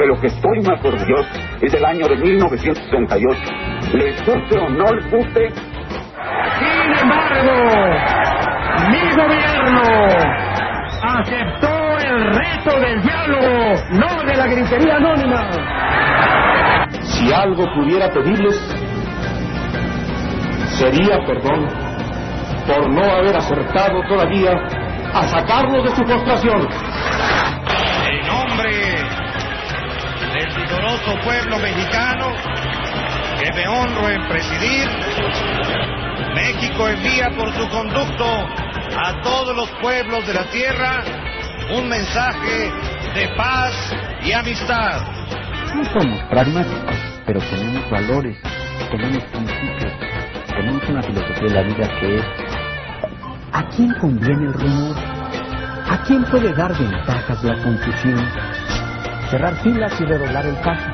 de lo que estoy más orgulloso es del año de 1968. Les guste o no les guste. Sin embargo, mi gobierno aceptó el reto del diálogo, no de la gritería anónima. Si algo pudiera pedirles, sería perdón por no haber acertado todavía a sacarlo de su postración. Pueblo mexicano que me honro en presidir, México envía por su conducto a todos los pueblos de la tierra un mensaje de paz y amistad. No somos pragmáticos, pero tenemos valores, tenemos principios, tenemos una filosofía de la vida que es ¿a quién conviene el rumor? ¿A quién puede dar ventajas la confusión? Cerrar filas y redoblar el paso.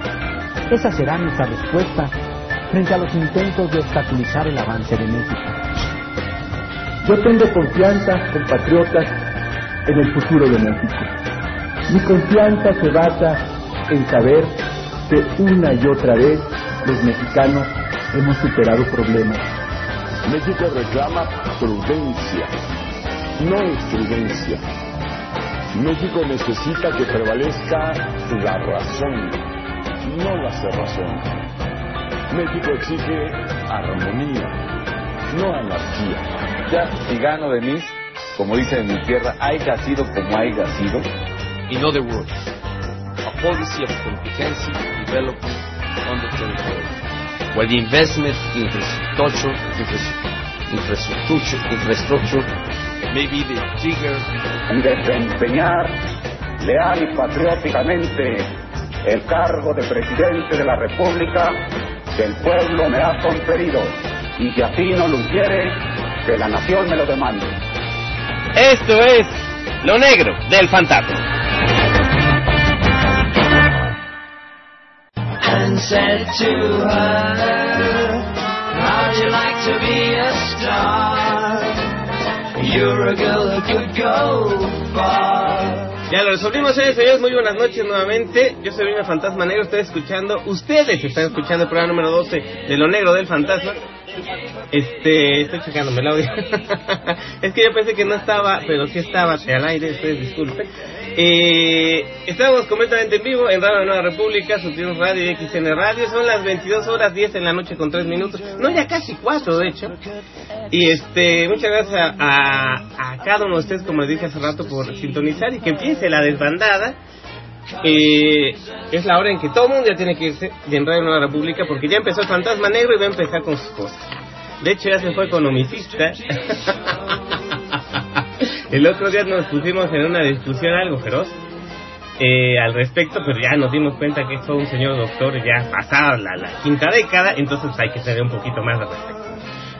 Esa será nuestra respuesta frente a los intentos de obstaculizar el avance de México. Yo tengo confianza, compatriotas, en el futuro de México. Mi confianza se basa en saber que una y otra vez los mexicanos hemos superado problemas. México reclama prudencia, no estridencia. México necesita que prevalezca la razón, no la cerrazón. México exige armonía, no anarquía. Ya si gano de mí, como dice en mi tierra, haya sido como haya sido. In other words, a policy of comprehensive development on the territory, where the investment in infrastructure, infrastructure, infrastructure may be the trigger. Y desempeñar leal y patrióticamente el cargo de presidente de la República que el pueblo me ha conferido y que así no lo quiere, que la nación me lo demande. Esto es Lo Negro del Fantasma. and said to her, How'd you like to be a star? Ya lo resolvimos, señores, señores. Muy buenas noches nuevamente. Yo soy el Fantasma Negro. Estoy escuchando, ustedes están escuchando el programa número 12 de Lo Negro del Fantasma. Este, estoy checándome el audio. es que yo pensé que no estaba, pero sí estaba al aire. Ustedes disculpen. Eh, estamos completamente en vivo en Radio Nueva República, Subtítulos Radio y XN Radio. Son las 22 horas 10 en la noche con 3 minutos. No, ya casi 4 de hecho. Y este, muchas gracias a, cada uno de ustedes, como les dije hace rato, por sintonizar y que empiece la desbandada. Eh, es la hora en que todo el mundo ya tiene que irse de Radio Nueva República porque ya empezó el Fantasma Negro y va a empezar con sus cosas. De hecho, ya se fue economicista. el otro día nos pusimos en una discusión algo feroz eh, al respecto, pero ya nos dimos cuenta que es todo un señor doctor ya pasada la, la quinta década, entonces hay que tener un poquito más de respeto.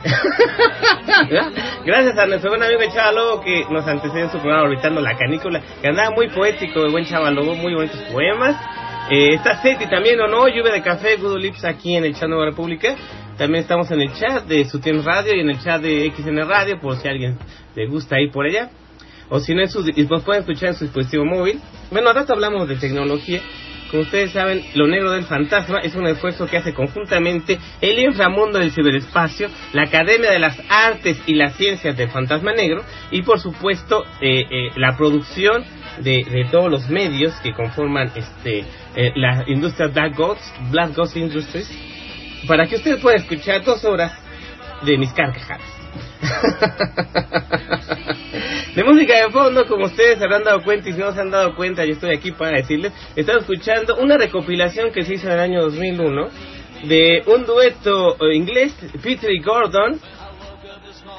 Gracias a nuestro buen amigo Chavalobo que nos antecedió en su programa Orbitando la Canícula, que andaba muy poético, el buen Chavalobo, muy bonitos poemas. Eh, está Seti también, ¿o no? Lluvia de café, Good Lips aquí en el chat Nueva República. También estamos en el chat de Sutien Radio y en el chat de XN Radio, por si alguien le gusta ir por allá. O si no, en su, nos pueden escuchar en su dispositivo móvil. Bueno, rato hablamos de tecnología. Como ustedes saben, Lo Negro del Fantasma es un esfuerzo que hace conjuntamente el inframundo del ciberespacio, la Academia de las Artes y las Ciencias del Fantasma Negro y, por supuesto, eh, eh, la producción de, de, todos los medios que conforman este eh, la industria Black Ghost, Black Ghost Industries, para que ustedes puedan escuchar dos horas de mis carcajadas. de música de fondo, como ustedes se habrán dado cuenta y si no se han dado cuenta, yo estoy aquí para decirles, están escuchando una recopilación que se hizo en el año 2001 de un dueto inglés, Peter y Gordon,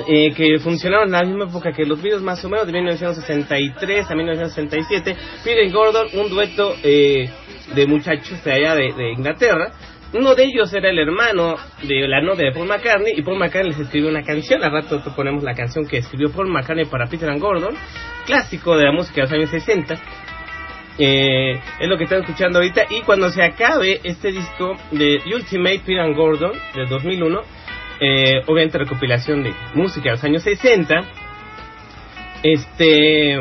eh, que funcionaron en la misma época que los videos más o menos de 1963 a 1967. Peter y Gordon, un dueto eh, de muchachos de allá de Inglaterra, uno de ellos era el hermano de la novia de Paul McCartney y Paul McCartney les escribió una canción. Al rato ponemos la canción que escribió Paul McCartney para Peter and Gordon, clásico de la música de los años 60. Eh, es lo que están escuchando ahorita. Y cuando se acabe este disco de Ultimate Peter and Gordon del 2001, eh, obviamente recopilación de música de los años 60, este.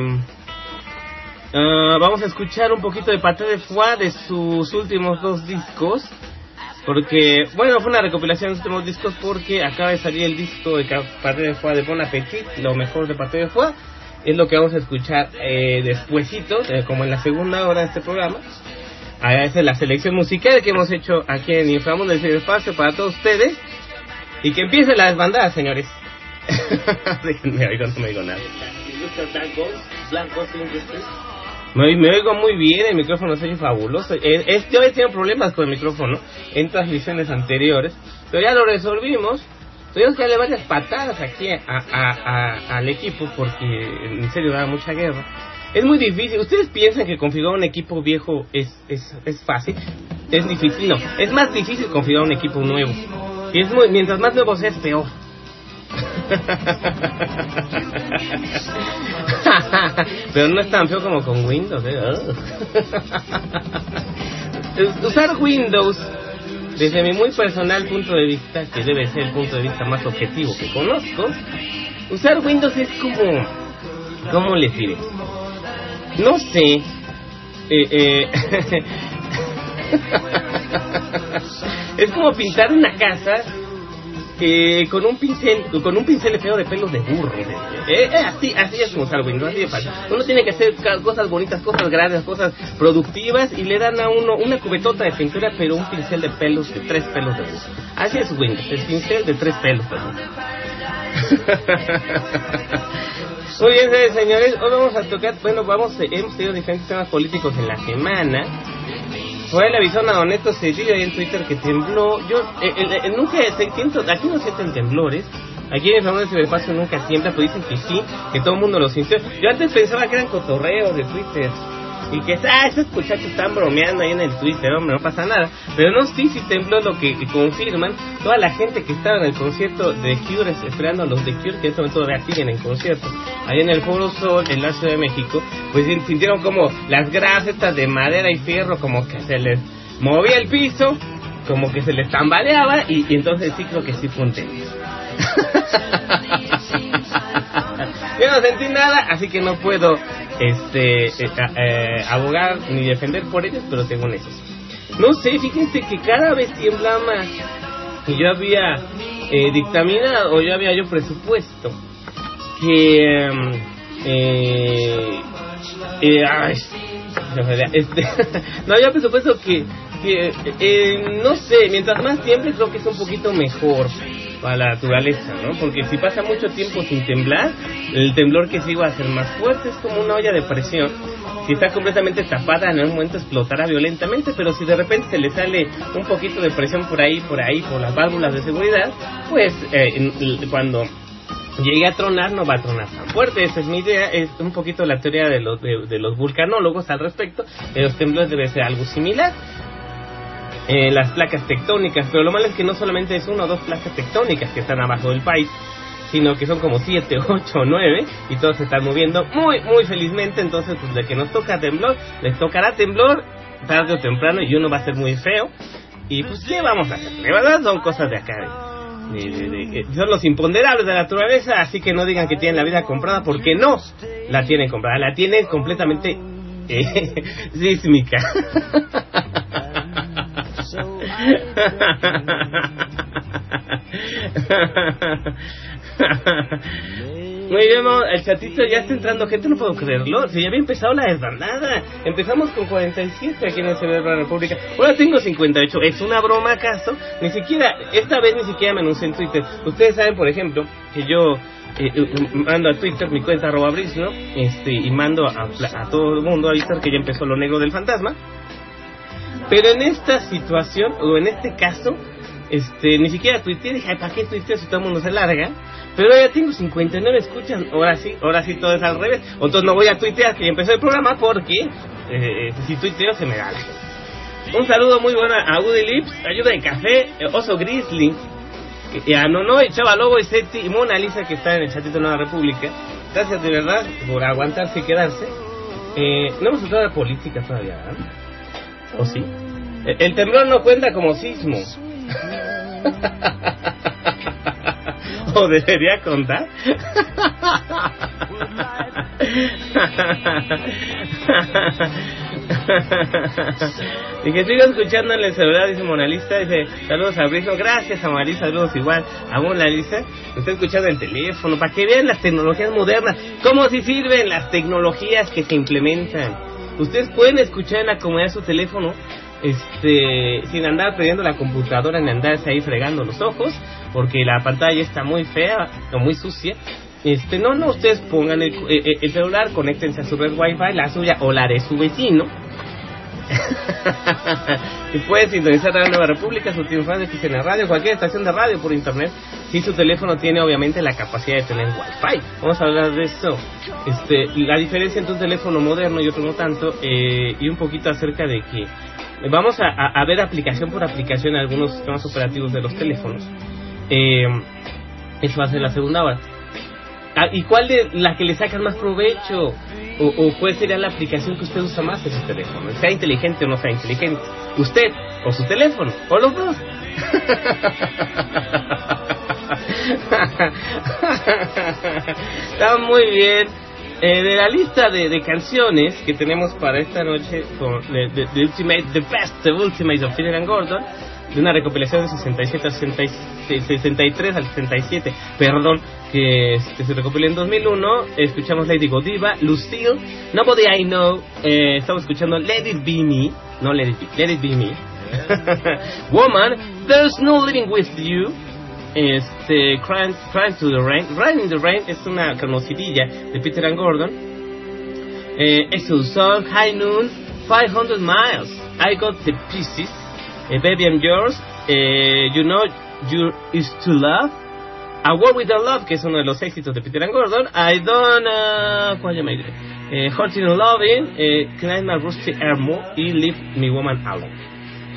Ah, vamos a escuchar un poquito de Paté de Foie de sus últimos dos discos. Porque, bueno, fue una recopilación de los últimos discos porque acaba de salir el disco de Paté de Foie de Bon Appetit, lo mejor de Paté de Foie. Es lo que vamos a escuchar eh, despuesito, eh, como en la segunda hora de este programa. Ah, esa es la selección musical que hemos hecho aquí en Inframundo del Ciberespacio para todos ustedes. Y que empiece la desbandada, señores. Déjenme oír, no me digo nada. Me, me oigo muy bien, el micrófono se oye fabuloso. Eh, Este hoy tengo problemas con el micrófono en transmisiones anteriores, pero ya lo resolvimos. Tuvimos que darle varias patadas aquí a, al equipo porque en serio daba mucha guerra. Es muy difícil. ¿Ustedes piensan que configurar un equipo viejo es, es, es fácil? Es difícil, no. Es más difícil configurar un equipo nuevo. Y es muy, mientras más nuevo es peor. Pero no es tan feo como con Windows. ¿eh? Usar Windows, desde mi muy personal punto de vista, que debe ser el punto de vista más objetivo que conozco, usar Windows es como... ¿Cómo les diré? No sé. Eh, eh, es como pintar una casa eh, con un pincel con un pincel feo de pelos de burro. Eh, eh, así, así es como usar Windows, así de fácil. Uno tiene que hacer cosas bonitas, cosas grandes, cosas productivas y le dan a uno una cubetota de pintura, pero un pincel de pelos, de tres pelos de burro. Así es Windows, el pincel de tres pelos. Muy bien, señores, hoy vamos a tocar, bueno, vamos, hemos tenido diferentes temas políticos en la semana. Le avisaron a Don Neto Cedillo ahí en Twitter que tembló. Yo, eh, eh, nunca siento, aquí no sienten temblores. Aquí en el Fernando de nunca tiembla, pero dicen que sí, que todo el mundo lo sintió. Yo antes pensaba que eran cotorreos de Twitter. Y que, ah, esos muchachos están bromeando ahí en el Twitter, hombre, no pasa nada. Pero no, sí, sí tembló lo que confirman toda la gente que estaba en el concierto de Cure, esperando a los de Cure, que en este momento siguen en concierto, ahí en el Foro Sol, en la Ciudad de México, pues sin- sintieron como las grasas estas de madera y fierro, como que se les movía el piso, como que se les tambaleaba, y, entonces sí creo que sí fue. Yo no sentí nada, así que no puedo este eh, eh, abogar ni defender por ellos, pero eso. sí. No sé, fíjense que cada vez tiembla más. Y yo había eh, dictaminado, o yo había yo presupuesto, que... em, eh, eh, ay, este, no había presupuesto que, que eh, no sé, mientras más tiemble creo que es un poquito mejor para la naturaleza, ¿no? Porque si pasa mucho tiempo sin temblar, el temblor que sí va a ser más fuerte es como una olla de presión. Si está completamente tapada, en algún momento explotará violentamente, pero si de repente se le sale un poquito de presión por ahí, por ahí, por las válvulas de seguridad, pues eh, cuando llegue a tronar no va a tronar tan fuerte. Esa es mi idea, es un poquito la teoría de los, de, los vulcanólogos al respecto. Los temblores debe ser algo similar. Eh, las placas tectónicas, pero lo malo es que no solamente es una o dos placas tectónicas que están abajo del país, sino que son como siete, ocho, nueve y todos se están moviendo muy, muy felizmente. Entonces, pues de que nos toca temblor, les tocará temblor tarde o temprano y uno va a ser muy feo. Y pues, ¿qué vamos a hacer? De verdad son cosas de acá. de- de- son los imponderables de la naturaleza, así que no digan que tienen la vida comprada, porque no la tienen comprada, la tienen completamente eh, sísmica. Muy bien, el chatito ya está entrando gente, no puedo creerlo. Si ya había empezado la desbandada. Empezamos con 47 aquí en el Cerebro de la República. Ahora tengo 58. ¿Es una broma acaso? Ni siquiera, esta vez ni siquiera me anuncié en Twitter. Ustedes saben, por ejemplo, que yo eh, eh, mando a Twitter mi cuenta arroba Brisno, este, y mando a todo el mundo a avisar que ya empezó lo negro del fantasma. Pero en esta situación, o en este caso, este, ni siquiera tuiteé, dije, "Ay, ¿para qué tuiteo si todo el mundo se larga? Pero ya tengo 59 escuchas, ahora sí, ahora sí todo es al revés. Entonces no voy a tuitear que empezó el programa porque eh, si tuiteo se me da. Un saludo muy bueno a Woody Ayuda de Café, eh, Oso Grizzly, a Nonoy, Chava Lobo y Seti y Mona Lisa que está en el chatito de Nueva República. Gracias de verdad por aguantarse y quedarse. Eh, no hemos entrado de política todavía, ¿verdad? ¿O sí? El, el temblor no cuenta como sismo. ¿O debería contar? y que sigo escuchando en el celular, dice Monalista, dice, saludos a Brisno, gracias a Marisa, saludos igual a Monalista, me está escuchando en el teléfono, para que vean las tecnologías modernas, cómo si sirven las tecnologías que se implementan. Ustedes pueden escuchar en la comodidad de su teléfono, este, sin andar perdiendo la computadora ni andarse ahí fregando los ojos, porque la pantalla está muy fea o muy sucia. Este, no, no, ustedes pongan el, eh, eh, el celular, conéctense a su red wifi, la suya o la de su vecino. y pueden sintonizar Radio Nueva República, su radio, XN Radio, cualquier estación de radio por internet, si su teléfono tiene obviamente la capacidad de tener wifi. Vamos a hablar de eso. Este, la diferencia entre un teléfono moderno y otro no tanto, eh, y un poquito acerca de que vamos a, a- a ver aplicación por aplicación algunos sistemas operativos de los teléfonos. Eh, eso va a ser la segunda hora. Ah, ¿Y cuál de la que le sacan más provecho? O, ¿O cuál sería la aplicación que usted usa más en su teléfono? Sea inteligente o no sea inteligente. ¿Usted o su teléfono? ¿O los dos? Está muy bien. Eh, de la lista de, canciones que tenemos para esta noche, con, de- de Ultimate, The Best The Ultimate of Peter and Gordon, de una recopilación de 67 a 66, 63 al 67, perdón, que este, se recopiló en 2001. Escuchamos Lady Godiva, Lucille, Nobody I Know. eh, estamos escuchando Let It Be Me, no Let It Be, Let It Be Me. Woman, There's No Living With You. Este, Crying, Crying to the Rain. Rain in the Rain es una conocidilla de Peter and Gordon. Eh, Song, High Noon, 500 Miles, I Got the Pieces, eh, Baby I'm Yours, eh, You Know You Is to Love, A War with the Love, que es uno de los éxitos de Peter and Gordon, I Don't, uh, ¿cuál llama? Eh, Hurting and Loving, eh, Climb My Rusty Armor y Leave Me Woman Alone.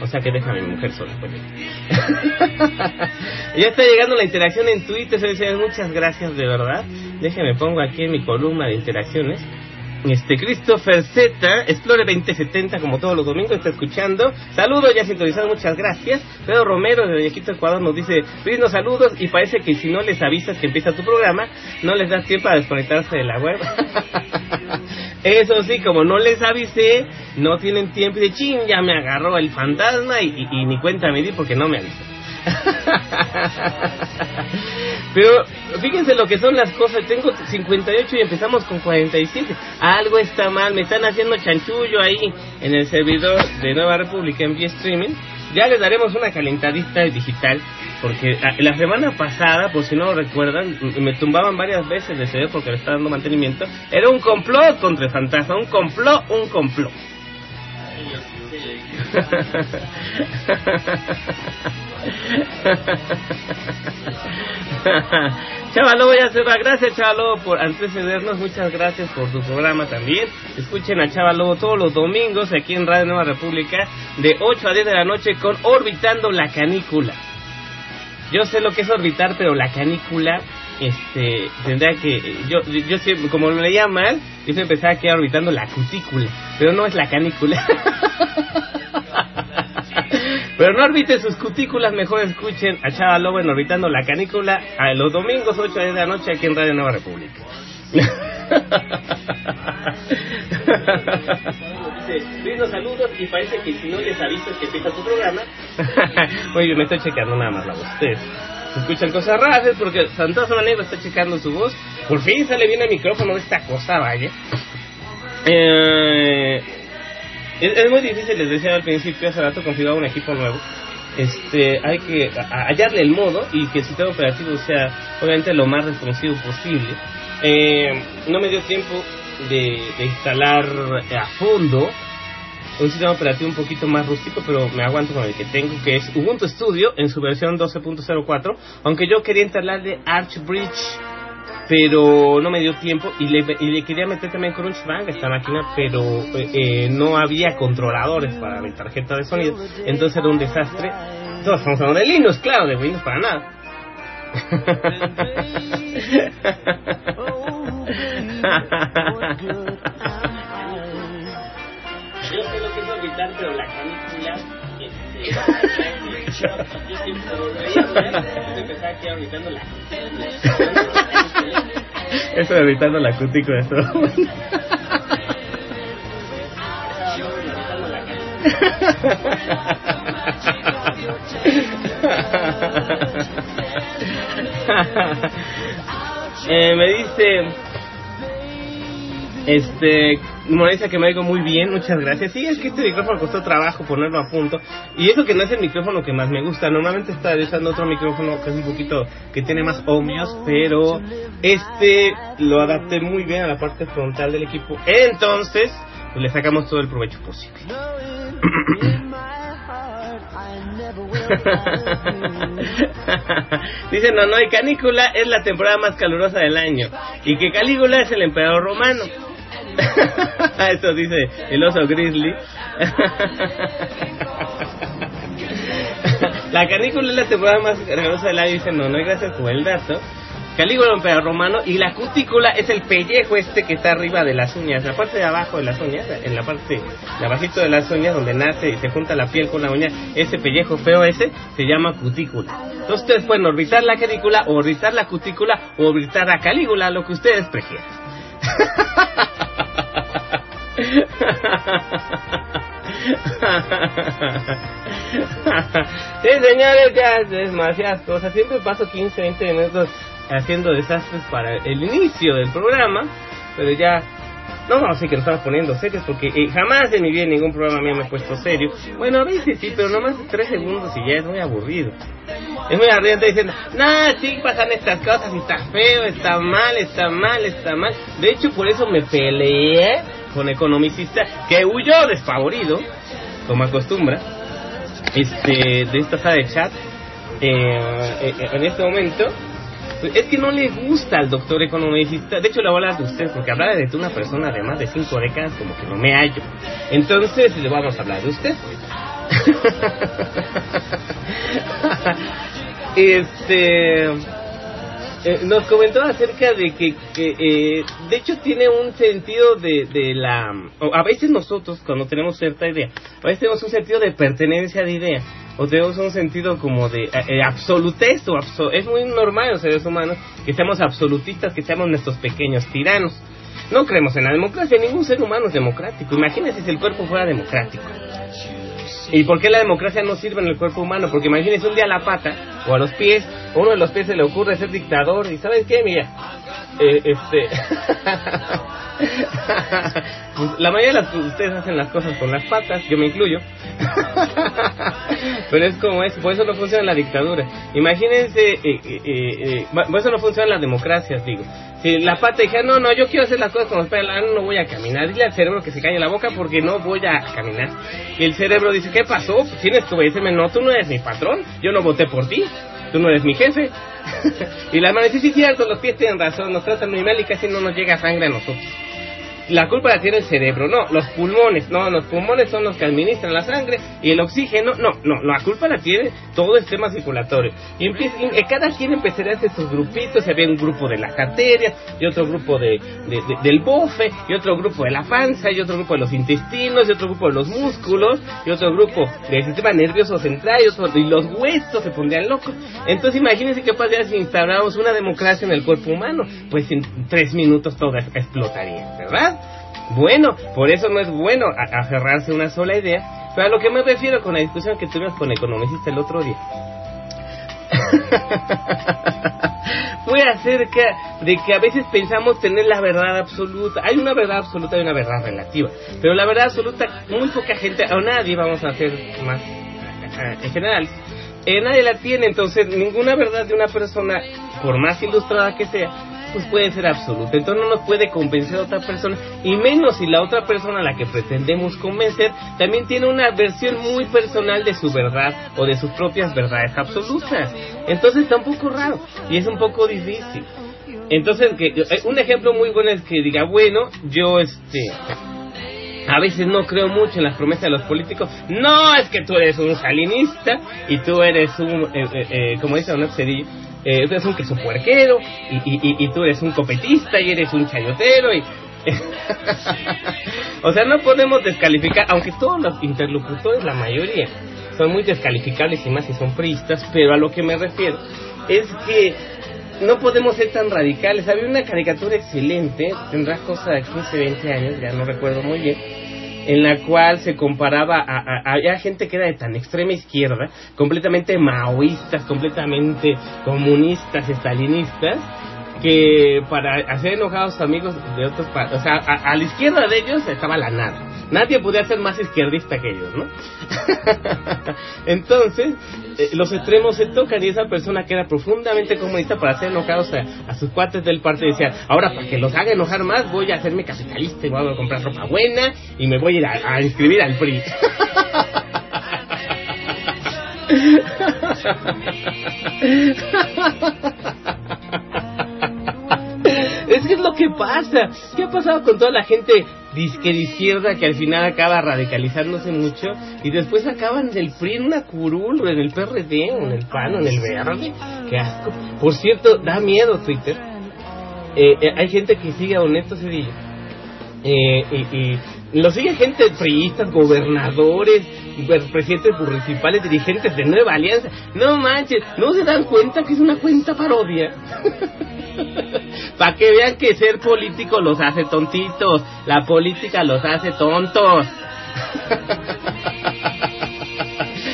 O sea que deja a mi mujer sola. pues. ya está llegando la interacción en Twitter, muchas gracias de verdad. Déjenme pongo aquí en mi columna de interacciones. Este Christopher Z, Explore 2070, como todos los domingos, está escuchando. Saludos, ya sintonizado, muchas gracias. Pedro Romero de Vallequito, Ecuador, nos dice: Luis, saludos. Y parece que si no les avisas que empieza tu programa, no les das tiempo a desconectarse de la web. Eso sí, como no les avisé, no tienen tiempo y de chin, ya me agarró el fantasma y, y- y ni cuenta me di porque no me avisó. Pero fíjense lo que son las cosas. Tengo 58 y empezamos con 47. Algo está mal. Me están haciendo chanchullo ahí en el servidor de Nueva República en vía streaming. Ya les daremos una calentadita digital. Porque la semana pasada, por si no lo recuerdan, me tumbaban varias veces de CD porque le estaba dando mantenimiento. Era un complot contra el fantasma. Un complot, un complot. Chavalobo ya se va. Gracias, Chavalobo, por antecedernos. Muchas gracias por tu programa también. Escuchen a Chavalobo todos los domingos aquí en Radio Nueva República de 8 a 10 de la noche con Orbitando la Canícula. Yo sé lo que es orbitar, pero la canícula, este, tendría que, yo, yo, yo siempre, como lo leía mal, yo siempre pensaba que era orbitando la cutícula, pero no es la canícula. Pero no orbiten sus cutículas, mejor escuchen a Chava Lobo en Orbitando la Canícula a los domingos 8 de la noche aquí en Radio Nueva República. Dice, saludos y parece que si no les aviso que empieza tu programa. Oye, me estoy checando nada más la voz. Ustedes escuchan cosas raras es porque Santoso Negro está checando su voz. Por fin sale bien el micrófono de esta cosa, vaya. Eh, es, es muy difícil, les decía al principio, hace rato configurar un equipo nuevo. Este, hay que hallarle el modo y que el sistema operativo sea obviamente lo más responsivo posible. Eh, no me dio tiempo de, de instalar a fondo un sistema operativo un poquito más rústico, pero me aguanto con el que tengo, que es Ubuntu Studio en su versión 12.04, aunque yo quería instalarle Archbridge, pero no me dio tiempo y le, y le quería meter también Crunchbang a esta máquina, pero eh, eh, no había controladores para mi tarjeta de sonido, entonces era un desastre. Todos estamos hablando de Linux, claro, de Windows para nada. Yo sé lo que es orbitar, pero la canícula. Eso de irritando la cutícula. Eso. eh, me dice este dice que me oigo muy bien muchas gracias. Sí es que este micrófono costó trabajo ponerlo a punto. Y eso que no es el micrófono que más me gusta. Normalmente está usando otro micrófono que es un poquito que tiene más ohmios pero este lo adapté muy bien a la parte frontal del equipo. Entonces pues, le sacamos todo el provecho posible. Dice, no, no, y Canícula es la temporada más calurosa del año. Y que Calígula es el emperador romano. Eso dice el oso grizzly. la canícula es la temporada más calurosa del año. Dice, no, no, gracias por el dato. Calígula emperador romano y la cutícula es el pellejo este que está arriba de las uñas, la parte de abajo de las uñas, en la parte de abajito de las uñas donde nace y se junta la piel con la uña, ese pellejo feo ese se llama cutícula. Entonces ustedes pueden orbitar la canícula o orbitar la cutícula o orbitar la calígula, lo que ustedes prefieran. sí, señores, ya es demasiadas cosas. Siempre paso 15, 20 minutos haciendo desastres para el inicio del programa, pero ya no a decir que nos estamos poniendo serios porque eh, jamás en mi vida ningún programa mío me he puesto serio. Bueno, a veces sí, pero nomás tres segundos y ya es muy aburrido. Es muy ardiente diciendo, nah, sí pasan estas cosas y está feo, está mal, está mal, está mal. De hecho, por eso me peleé con economicista que huyó desfavorido, como acostumbra, este, de esta sala de chat. Eh, eh, en este momento es que no le gusta al doctor economicista. De hecho, le voy a hablar de usted, porque hablar de una persona de más de cinco décadas, como que no me hallo. Entonces, le vamos a hablar de usted. este. Eh, nos comentó acerca de que, que eh, de hecho tiene un sentido de, de la a veces nosotros cuando tenemos cierta idea a veces tenemos un sentido de pertenencia de idea o tenemos un sentido como de eh, eh absolutez o es muy normal los seres humanos que seamos absolutistas que seamos nuestros pequeños tiranos. No creemos en la democracia ningún ser humano es democrático. Imagínense si el cuerpo fuera democrático. ¿Y por qué la democracia no sirve en el cuerpo humano? Porque imagínense un día la pata o a los pies, uno de los pies se le ocurre ser dictador y ¿sabes qué? Mira, eh, este... pues la mayoría de ustedes hacen las cosas con las patas, yo me incluyo. Pero es como es, por eso no funciona la dictadura. Imagínense, eh, eh, por eso no funciona la democracia, digo. Si la pata dijera, no, no, yo quiero hacer las cosas como espera, no voy a caminar. Dile al cerebro que se calle la boca porque no voy a caminar. Y el cerebro dice, ¿qué pasó? Pues tienes que obedecerme. No, tú no eres mi patrón, yo no voté por ti, tú no eres mi jefe. y la mano dice, sí, cierto, los pies tienen razón, nos tratan muy mal y casi no nos llega sangre a nosotros la culpa la tiene el cerebro, no, los pulmones, no, los pulmones son los que administran la sangre y el oxígeno, no, no, la culpa la tiene todo el sistema circulatorio. Y, empieza, y cada quien empezaría a hacer sus grupitos, había un grupo de las arterias, y otro grupo de, del bofe, y otro grupo de la panza, y otro grupo de los intestinos, y otro grupo de los músculos, y otro grupo del sistema nervioso central, y, otro, y los huesos se pondrían locos. Entonces imagínense qué pasaría si instauramos una democracia en el cuerpo humano, pues en tres minutos todo explotaría, ¿verdad? Bueno, por eso no es bueno aferrarse a una sola idea, pero a lo que me refiero con la discusión que tuvimos con el economista el otro día. Fue acerca de que a veces pensamos tener la verdad absoluta. Hay una verdad absoluta y una verdad relativa. Pero la verdad absoluta, muy poca gente, o nadie, vamos a hacer más en general, eh, nadie la tiene. Entonces, ninguna verdad de una persona, por más ilustrada que sea, pues puede ser absoluta. Entonces no nos puede convencer a otra persona, y menos si la otra persona a la que pretendemos convencer también tiene una versión muy personal de su verdad o de sus propias verdades absolutas. Entonces está un poco raro y es un poco difícil. Entonces, que, eh, un ejemplo muy bueno es que diga, bueno, yo este a veces no creo mucho en las promesas de los políticos. No, es que tú eres un salinista y tú eres un, eh, eh, eh como dice Don Cedillo, eh, tú eres un queso puerquero y, y, y, tú eres un copetista y eres un chayotero y... o sea, no podemos descalificar, aunque todos los interlocutores, la mayoría, son muy descalificables y más si son priistas, pero a lo que me refiero es que no podemos ser tan radicales. Había una caricatura excelente, tendrá cosa de 15, 20 años, ya no recuerdo muy bien, en la cual se comparaba a, había gente que era de tan extrema izquierda, completamente maoístas, completamente comunistas, estalinistas, que para hacer enojados amigos de otros o sea, a, a la izquierda de ellos estaba la nada. Nadie podía ser más izquierdista que ellos, ¿no? Entonces, eh, los extremos se tocan y esa persona que era profundamente comunista para hacer enojados a, sus cuates del partido decía, ahora para que los haga enojar más voy a hacerme capitalista y voy a comprar ropa buena y me voy a ir a, a inscribir al PRI. Es que es lo que pasa. ¿Qué ha pasado con toda la gente disque de izquierda que al final acaba radicalizándose mucho y después acaban del PRI en una curul o en el PRD o en el PAN o en el Verde? Qué asco. Por cierto, da miedo Twitter. Eh, eh, hay gente que sigue a Honesto Cedillo. Eh, y, y lo sigue gente priistas, gobernadores, ver- presidentes municipales, dirigentes de Nueva Alianza. No manches, ¿no se dan cuenta que es una cuenta parodia? Para que vean que ser político los hace tontitos, la política los hace tontos.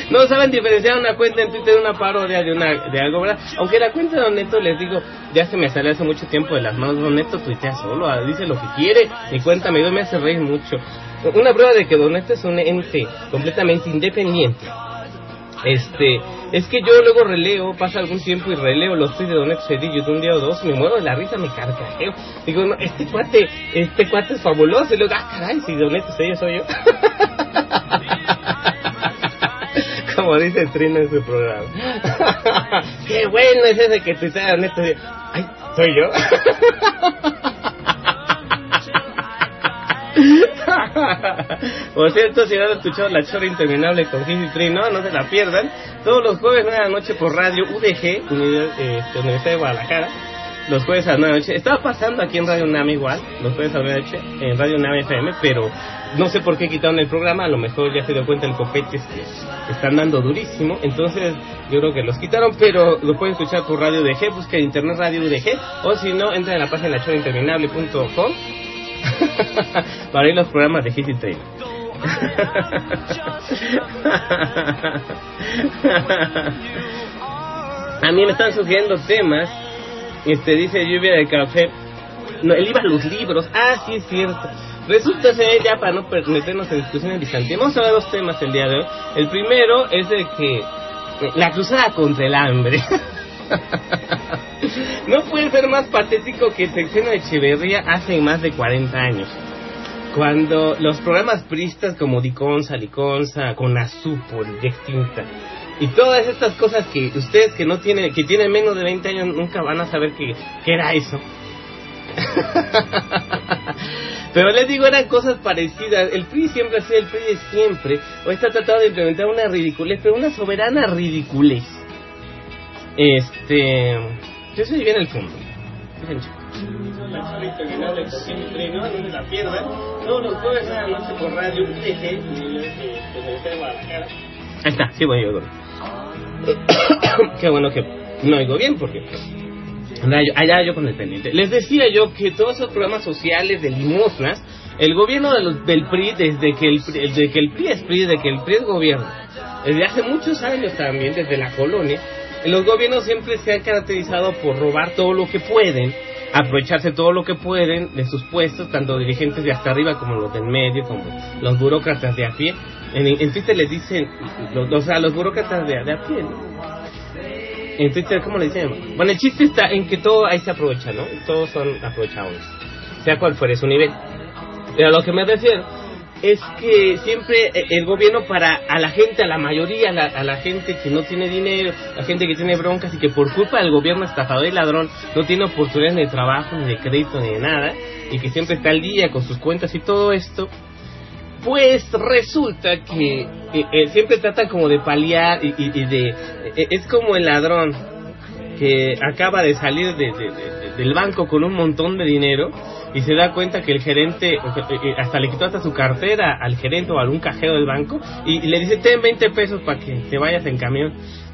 No saben diferenciar una cuenta en Twitter de una parodia de una de algo, ¿verdad? Aunque la cuenta de Don Neto, les digo, ya se me salió hace mucho tiempo de las manos. Don Neto tuitea solo, ah, dice lo que quiere. Mi cuenta me, me hace reír mucho. Una prueba de que Don Neto es un ente completamente independiente. Este, es que yo luego releo, pasa algún tiempo y releo los tweets de Don Neto Cedillo de un día o dos, me muero de la risa, me carcajeo. Digo, no, este cuate, este cuate es fabuloso. Y luego, ah, caray, si Don Neto Cedillo soy yo. Como dice Trino en su programa. Qué bueno es ese que tuitea Neto. Ay, soy yo. Por cierto, si no han escuchado la chora interminable con Gis y Trino, no se la pierdan. Todos los jueves 9 de la noche por radio UDG, Unidad, eh, Universidad de Guadalajara. Los jueves a las 9 de la noche. Estaba pasando aquí en Radio UNAM igual, los jueves a las 9 de la noche, en Radio UNAM FM, pero no sé por qué quitaron el programa. A lo mejor ya se dio cuenta el copete que están dando durísimo. Entonces, yo creo que los quitaron, pero lo pueden escuchar por Radio UDG, busca internet Radio UDG, o si no, entra en la página chorinterminable.com para ir los programas de Hit y Train. A mí me están sugiriendo temas. Este dice lluvia de café. No, él iba a los libros. Ah, sí es cierto. Resulta ser, ya para no meternos en discusiones bizantinas, vamos a ver dos temas el día de hoy. El primero es de que la cruzada contra el hambre. no puede ser más patético que el sexenio de Echeverría hace más de 40 años. Cuando los programas pristas como Diconsa, Liconza, con Azupol, ya extinta, y todas estas cosas que ustedes que no tienen, que tienen menos de 20 años nunca van a saber qué qué era eso. Pero les digo, eran cosas parecidas. El PRI siempre ha sido el PRI de siempre. Hoy está tratando de implementar una ridiculez, pero una soberana ridiculez. Este. Yo soy bien el fondo. A está, sí. Qué bueno que no oigo bien porque yo- allá yo con el pendiente. Les decía yo que todos esos programas sociales de limosnas, el gobierno de los- del PRI, desde que el, desde que el PRI es PRI, desde que el PRI es gobierno, desde hace muchos años también, desde la colonia, los gobiernos siempre se han caracterizado por robar todo lo que pueden, aprovecharse todo lo que pueden de sus puestos, tanto dirigentes de hasta arriba como los del medio, como los burócratas de a pie. En, Twitter les dicen, los, o sea, los burócratas de, de a pie, ¿no? En Twitter, ¿cómo le dicen? Bueno, el chiste está en que todo ahí se aprovecha, ¿no? Todos son aprovechados, sea cual fuere su nivel. Pero lo que me refiero es que siempre eh, el gobierno para a la gente, a la mayoría, a la, a la gente que no tiene dinero, la gente que tiene broncas y que por culpa del gobierno estafador y ladrón no tiene oportunidades ni de trabajo, ni de crédito, ni de nada, y que siempre está al día con sus cuentas y todo esto, pues resulta que eh, eh, siempre tratan como de paliar y, y- de... eh, es como el ladrón que acaba de salir de- de- de- del banco con un montón de dinero y se da cuenta que el gerente que- eh, hasta le quitó hasta su cartera al gerente o a algún cajero del banco y, y le dice ten 20 pesos para que te vayas en camión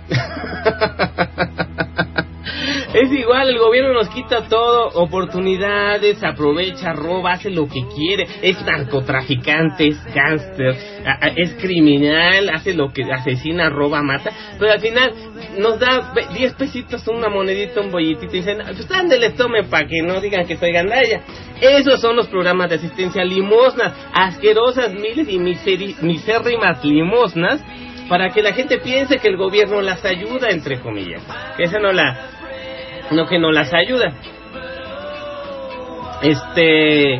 Es igual, el gobierno nos quita todo, oportunidades, aprovecha, roba, hace lo que quiere, es narcotraficante, es gángster, es criminal, hace lo que asesina, roba, mata, pero al final nos da ve- 10 pesitos, una monedita, un bolletito y dicen, "Ah, pues ándeles, tomen para que no digan que soy gandalla. Esos son los programas de asistencia, limosnas, asquerosas miles y miseri- misérrimas limosnas para que la gente piense que el gobierno las ayuda, entre comillas. Que esa no la, no que no las ayuda. Este,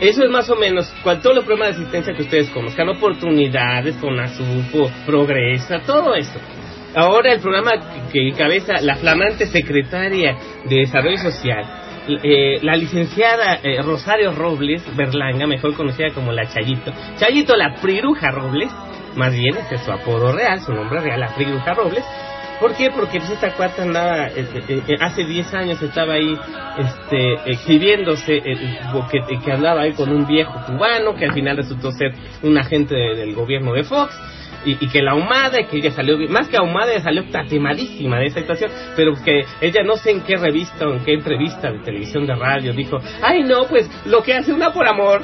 eso es más o menos con todos los programas de asistencia que ustedes conozcan, oportunidades, con Azupo, Progresa, todo esto. Ahora el programa que encabeza la flamante secretaria de Desarrollo Social, eh, la licenciada eh, Rosario Robles Berlanga, mejor conocida como la Chayito. Chayito, la Priruja Robles, más bien ese es su apodo real, su nombre real, la Priruja Robles. ¿Por qué? Porque pues, esta cuarta andaba, eh, eh, eh, hace 10 años estaba ahí este, exhibiéndose, eh, que, que andaba ahí con un viejo cubano que al final resultó ser un agente de- del gobierno de Fox. Y, y que la ahumada, que ella salió, más que ahumada, salió tatemadísima de esa situación, pero que ella no sé en qué revista o en qué entrevista de televisión, de radio, dijo, ay no, pues lo que hace una por amor,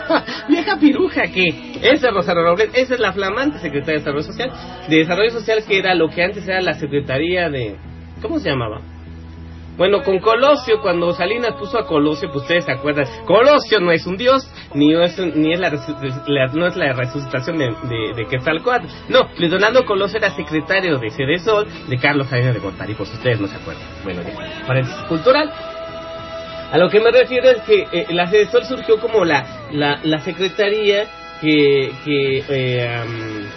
vieja piruja que, esa es Rosario Robles, esa es la flamante secretaria de Desarrollo Social, de Desarrollo Social que era lo que antes era la Secretaría de, ¿cómo se llamaba? Bueno, con Colosio, cuando Salinas puso a Colosio, pues ustedes se acuerdan, Colosio no es un dios, ni es, ni es la, no es la resucitación de, de, de Quetzalcóatl. No, Luis Donaldo Colosio era secretario de Cedesol de Carlos Salinas de Gortari, si ustedes no se acuerdan. Bueno, ya, paréntesis cultural. A lo que me refiero es que eh, la Cedesol surgió como la, la, la secretaría que, que eh,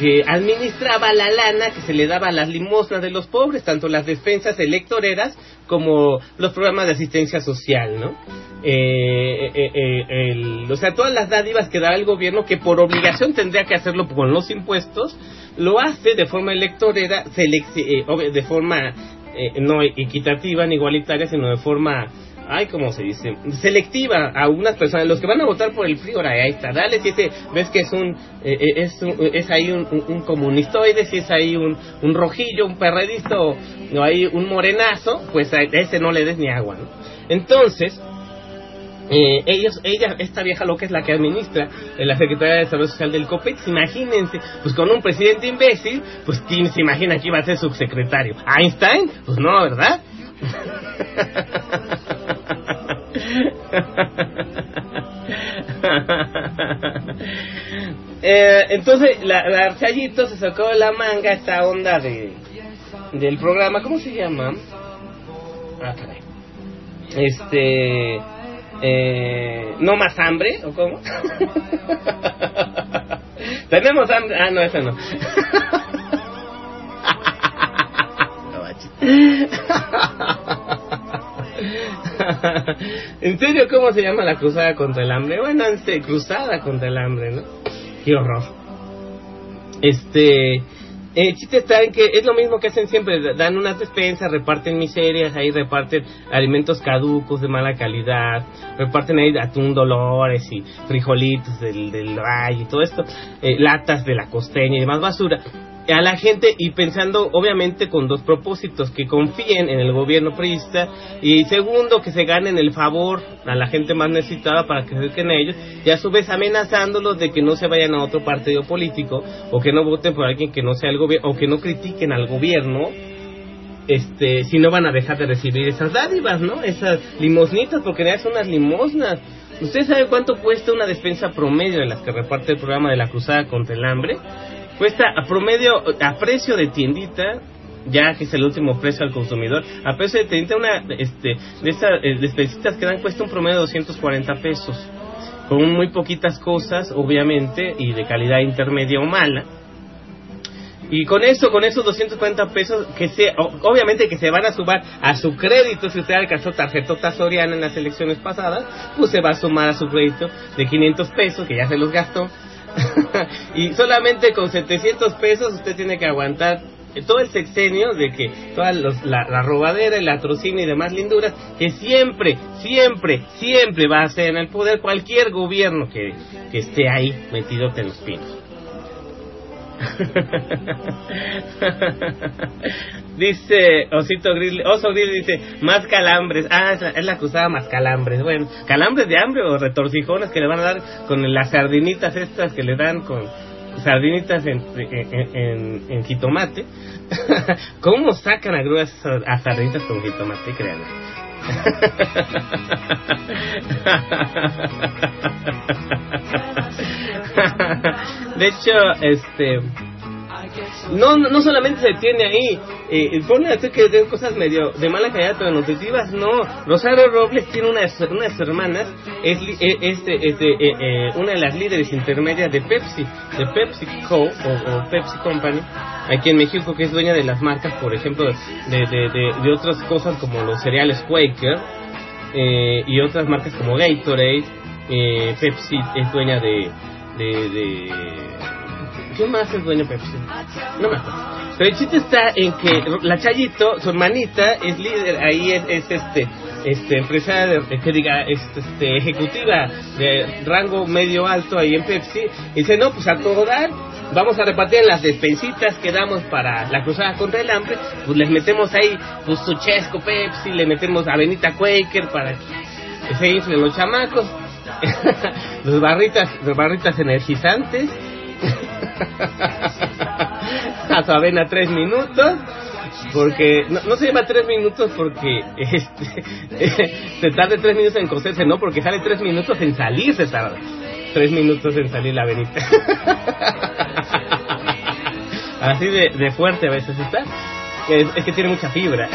que administraba la lana que se le daba a las limosnas de los pobres, tanto las despensas electoreras como los programas de asistencia social, ¿no? Eh, eh, eh, el- o sea, todas las dádivas que da el gobierno, que por obligación tendría que hacerlo con los impuestos, lo hace de forma electorera, eh, de forma eh, no equitativa ni igualitaria, sino de forma ay, ¿cómo se dice? Selectiva a unas personas, los que van a votar por el PRI, ahora ahí está, dale, si ese, ves que es un, eh, eh, es, un- es ahí un, un, un comunistoide, si es ahí un, un rojillo, un perredista o, o ahí un morenazo, pues a ese no le des ni agua, ¿no? Entonces, eh, ellos, ella, esta vieja loca es la que administra eh, la Secretaría de Desarrollo Social del COPEX, imagínense, pues con un presidente imbécil, pues ¿quién se imagina que iba a ser subsecretario? ¿Einstein? Pues no, ¿verdad? Eh, entonces la, la Chayito se sacó de la manga esta onda de del programa, ¿cómo se llama? Ah, caray. Este eh, no más hambre o cómo? Tenemos hambre, ah no, esa no. ¿En serio cómo se llama la cruzada contra el hambre? Bueno, este, cruzada contra el hambre, ¿no? Qué horror. Este, el chiste está en que es lo mismo que hacen siempre, dan unas despensas, reparten miserias, ahí reparten alimentos caducos de mala calidad, reparten ahí atún dolores y frijolitos del, del valle y todo esto, eh, latas de la costeña y demás basura a la gente y pensando obviamente con dos propósitos, que confíen en el gobierno priista y segundo que se ganen el favor a la gente más necesitada para que se acerquen a ellos y a su vez amenazándolos de que no se vayan a otro partido político o que no voten por alguien que no sea el gobierno o que no critiquen al gobierno este si no van a dejar de recibir esas dádivas, ¿no? Esas limosnitas porque ya son unas limosnas. ¿Usted sabe cuánto cuesta una despensa promedio de las que reparte el programa de la Cruzada contra el Hambre? Cuesta a promedio, a precio de tiendita, ya que es el último precio al consumidor, a precio de tiendita, una este, de esas eh, despensitas que dan cuesta un promedio de 240 pesos. Con muy poquitas cosas, obviamente, y de calidad intermedia o mala. Y con eso, con esos 240 pesos, que se, obviamente que se van a sumar a su crédito, si usted alcanzó tarjetota Soriana en las elecciones pasadas, pues se va a sumar a su crédito de 500 pesos, que ya se los gastó. y solamente con 700 pesos usted tiene que aguantar todo el sexenio de que toda los- la, la robadera, el latrocinio y demás linduras, que siempre, siempre, siempre va a ser en el poder cualquier gobierno que, que esté ahí metido en los pinos. dice Osito Grizzly, Oso Grizzly dice, más calambres. Ah, es la, es la cruzada más calambres. Bueno, calambres de hambre o retorcijones que le van a dar con las sardinitas estas que le dan con sardinitas en, en, en, en jitomate. ¿Cómo sacan a grúas a sardinitas con jitomate? Créanme. De hecho, este no, no solamente se tiene ahí, eh, pone a hacer que den cosas medio de mala calidad pero nutritivas, no. Rosario Robles tiene una, una de sus hermanas, es, li- eh, este, este, eh, eh, una de las líderes intermedias de Pepsi, de Pepsi Co. o, o Pepsi Company, aquí en México, que es dueña de las marcas, por ejemplo, de, de, de, de otras cosas como los cereales Quaker eh, y otras marcas como Gatorade. Eh, Pepsi es dueña de, de, ¿Qué más es dueño Pepsi? No me acuerdo. Pero el chiste está en que la Chayito, su hermanita, es líder, ahí es, es este, este, empresa, de- que diga, es, este, ejecutiva de rango medio alto ahí en Pepsi. Y dice, no, pues a todo dar, vamos a repartir las despensitas que damos para la cruzada contra el hambre, pues les metemos ahí, pues su chesco Pepsi, le metemos avenita Quaker para que se inflen los chamacos. Los barritas, los barritas energizantes. a su avena tres minutos porque no, se llama tres minutos porque este se tarda tres minutos en cocerse no porque sale tres minutos en salir se tarda. Tres minutos en salir la avenita. Así de, de fuerte a veces está. Es, es que tiene mucha fibra.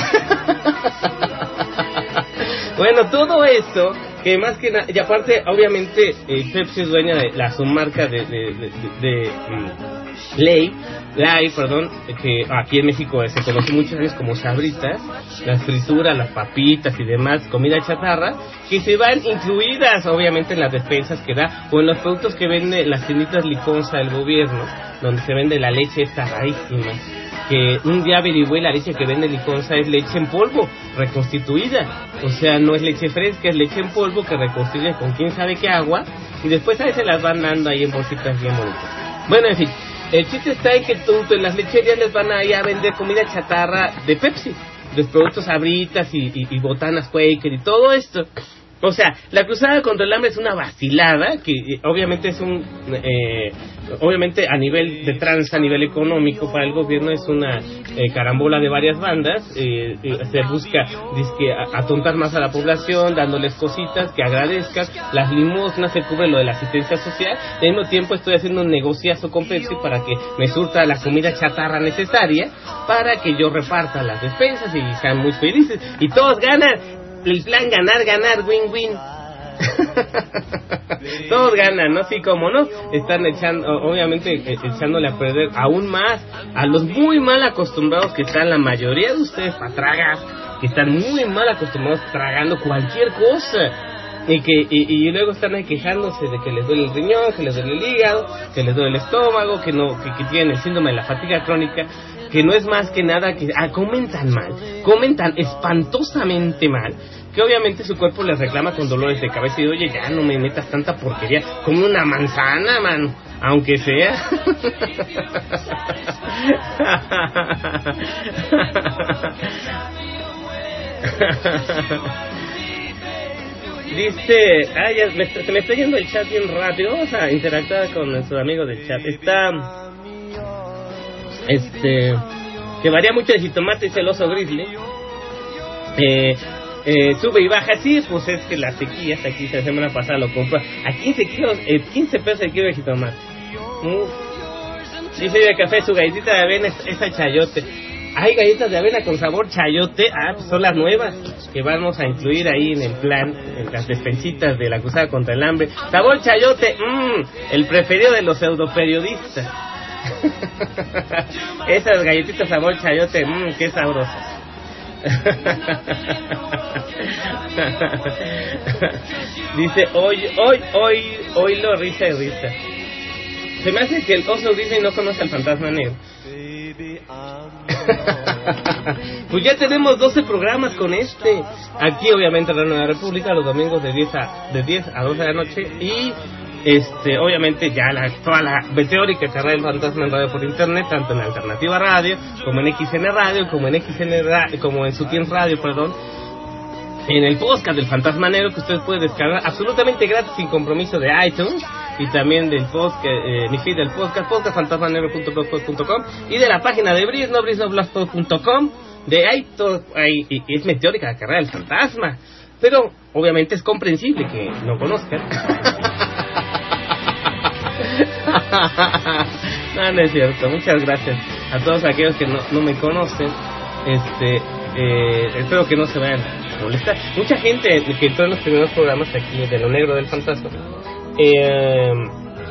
Bueno, todo esto, que más que nada, y aparte, obviamente, eh, Pepsi es dueña de la submarca de, de, de, de- mm, Ley, Lay, perdón, que aquí en México se conoce muchos años como sabritas, las frituras, las papitas y demás, comida chatarra, que se van incluidas, obviamente, en las despensas que da, o en los productos que vende las tienditas liconza del gobierno, donde se vende la leche esta rarísima que un día averigüé la leche que vende Liconza es leche en polvo, reconstituida. O sea, no es leche fresca, es leche en polvo que reconstituye con quién sabe qué agua y después a veces las van dando ahí en bolsitas bien bonitas. Bueno, en fin, el chiste está en que tú, en las lecherías les van a ir a vender comida chatarra de Pepsi, de productos abritas y, y, y botanas Quaker y todo esto. O sea, la cruzada contra el hambre es una vacilada que eh, obviamente es un, eh, obviamente a nivel de trans, a nivel económico para el gobierno es una eh, carambola de varias bandas. eh, eh, se busca dizque, atontar más a la población, dándoles cositas que agradezcan. Las limosnas se cubre lo de la asistencia social. Al mismo tiempo estoy haciendo un negociazo con Pepsi para que me surta la comida chatarra necesaria para que yo reparta las despensas y sean muy felices. Y todos ganan el plan ganar, ganar, win, win. Todos ganan, ¿no? Sí, como no, están echando, obviamente eh, echándole a perder aún más a los muy mal acostumbrados que están la mayoría de ustedes para tragar, que están muy mal acostumbrados tragando cualquier cosa. Y que y, y luego están ahí quejándose de que les duele el riñón, que les duele el hígado, que les duele el estómago, que no que, que tienen el síndrome de la fatiga crónica, que no es más que nada que ah, comen tan mal, comen tan espantosamente mal, que obviamente su cuerpo les reclama con dolores de cabeza y oye, ya no me metas tanta porquería, come una manzana, mano, aunque sea. Dice, ah, ya, se me está yendo el chat bien rápido. Vamos a interactuar con nuestro amigo del chat. Está, este, que varía mucho el jitomate, dice el oso grizzly. Eh, eh, sube y baja, sí, pues es que la sequía hasta aquí la semana pasada lo compró a 15 kilos, eh, 15 pesos el kilo de jitomate. Dice de café, su galletita de avena es, es chayote. Hay galletas de avena con sabor chayote, ah, pues son las nuevas que vamos a incluir ahí en el plan, en las despensitas de la cruzada contra el hambre. Sabor chayote, mmm, el preferido de los pseudoperiodistas. Esas galletitas sabor chayote, mmm, qué sabrosas. Dice, hoy, hoy, hoy, hoy lo risa y risa. Se me hace que el oso dice y no conoce al fantasma negro. pues ya tenemos 12 programas con este. Aquí obviamente en la Nueva República los domingos de 10 a, de 10 a 12 de la noche y Este, obviamente ya la, toda la teórica carrera del fantasma en radio por internet, tanto en Alternativa Radio, como en XN Radio, como en XN Ra- como en Sutien Radio, perdón, en el podcast del Fantasma Negro que ustedes pueden descargar absolutamente gratis sin compromiso de iTunes y también del podcast, eh, mi feed del podcast, podcastfantasmanegro.blogspot.com y de la página de Bris, no brisnoblogspot.com, de ahí todo, ahí, y es meteórica la carrera del fantasma, pero obviamente es comprensible que no conozcan. no, no es cierto. Muchas gracias a todos aquellos que no, no me conocen. Este, eh, espero que no se vayan a molestar. Mucha gente que entró en los primeros programas aquí de Lo Negro del Fantasma, eh,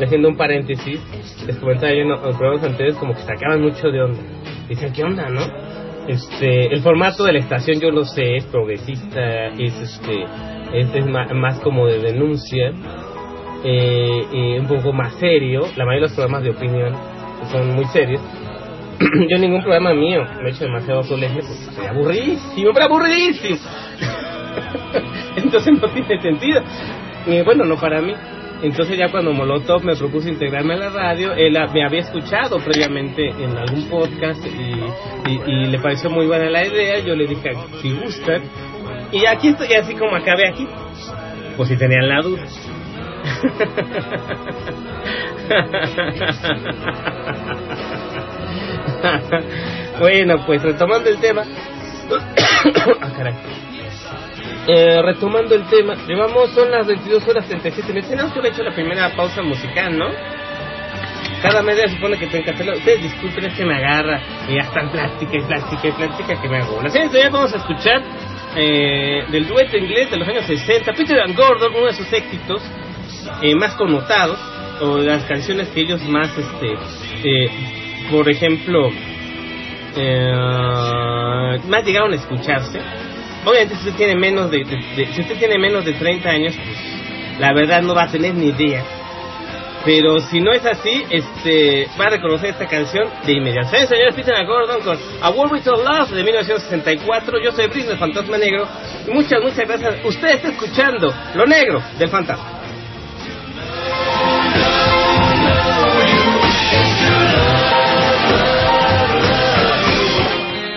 haciendo un paréntesis, les comentaba yo en los programas anteriores como que sacaban mucho de onda. Dicen, ¿qué onda, no? Este, el formato de la estación yo lo sé, es progresista, es este, es, es ma- más como de denuncia eh, eh, un poco más serio. La mayoría de los programas de opinión son muy serios. Yo ningún programa mío me he hecho demasiado solemne porque aburridísimo, pero aburridísimo. Entonces no tiene sentido. Y bueno, no para mí. Entonces ya cuando Molotov me propuso integrarme a la radio, él me había escuchado previamente en algún podcast y le pareció muy buena la idea. Yo le dije, si gustan. Y aquí estoy así como acabé aquí. Pues si tenían la duda. bueno, pues retomando el tema. Ah. Eh, retomando el tema, llevamos, son las 22 horas 37 minutos. Tenemos que haber hecho la primera pausa musical, ¿no? Cada media supone que tengo que hacerlo. Ustedes disculpen, es que me agarra y ya están plástica y plástica y plástica que me hago. La siguiente vamos a escuchar eh, del dueto inglés de los años 60, Peter and Gordon, uno de sus éxitos eh, más connotados, o las canciones que ellos más, este, eh, por ejemplo, eh, más llegaron a escucharse. Obviamente, si usted tiene menos de, si usted tiene menos de 30 años, pues la verdad no va a tener ni idea. Pero si no es así, este va a reconocer esta canción de inmediato. ¿Saben, señores? Peter Gordon con A War with Love de 1964. Yo soy Brice, el fantasma negro. Muchas, muchas gracias. Usted está escuchando Lo Negro del Fantasma.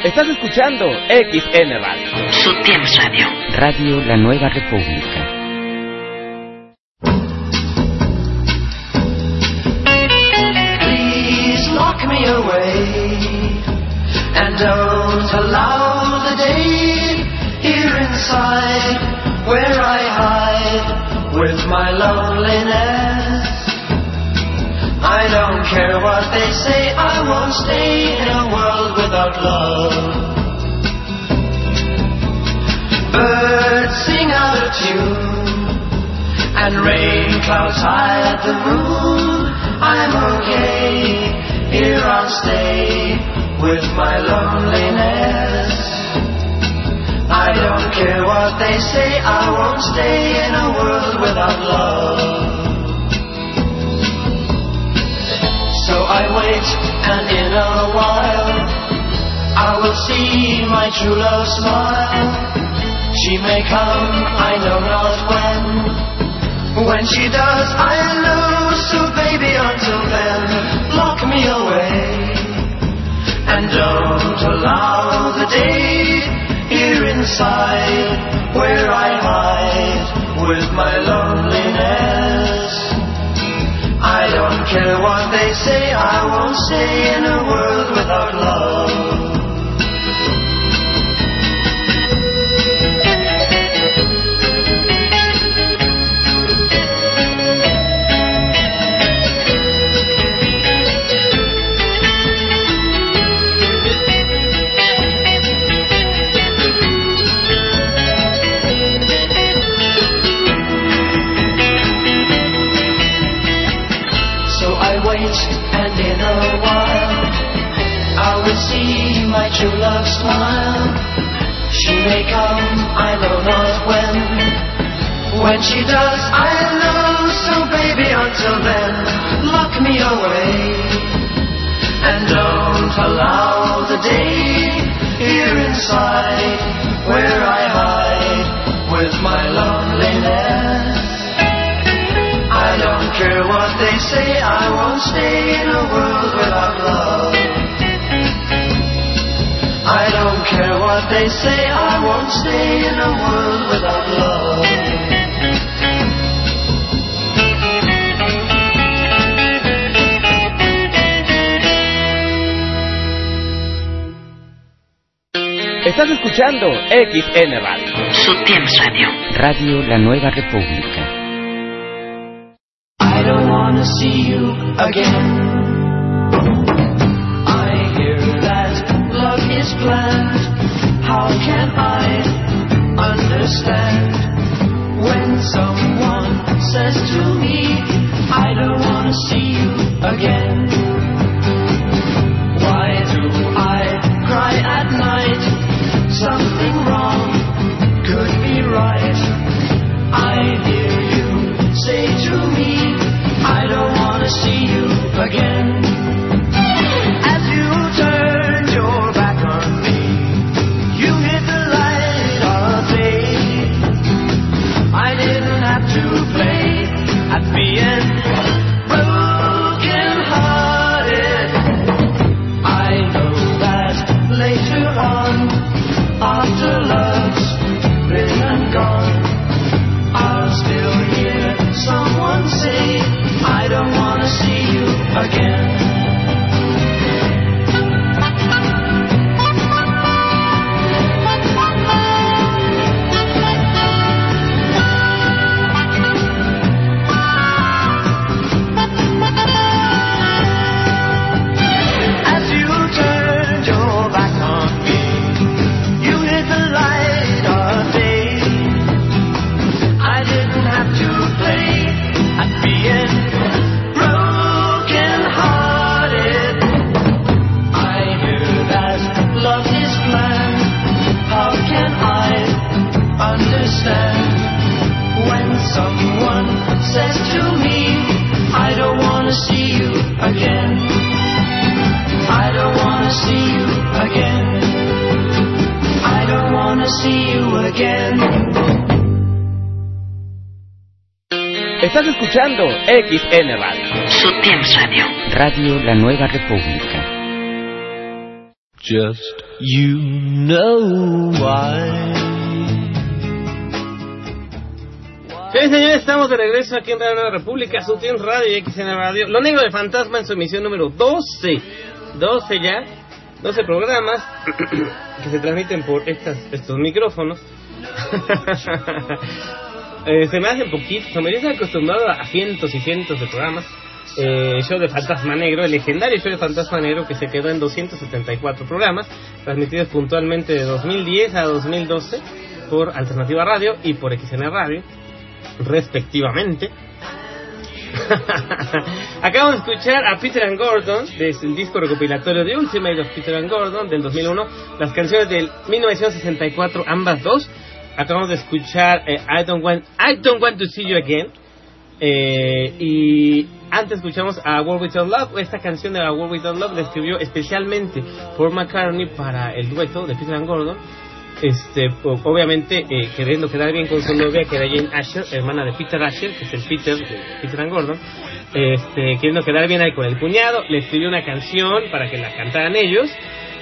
Estás escuchando XN Radio. Sutién Radio. Radio La Nueva República. Please lock me away and don't allow the day here inside where I hide with my loneliness. I don't care what they say, I won't stay in a world without love. Birds sing out of tune and rain clouds hide the moon. I'm okay, here I'll stay with my loneliness. I don't care what they say, I won't stay in a world without love. So I wait, and in a while, I will see my true love smile. She may come, I know not when. When she does, I'll lose. So baby, until then, lock me away. And don't allow the day here inside where I hide with my loneliness. I don't care what they say, I won't stay in a world without love. My true love smile. She may come, I know not when. When she does, I know. So baby, until then, lock me away. And don't allow the day here inside where I hide with my loneliness. I don't care care what they say, I won't stay in a world without love. Care what they say, I won't stay in a world without love. Estás escuchando XN Radio. Su Radio. Radio La Nueva República. I don't wanna see you again. I hear that love is planned. How can I understand when someone says to me, I don't wanna see you again? Why do I cry at night? Something wrong could be right. I hear you say to me, I don't wanna see you again. Escuchando XN Radio. Su Radio. Radio La Nueva República. Just you know why. Sí, señores, estamos de regreso aquí en Radio Nueva República, su Team Radio y XN Radio. Lo Negro de Fantasma en su emisión número 12. 12 ya. 12 programas que se transmiten por estas, estos micrófonos. Eh, se me hacen poquitos, me he acostumbrado a cientos y cientos de programas. Eh, show de Fantasma Negro, el legendario show de Fantasma Negro que se quedó en 274 programas, transmitidos puntualmente de 2010 a 2012 por Alternativa Radio y por XN Radio, respectivamente. Acabamos de escuchar a Peter and Gordon desde el disco recopilatorio de Ultimate of Peter and Gordon del 2001, las canciones del 1964, ambas dos. Acabamos de escuchar eh, I Don't Want I Don't Want to See You Again. Eh, y antes escuchamos a World Without Love. Esta canción de la World Without Love la escribió especialmente Paul McCartney para el dueto de Peter and Gordon. Este, obviamente eh, queriendo quedar bien con su novia que era Jane Asher, hermana de Peter Asher, que es el Peter de Peter and Gordon. Este, queriendo quedar bien ahí con el cuñado, le escribió una canción para que la cantaran ellos.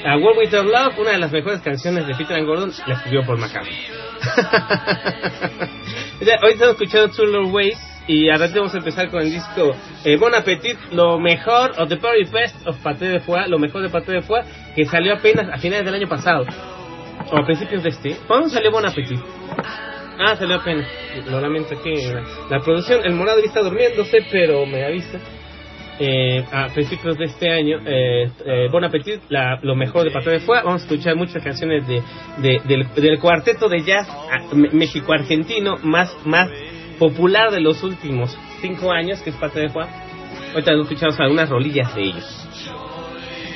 A World Without Love, una de las mejores canciones de Peter and Gordon, la escribió Paul McCartney. Hoy estamos escuchando Love Ways y ahora vamos a empezar con el disco eh, Bon Appetit, lo mejor, o The Very Best of Paté de Foie, lo mejor de Paté de Foie, que salió apenas a finales del año pasado, o a principios de este. ¿Cuándo salió Bon Appetit? Ah, salió apenas. Lo lamento aquí. La, la producción, el morado está durmiéndose, pero me avisa. Eh, a principios de este año, eh, eh, Bon Appetit, la- lo mejor de Paté de Foie. Vamos a escuchar muchas canciones de, de- del, del cuarteto de jazz ah, mexico-argentino más, más popular de los últimos cinco años, que es Paté de Foie. Ahorita escuchamos algunas rolillas de ellos.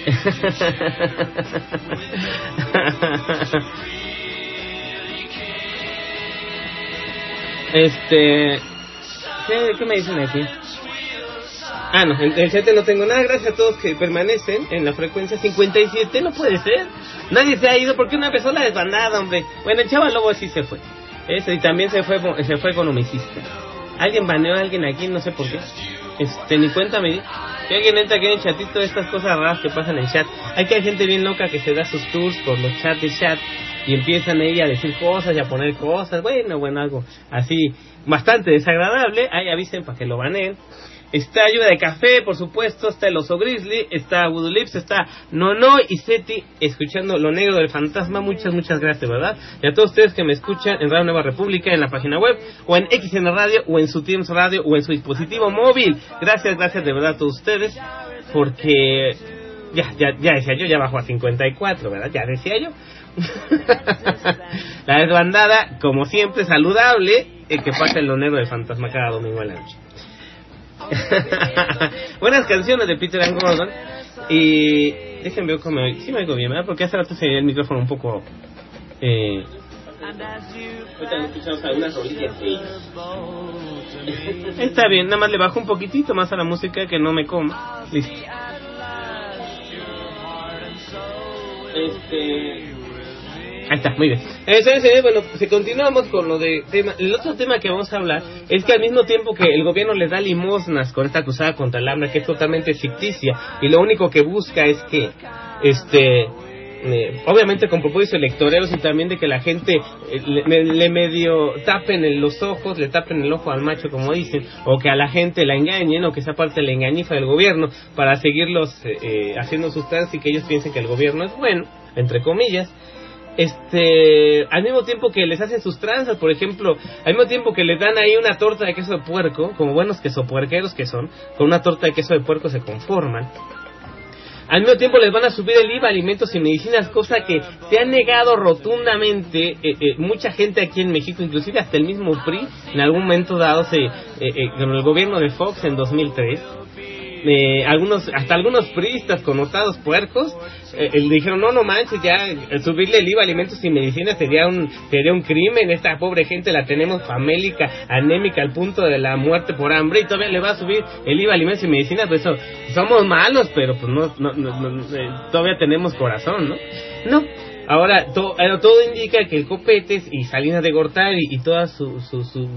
Este. ¿Qué, qué me dicen aquí? Ah, no, en el chat no tengo nada. Gracias a todos que permanecen en la frecuencia 57. No puede ser. Nadie se ha ido porque una la desbandada, hombre. Bueno, el chaval lobo sí se fue. Ese, y también se fue, se fue con homicista. Alguien baneó a alguien aquí, no sé por qué. Este, ni cuenta me. Si alguien entra aquí en el chatito, estas cosas raras que pasan en el chat. Hay que hay gente bien loca que se da sus tours por los chats de chat y empiezan ahí a decir cosas y a poner cosas. Bueno, bueno, algo así bastante desagradable. Ahí avisen para que lo baneen. Está Ayuda de Café, por supuesto, está el Oso Grizzly, está Voodoo Lips, está Nono y Seti escuchando Lo Negro del Fantasma. Muchas, muchas gracias, ¿verdad? Y a todos ustedes que me escuchan en Radio Nueva República, en la página web, o en XN Radio, o en su Teams Radio, o en su dispositivo móvil. Gracias, gracias de verdad a todos ustedes, porque ya, ya, ya decía yo, ya bajó a 54, ¿verdad? Ya decía yo. la desbandada, como siempre, saludable, el que pasa Lo Negro del Fantasma cada domingo a la noche. Buenas canciones de Peter and Gordon. Y déjenme ver cómo me Sí me oigo bien, ¿verdad? Porque hace rato se el micrófono un poco. Eh... Ahorita escuchamos algunas Está bien, nada más le bajo un poquitito más a la música que no me coma. Listo. Este. Ahí está, muy bien. Eh, bueno, si continuamos con lo de tema, el otro tema que vamos a hablar es que al mismo tiempo que el gobierno les da limosnas con esta cruzada contra el hambre, que es totalmente ficticia, y lo único que busca es que, este, eh, obviamente con propósitos electorales y también de que la gente eh, le, medio tapen en los ojos, le tapen el ojo al macho como dicen, o que a la gente la engañen, o que esa parte la engañifa del gobierno para seguirlos haciendo sus trans y que ellos piensen que el gobierno es bueno, entre comillas este, al mismo tiempo que les hacen sus tranzas, por ejemplo, al mismo tiempo que les dan ahí una torta de queso de puerco, como buenos quesopuerqueros que son, con una torta de queso de puerco se conforman. Al mismo tiempo les van a subir el IVA alimentos y medicinas, cosa que se ha negado rotundamente eh, eh, mucha gente aquí en México, inclusive hasta el mismo PRI, en algún momento dado se, eh, con el gobierno de Fox en 2003 eh, algunos hasta algunos priistas connotados puercos eh, le dijeron no no manches ya subirle el IVA alimentos y medicinas sería un sería un crimen esta pobre gente la tenemos famélica anémica al punto de la muerte por hambre y todavía le va a subir el IVA alimentos y medicinas pues eso somos malos pero pues no, no, no, eh, todavía tenemos corazón no no Ahora, to, eh, todo indica que el Copetes y Salinas de Gortari y, toda su, su, su,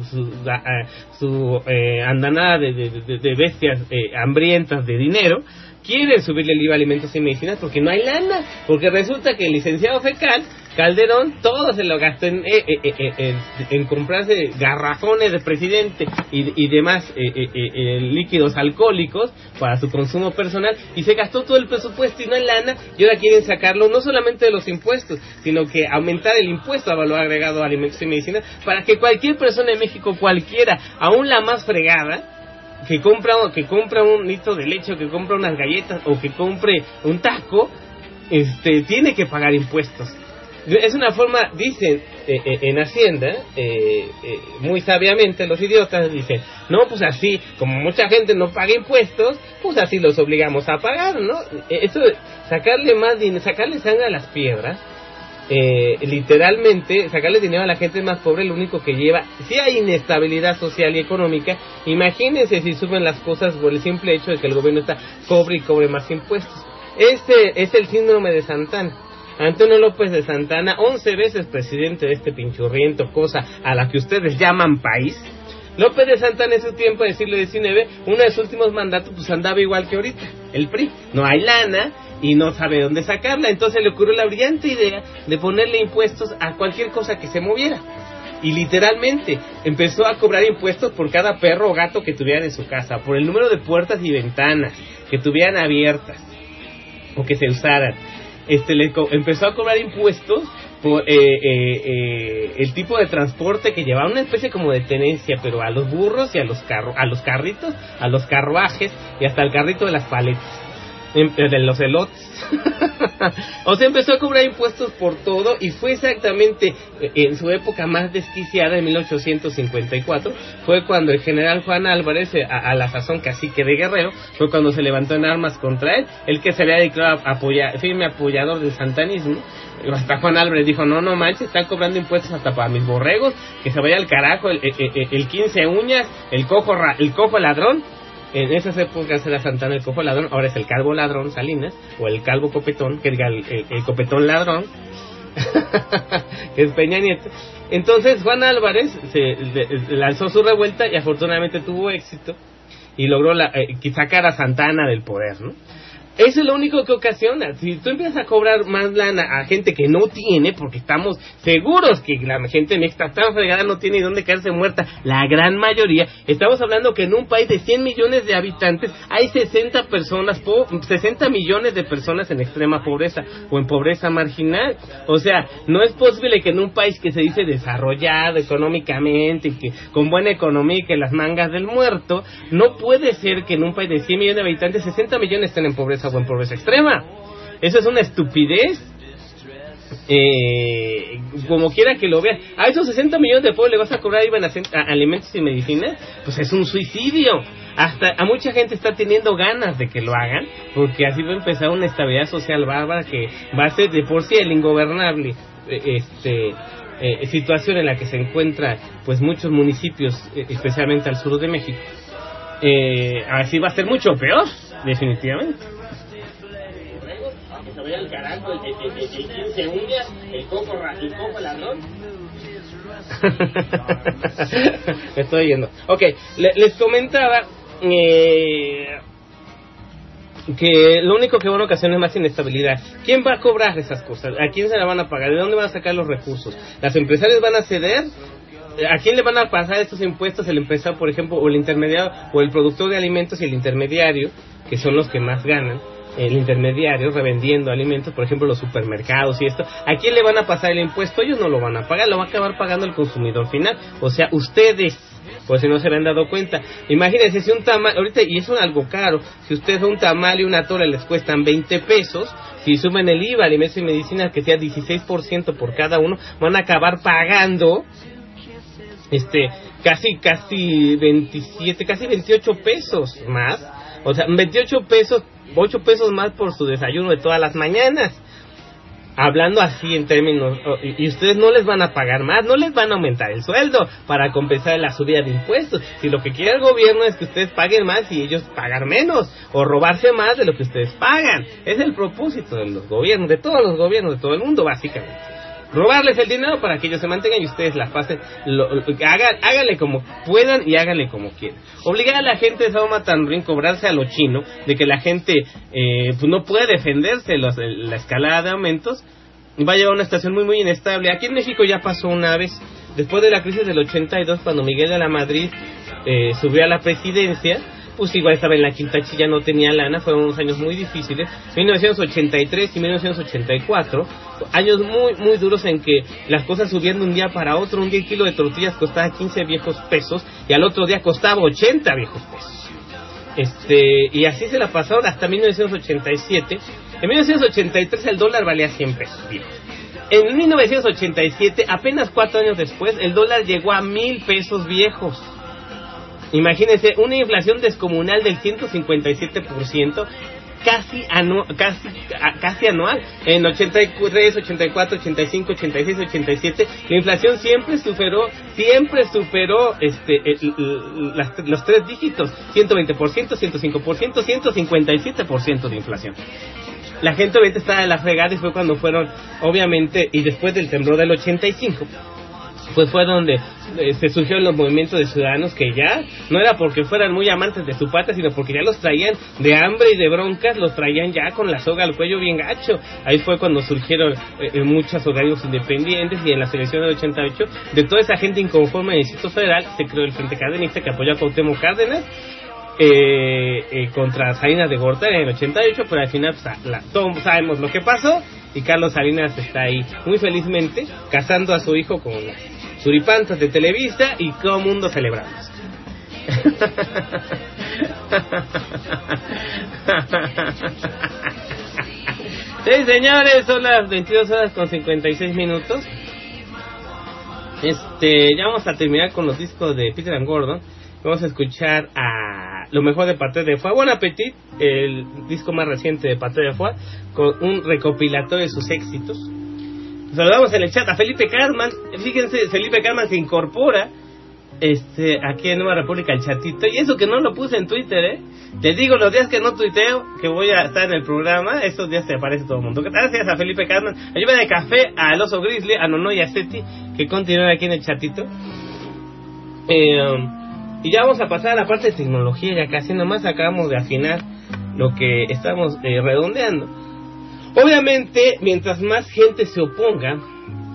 su, eh, andanada de, de, bestias eh, hambrientas de dinero quieren subirle el IVA a alimentos y medicinas porque no hay lana. Porque resulta que el licenciado fecal Calderón todo se lo gastó en, eh, eh, eh, en, comprarse garrafones de presidente y, demás líquidos alcohólicos para su consumo personal y se gastó todo el presupuesto y no en lana y ahora quieren sacarlo no solamente de los impuestos sino que aumentar el impuesto a valor agregado a alimentos y medicina para que cualquier persona en México cualquiera aún la más fregada que compra que compra un litro de leche o que compra unas galletas o que compre un taco este tiene que pagar impuestos es una forma, dicen eh, eh, en Hacienda, eh, muy sabiamente los idiotas dicen, no, pues así, como mucha gente no paga impuestos, pues así los obligamos a pagar, ¿no? Eso, sacarle más dinero, sacarle sangre a las piedras, literalmente, sacarle dinero a la gente más pobre, lo único que lleva, si hay inestabilidad social y económica, imagínense si suben las cosas por el simple hecho de que el gobierno está cobre y cobre más impuestos. Este es el síndrome de Santana Antonio López de Santana, 11 veces presidente de este pinchurriento cosa a la que ustedes llaman país. López de Santana en su tiempo del siglo XIX, uno de sus últimos mandatos, pues andaba igual que ahorita, el PRI. No hay lana y no sabe dónde sacarla, entonces le ocurrió la brillante idea de ponerle impuestos a cualquier cosa que se moviera. Y literalmente empezó a cobrar impuestos por cada perro o gato que tuvieran en su casa, por el número de puertas y ventanas que tuvieran abiertas o que se usaran este le empezó a cobrar impuestos por eh, eh, eh, el tipo de transporte que llevaba una especie como de tenencia pero a los burros y a los carro a los carritos a los carruajes y hasta el carrito de las paletas de los elotes o sea, empezó a cobrar impuestos por todo y fue exactamente en su época más desquiciada, en 1854, fue cuando el general Juan Álvarez, a, la sazón cacique de Guerrero, fue cuando se levantó en armas contra él, el que se había declarado apoya, firme apoyador del santanismo. Hasta Juan Álvarez dijo, no, no manches, están cobrando impuestos hasta para mis borregos, que se vaya al carajo, el, el, el 15 uñas, el cojo, el cojo ladrón, en esas épocas era Santana el cojo ladrón, ahora es el calvo ladrón Salinas, o el calvo copetón, que diga el, copetón ladrón, que es Peña Nieto. Entonces Juan Álvarez se lanzó su revuelta y afortunadamente tuvo éxito. y logró la, eh, sacar a Santana del poder, ¿no? Eso es lo único que ocasiona. Si tú empiezas a cobrar más lana a gente que no tiene, porque estamos seguros que la gente en esta tan fregada no tiene dónde caerse muerta, la gran mayoría, estamos hablando que en un país de 100 millones de habitantes hay 60 personas, po- 60 millones de personas en extrema pobreza o en pobreza marginal. O sea, no es posible que en un país que se dice desarrollado económicamente, y que con buena economía y que las mangas del muerto, no puede ser que en un país de 100 millones de habitantes 60 millones estén en pobreza o en pobreza extrema. Eso es una estupidez. Eh, como quiera que lo veas, a esos 60 millones de pobres le vas a cobrar IVA alimentos y medicinas, pues es un suicidio. Hasta a mucha gente está teniendo ganas de que lo hagan, porque así va a empezar una estabilidad social bárbara que va a ser de por sí el ingobernable eh, este eh, situación en la que se encuentra pues muchos municipios, especialmente al sur de México. Eh, así va a ser mucho peor, definitivamente. Se vaya al carajo el, el, el, el 15 uñas, el coco, el coco ladrón. Me estoy yendo. Ok, le- les comentaba eh, que lo único que va a ocasionar es más inestabilidad. ¿Quién va a cobrar esas cosas? ¿A quién se la van a pagar? ¿De dónde van a sacar los recursos? ¿Las empresarias van a ceder? ¿A quién le van a pasar estos impuestos? El empresario, por ejemplo, o el intermediario, o el productor de alimentos y el intermediario, que son los que más ganan. El intermediario revendiendo alimentos, por ejemplo, los supermercados y esto. ¿A quién le van a pasar el impuesto? Ellos no lo van a pagar, lo va a acabar pagando el consumidor final. O sea, ustedes por si no se le han dado cuenta. Imagínense si un tamal, ahorita, y es algo caro, si ustedes un tamal y una torre les cuestan 20 pesos, si suben el IVA, alimentos y medicinas, que sea 16% por cada uno, van a acabar pagando este casi casi 27 casi 28 pesos más o sea 28 pesos 8 pesos más por su desayuno de todas las mañanas. Hablando así en términos o- y y ustedes no les van a pagar más no les van a aumentar el sueldo para compensar la subida de impuestos. Si lo que quiere el gobierno es que ustedes paguen más y ellos pagar menos o robarse más de lo que ustedes pagan. Es el propósito de los gobiernos de todos los gobiernos de todo el mundo básicamente robarles el dinero para que ellos se mantengan y ustedes la pasen, lo, lo- hagan, háganle como puedan y háganle como quieran. Obligar a la gente de tan ruin, cobrarse a lo chino, de que la gente eh, pues no puede defenderse los- la escalada de aumentos, va a llevar una situación muy muy inestable. Aquí en México ya pasó una vez, después de la crisis del 82, cuando Miguel de la Madrid eh, subió a la presidencia, pues igual estaba en la quinta chilla, no tenía lana, fueron unos años muy difíciles, 1983 y 1984, años muy muy duros en que las cosas subían de un día para otro, un día el kilo de tortillas costaba 15 viejos pesos y al otro día costaba 80 viejos pesos. Este, y así se la pasaron hasta 1987. En 1983 el dólar valía 100 pesos. En 1987, apenas cuatro años después, el dólar llegó a mil pesos viejos. Imagínense, una inflación descomunal del 157%, casi, anu casi, casi anual. En 83, 84, 85, 86, 87, la inflación siempre superó, siempre superó este, el- el- los tres dígitos, 120%, 105%, 157% de inflación la gente ahorita estaba de la fregada y fue cuando fueron, obviamente, y después del temblor del 85, pues fue donde eh, se surgieron los movimientos de ciudadanos que ya no era porque fueran muy amantes de su patria, sino porque ya los traían de hambre y de broncas, los traían ya con la soga al cuello bien gacho. Ahí fue cuando surgieron eh, eh, muchos organismos independientes y en la selección del 88, de toda esa gente inconforme en el Distrito Federal, se creó el Frente Cardenista que apoyó a Cuauhtémoc Cárdenas eh, eh, contra Salinas de Gortari en el 88, pero al final pues, la- sabemos lo que pasó y Carlos Salinas está ahí muy felizmente casando a su hijo con las suripantas de Televisa y todo mundo celebrando. Sí, señores, son las 22 horas con 56 minutos. Este, ya vamos a terminar con los discos de Peter and Gordon. Vamos a escuchar a lo mejor de Paté de Foie, Bon Appetit, el disco más reciente de Paté de Foie, con un recopilatorio de sus éxitos. Saludamos en el chat a Felipe Carman. Fíjense, Felipe Carman se incorpora este aquí en Nueva República el chatito. Y eso que no lo puse en Twitter, ¿eh? Te digo los días que no tuiteo que voy a estar en el programa, estos días te aparece todo el mundo. Gracias a Felipe Carman. Ayuda de café al oso grizzly, a Nono y a Seti, que continúan aquí en el chatito. Eh, Y ya vamos a pasar a la parte de tecnología, ya casi nomás acabamos de afinar lo que estamos eh, redondeando. Obviamente, mientras más gente se oponga,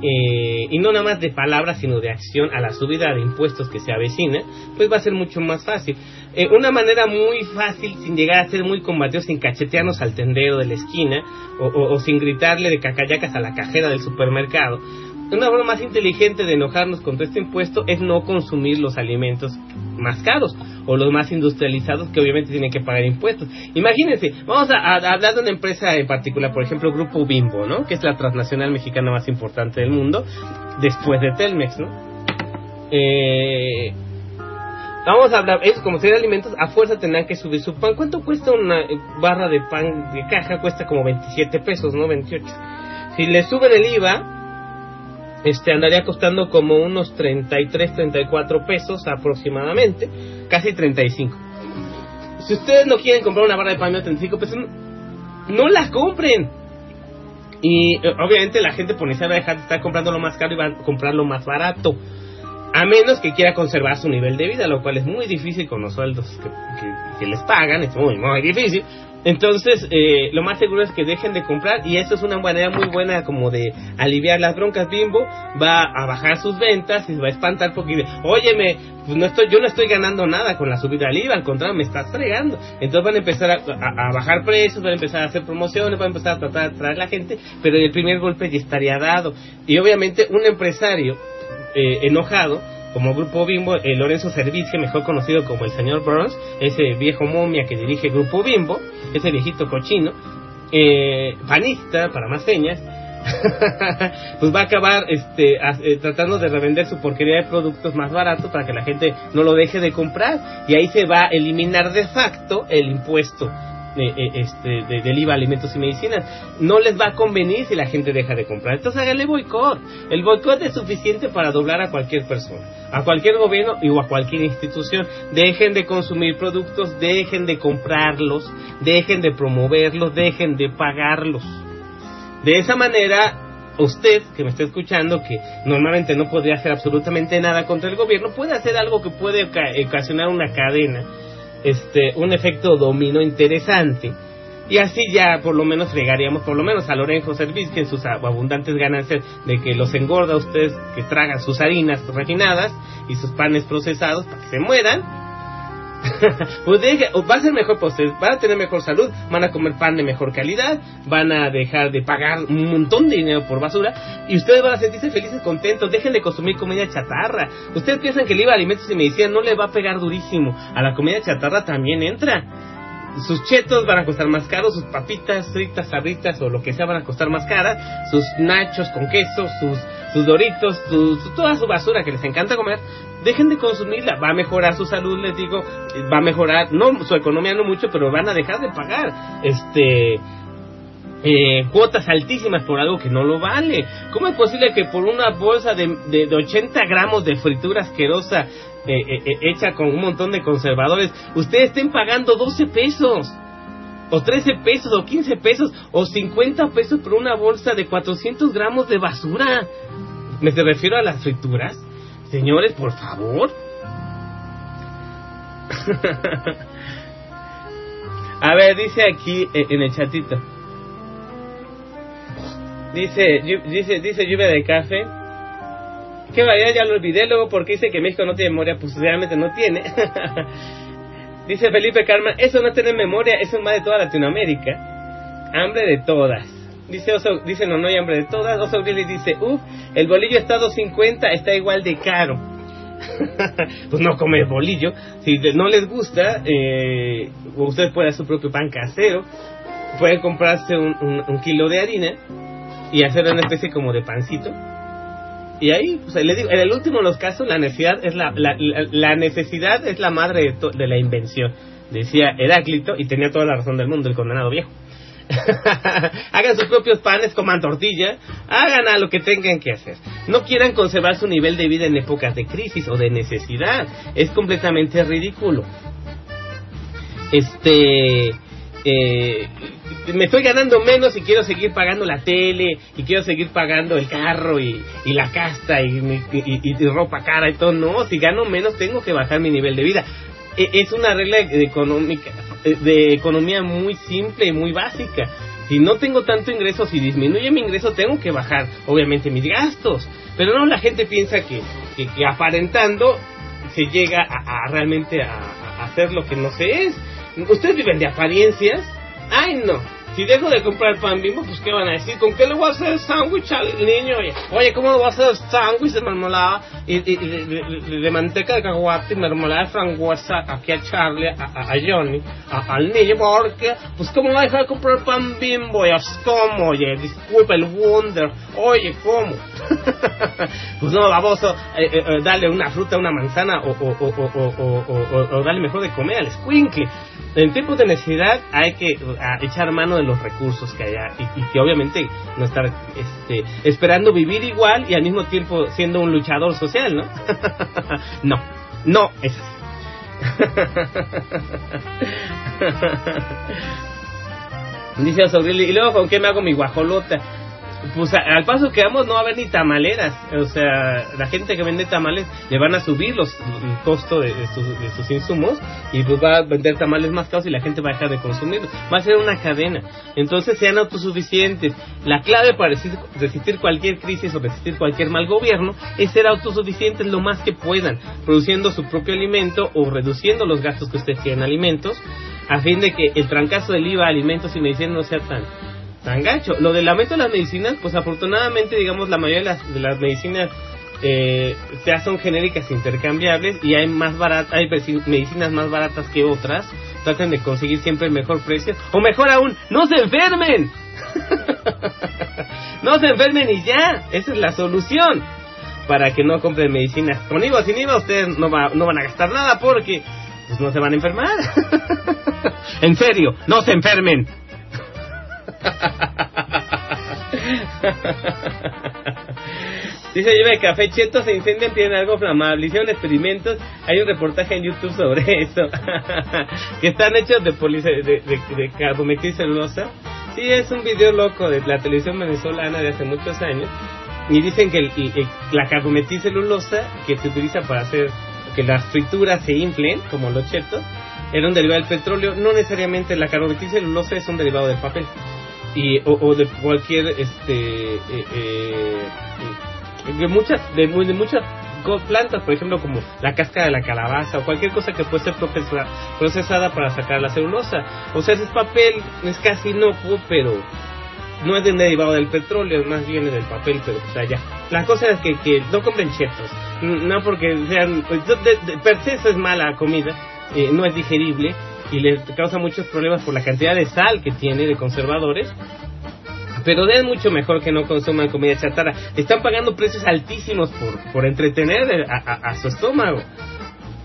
eh, y no nada más de palabras, sino de acción a la subida de impuestos que se avecina, pues va a ser mucho más fácil. Eh, una manera muy fácil, sin llegar a ser muy combatidos, sin cachetearnos al tendero de la esquina, o- o sin gritarle de cacayacas a la cajera del supermercado, una forma más inteligente de enojarnos contra este impuesto es no consumir los alimentos más caros o los más industrializados que obviamente tienen que pagar impuestos. Imagínense, vamos a, hablar de una empresa en particular, por ejemplo, Grupo Bimbo, ¿no? Que es la transnacional mexicana más importante del mundo, después de Telmex, ¿no? Eh, vamos a hablar, ellos como ser alimentos, a fuerza tendrán que subir su pan. ¿Cuánto cuesta una barra de pan de caja? Cuesta como 27 pesos, ¿no? 28. Si le suben el IVA, este andaría costando como unos 33, 34 pesos aproximadamente, casi 35. Si ustedes no quieren comprar una barra de pan de 35 pesos, no, no la compren. Y eh, obviamente la gente por necesidad va a dejar de estar comprando lo más caro y va a comprar lo más barato. A menos que quiera conservar su nivel de vida, lo cual es muy difícil con los sueldos que, que- que les pagan, es muy, muy difícil. Entonces, eh, lo más seguro es que dejen de comprar y esto es una manera muy buena como de aliviar las broncas. Bimbo va a bajar sus ventas y se va a espantar porque óyeme, pues no estoy, yo no estoy ganando nada con la subida del IVA, al contrario, me estás fregando. Entonces van a empezar a, a- a bajar precios, van a empezar a hacer promociones, van a empezar a tratar de atraer a la gente, pero el primer golpe ya estaría dado. Y obviamente un empresario eh, enojado, como Grupo Bimbo, eh, Lorenzo Servicio, mejor conocido como el señor Burns, ese viejo momia que dirige Grupo Bimbo, ese viejito cochino, eh, panista, para más señas, pues va a acabar este, eh, tratando de revender su porquería de productos más baratos para que la gente no lo deje de comprar y ahí se va a eliminar de facto el impuesto eh, eh, este, de- del IVA alimentos y medicinas. No les va a convenir si la gente deja de comprar. Entonces háganle boicot. El boicot es suficiente para doblar a cualquier persona, a cualquier gobierno y o a cualquier institución. Dejen de consumir productos, dejen de comprarlos, dejen de promoverlos, dejen de pagarlos. De esa manera, usted que me está escuchando, que normalmente no podría hacer absolutamente nada contra el gobierno, puede hacer algo que puede oca- ocasionar una cadena, este, un efecto dominó interesante. Y así ya por lo menos fregaríamos por lo menos a Lorenzo Serviz que en sus abundantes ganancias de que los engorda a ustedes que tragan sus harinas refinadas y sus panes procesados para que se mueran pues va a ser mejor para ustedes, van a tener mejor salud, van a comer pan de mejor calidad, van a dejar de pagar un montón de dinero por basura y ustedes van a sentirse felices, contentos, dejen de consumir comida chatarra. Ustedes piensan que el IVA alimentos y medicina no le va a pegar durísimo, a la comida chatarra también entra. Sus chetos van a costar más caros, sus papitas fritas, sabritas o lo que sea van a costar más caras, sus nachos con queso, sus, sus doritos, su- toda su basura que les encanta comer, dejen de consumirla, va a mejorar su salud, les digo, va a mejorar, no su economía no mucho, pero van a dejar de pagar este eh, cuotas altísimas por algo que no lo vale. ¿Cómo es posible que por una bolsa de, de, de 80 gramos de fritura asquerosa eh, eh, eh, hecha con un montón de conservadores, ustedes estén pagando 12 pesos? O 13 pesos, o 15 pesos, o 50 pesos por una bolsa de 400 gramos de basura. Me refiero a las frituras. Señores, por favor. A ver, dice aquí eh, en el chatito. Dice, dice, dice lluvia de café. Que vaya, ya lo olvidé luego porque dice que México no tiene memoria, pues realmente no tiene. dice Felipe Carmen, eso no tiene memoria, eso es más de toda Latinoamérica. Hambre de todas. Dice Oso, dice no, no hay hambre de todas. Oso Billy dice, uff, el bolillo está a 2.50, está igual de caro. pues no comer bolillo. Si no les gusta, eh, usted puede hacer su propio pan casero. Puede comprarse un, kilo de harina y hacer una especie como de pancito. Y ahí, digo, en el último de los casos, la necesidad es la, la, la- la necesidad es la madre de, to- de la invención, decía Heráclito, y tenía toda la razón del mundo, el condenado viejo. hagan sus propios panes, coman tortilla, hagan a lo que tengan que hacer. No quieran conservar su nivel de vida en épocas de crisis o de necesidad. Es completamente ridículo. Este. eh, me estoy ganando menos y quiero seguir pagando la tele y quiero seguir pagando el carro y, y la casta y, y- y ropa cara y todo. No, si gano menos tengo que bajar mi nivel de vida. E- Es una regla de económica, de economía muy simple y muy básica. Si no tengo tanto ingreso, si disminuye mi ingreso, tengo que bajar, obviamente, mis gastos. Pero no, la gente piensa que, que, que aparentando se llega a, a realmente a hacer lo que no se es. ¿Ustedes viven de apariencias? Ay, no. Si dejo de comprar pan bimbo, pues ¿qué van a decir? ¿Con qué le voy a hacer el sándwich al niño? Oye, oye, ¿cómo le voy a hacer el sándwich de mermelada y, y- y de, de- de manteca de cacahuate y mermelada de frambuesa aquí a Charlie, a, a- a Johnny, a- al niño? Porque, pues ¿cómo va a dejar de comprar pan bimbo? Así, ¿cómo? Oye, disculpa el Wonder. Oye, ¿cómo? pues no, baboso, eh, eh, eh, dale una fruta, una manzana o, o, o, o, dale mejor de comer al squinkle. En tiempos de necesidad hay que eh, echar mano de los recursos que haya y, y que obviamente no estar este, esperando vivir igual y al mismo tiempo siendo un luchador social, ¿no? no, no es así. Dice Osobril, y luego con qué me hago mi guajolota. Pues al paso que vamos no va a haber ni tamaleras. O sea, la gente que vende tamales le van a subir los, el costo de, sus, de sus insumos y pues va a vender tamales más caros y la gente va a dejar de consumirlos. Va a ser una cadena. Entonces sean autosuficientes. La clave para resistir, cualquier crisis o resistir cualquier mal gobierno es ser autosuficientes lo más que puedan, produciendo su propio alimento o reduciendo los gastos que ustedes tienen en alimentos, a fin de que el trancazo del IVA alimentos y medicinas no sea tan tan gacho. Lo del aumento de las medicinas, pues afortunadamente, digamos, la mayoría de las, de las medicinas eh, ya son genéricas e intercambiables y hay más baratas, hay medicin- medicinas más baratas que otras. Traten de conseguir siempre el mejor precio. O mejor aún, ¡no se enfermen! no se enfermen y ya. Esa es la solución. Para que no compren medicinas con IVA sin IVA, ustedes no, va- no van a gastar nada porque pues, no se van a enfermar. en serio, no se enfermen. Dice lleva de café cheto se incendian, tienen algo flamable. Hicieron experimentos, hay un reportaje en YouTube sobre eso. que están hechos de, de, de, de carbometilcelulosa. Sí, es un video loco de la televisión venezolana de hace muchos años. Y dicen que el- la carbometilcelulosa que se utiliza para hacer que las frituras se inflen, como los chetos, era un derivado del petróleo. No necesariamente la carbometilcelulosa es un derivado del papel y o, o de cualquier este eh, eh, de muchas de, de muchas plantas por ejemplo como la cáscara de la calabaza o cualquier cosa que puede ser procesa- procesada para sacar la celulosa. O sea ese es papel es casi inocuo pero no es de derivado del petróleo más bien del papel pero o sea ya. La cosa es que, que no compren chetos. No porque sean pues, de- de- per se eso es mala comida eh, no es digerible y le causa muchos problemas por la cantidad de sal que tiene de conservadores. Pero es mucho mejor que no consuman comida chatarra. Están pagando precios altísimos por, por entretener a, a- a su estómago.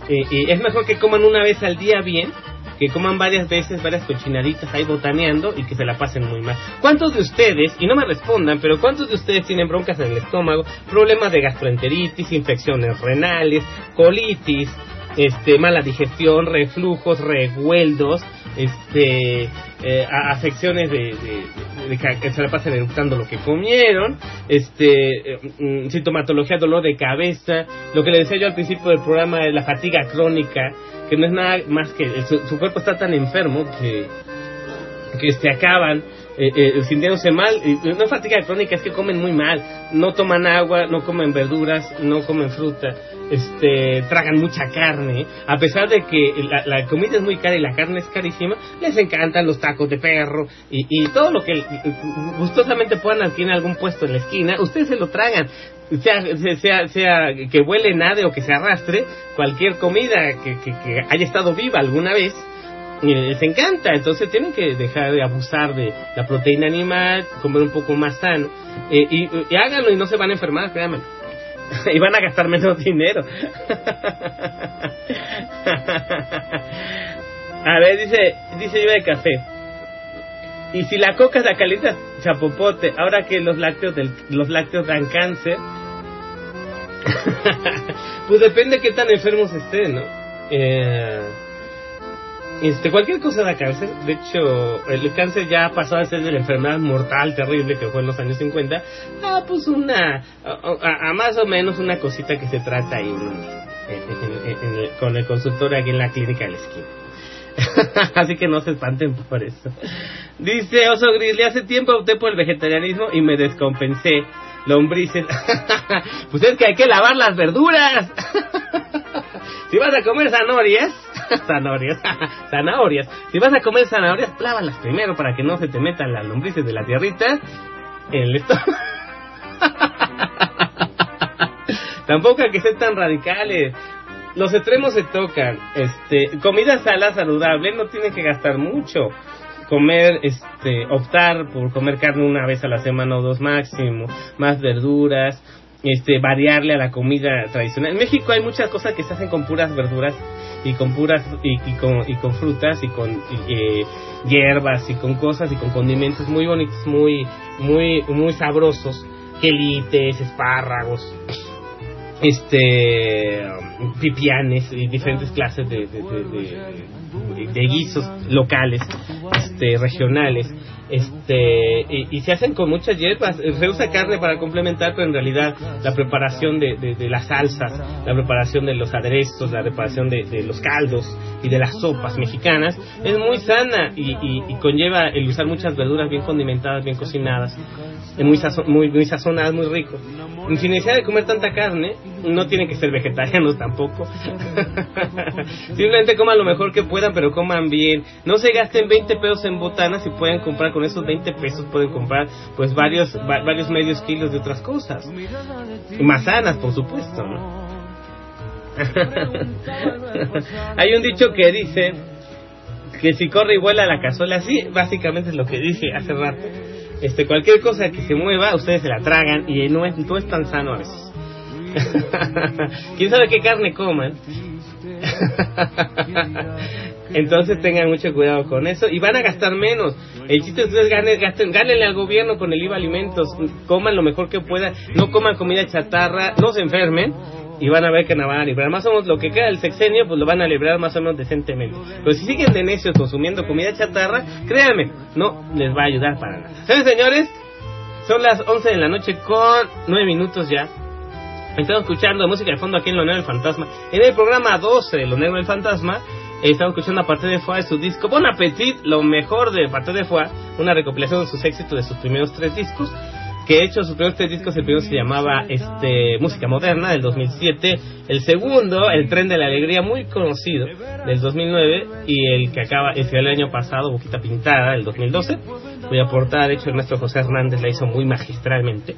Eh, y es mejor que coman una vez al día bien, que coman varias veces, varias cochinaditas ahí botaneando y que se la pasen muy mal. ¿Cuántos de ustedes, y no me respondan, pero cuántos de ustedes tienen broncas en el estómago, problemas de gastroenteritis, infecciones renales, colitis, este, mala digestión, reflujos, revueldos, este, eh, afecciones de, de- de- que se la pasan eructando lo que comieron, este, eh, mm, sintomatología, dolor de cabeza, lo que le decía yo al principio del programa de la fatiga crónica, que no es nada más que su, cuerpo está tan enfermo que que se acaban eh, eh, sintiéndose mal. No es fatiga crónica, es que comen muy mal. No toman agua, no comen verduras, no comen fruta, este, tragan mucha carne. A pesar de que la, comida es muy cara y la carne es carísima, les encantan los tacos de perro y, y todo lo que eh, gustosamente puedan adquirir algún puesto en la esquina, ustedes se lo tragan. Sea, sea, sea que huele nada o que se arrastre, cualquier comida que, que, que haya estado viva alguna vez, y les encanta, entonces tienen que dejar de abusar de la proteína animal, comer un poco más sano, eh, y, y háganlo y no se van a enfermar, créanme. y van a gastar menos dinero. a ver, dice, dice yo de café. Y si la coca la calienta chapopote, ahora que los lácteos del, los lácteos dan cáncer, pues depende de qué tan enfermos estén, ¿no? Eh, Este, cualquier cosa da cáncer. De hecho, el cáncer ya pasó a ser de la enfermedad mortal terrible que fue en los años 50. Ah, pues una, a, a más o menos una cosita que se trata ahí en- en- en- en- con el consultor aquí en la clínica de la esquina. Así que no se espanten por eso. Dice Oso Grizzly, hace tiempo opté por el vegetarianismo y me descompensé. Lombrices. pues es que hay que lavar las verduras. si vas a comer zanahorias, zanahorias, zanahorias. Si vas a comer zanahorias, lávalas primero para que no se te metan las lombrices de la tierrita el estómago. Tampoco hay que ser tan radicales. Los extremos se tocan. Este, comida sana, saludable, no tiene que gastar mucho. Comer, este, optar por comer carne una vez a la semana o dos máximo, más verduras, este, variarle a la comida tradicional. En México hay muchas cosas que se hacen con puras verduras y con puras y, con y con frutas y con eh, hierbas y con cosas y con condimentos muy bonitos, muy muy muy sabrosos, quelites, espárragos, este pipianes y diferentes clases de- de- de guisos locales este regionales este y, se hacen con muchas hierbas. Se usa carne para complementar pero en realidad la preparación de, de- las salsas la preparación de los aderezos la preparación de, de los caldos y de las sopas mexicanas es muy sana y, y- conlleva el usar muchas verduras bien condimentadas bien cocinadas. Muy, sazo- muy, muy sazonadas muy rico. Sin necesidad de comer tanta carne no tienen que ser vegetarianos tampoco. Simplemente coman lo mejor que puedan pero coman bien. No se gasten 20 pesos en botanas y pueden comprar con esos 20 pesos pueden comprar pues varios va- varios medios kilos de otras cosas. Más sanas por supuesto hay un dicho que dice que si corre y vuela la cazuela sí básicamente es lo que dije hace rato. Este cualquier cosa que se mueva ustedes se la tragan y no es no es tan sano a veces. Quién sabe qué carne coman entonces tengan mucho cuidado con eso y van a gastar menos. El chiste es ustedes ganen, gasten, gánenle al gobierno con el IVA alimentos, coman lo mejor que puedan, no coman comida chatarra, no se enfermen y van a ver que no van a librar. Más o menos lo que queda del sexenio, pues lo van a librar más o menos decentemente. Pero si siguen de necios consumiendo comida chatarra, créanme, no les va a ayudar para nada. ¿Saben, señores? Son las 11 de la noche con 9 minutos ya. Estamos escuchando música de fondo aquí en Lo Negro del Fantasma. En el programa 12 de Lo Negro del Fantasma, estamos escuchando a Parte de Foie de su disco Bon Appetit, lo mejor de Parte de Foie, una recopilación de sus éxitos de sus primeros tres discos. Que de hecho sus primeros tres discos, el primero se llamaba este Música Moderna del 2007, el segundo, El Tren de la Alegría, muy conocido, del 2009, y el que acaba, el el año pasado, Boquita Pintada, del 2012, cuya portada, de hecho, el maestro José Hernández la hizo muy magistralmente.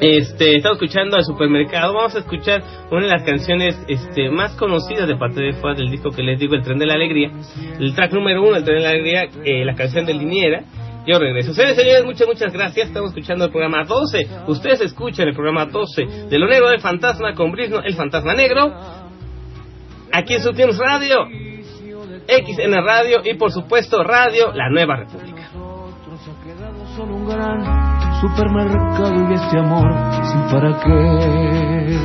Este, estamos escuchando al supermercado. Vamos a escuchar una de las canciones este, más conocidas de parte de del disco que les digo, El Tren de la Alegría. El track número uno, El Tren de la Alegría, eh, la canción de Liniera. Yo regreso. Ustedes, señores, muchas, muchas gracias. Estamos escuchando el programa 12. Ustedes escuchan el programa 12 de Lo Negro del Fantasma con Brisno, el Fantasma Negro. Aquí en Subteams Radio, XN Radio y por supuesto Radio La Nueva República. Supermercado y este amor sin para qué.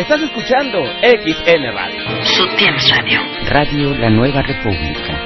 Estás escuchando XN Radio. Subteams Radio. Radio La Nueva República.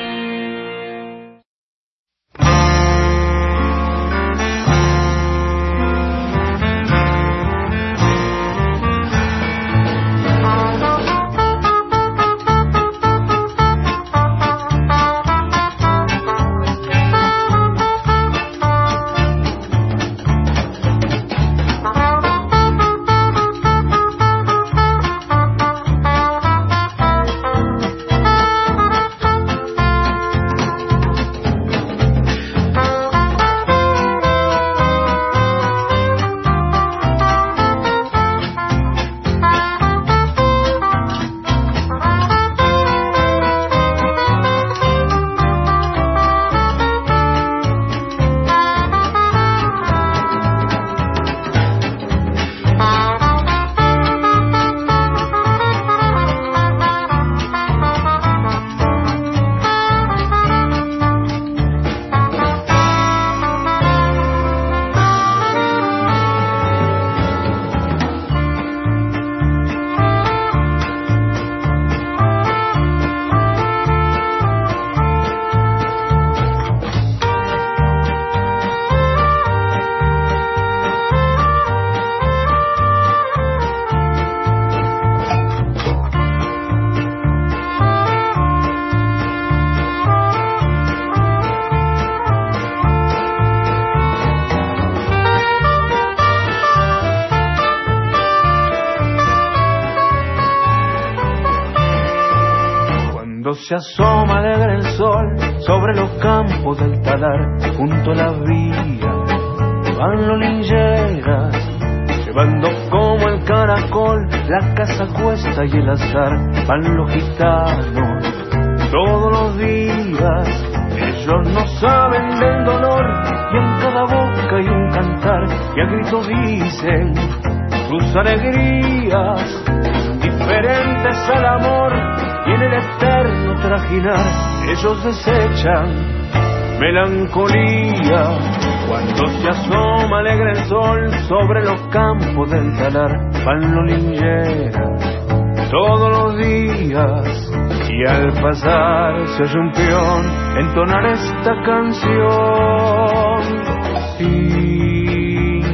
Van los gitanos todos los días. Ellos no saben del dolor y en cada boca hay un cantar y a gritos dicen sus alegrías diferentes al amor y en el eterno trajinar ellos desechan melancolía cuando se asoma alegre el sol sobre los campos del talar van los lingeras todos los días y al pasar se oye un peón entonar esta canción.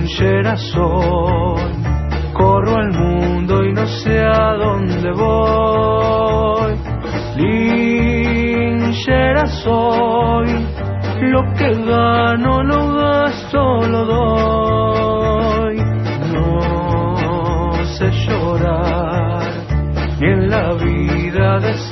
Linchera soy corro al mundo y no sé a dónde voy. Linchera soy lo que gano vida deseo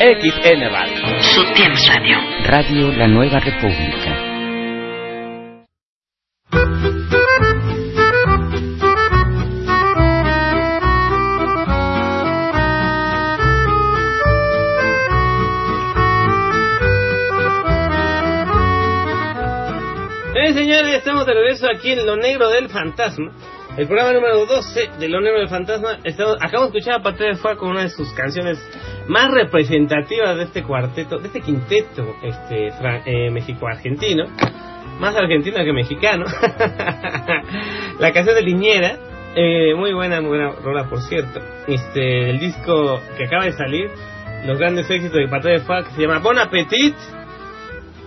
XN Radio. Sutiel Radio. Radio La Nueva República. Eh, señores, estamos de regreso aquí en Lo Negro del Fantasma. El programa número 12 de Lo Negro del Fantasma. Estamos, acabamos de escuchar a Patria de Fuego con una de sus canciones más representativas de este cuarteto, de este quinteto este eh, México-argentino. Más argentino que mexicano. La canción de Liñera. eh, muy buena, muy buena rola, por cierto. Este, el disco que acaba de salir. Los grandes éxitos de Patria de Fuego que se llama Bon Appetit.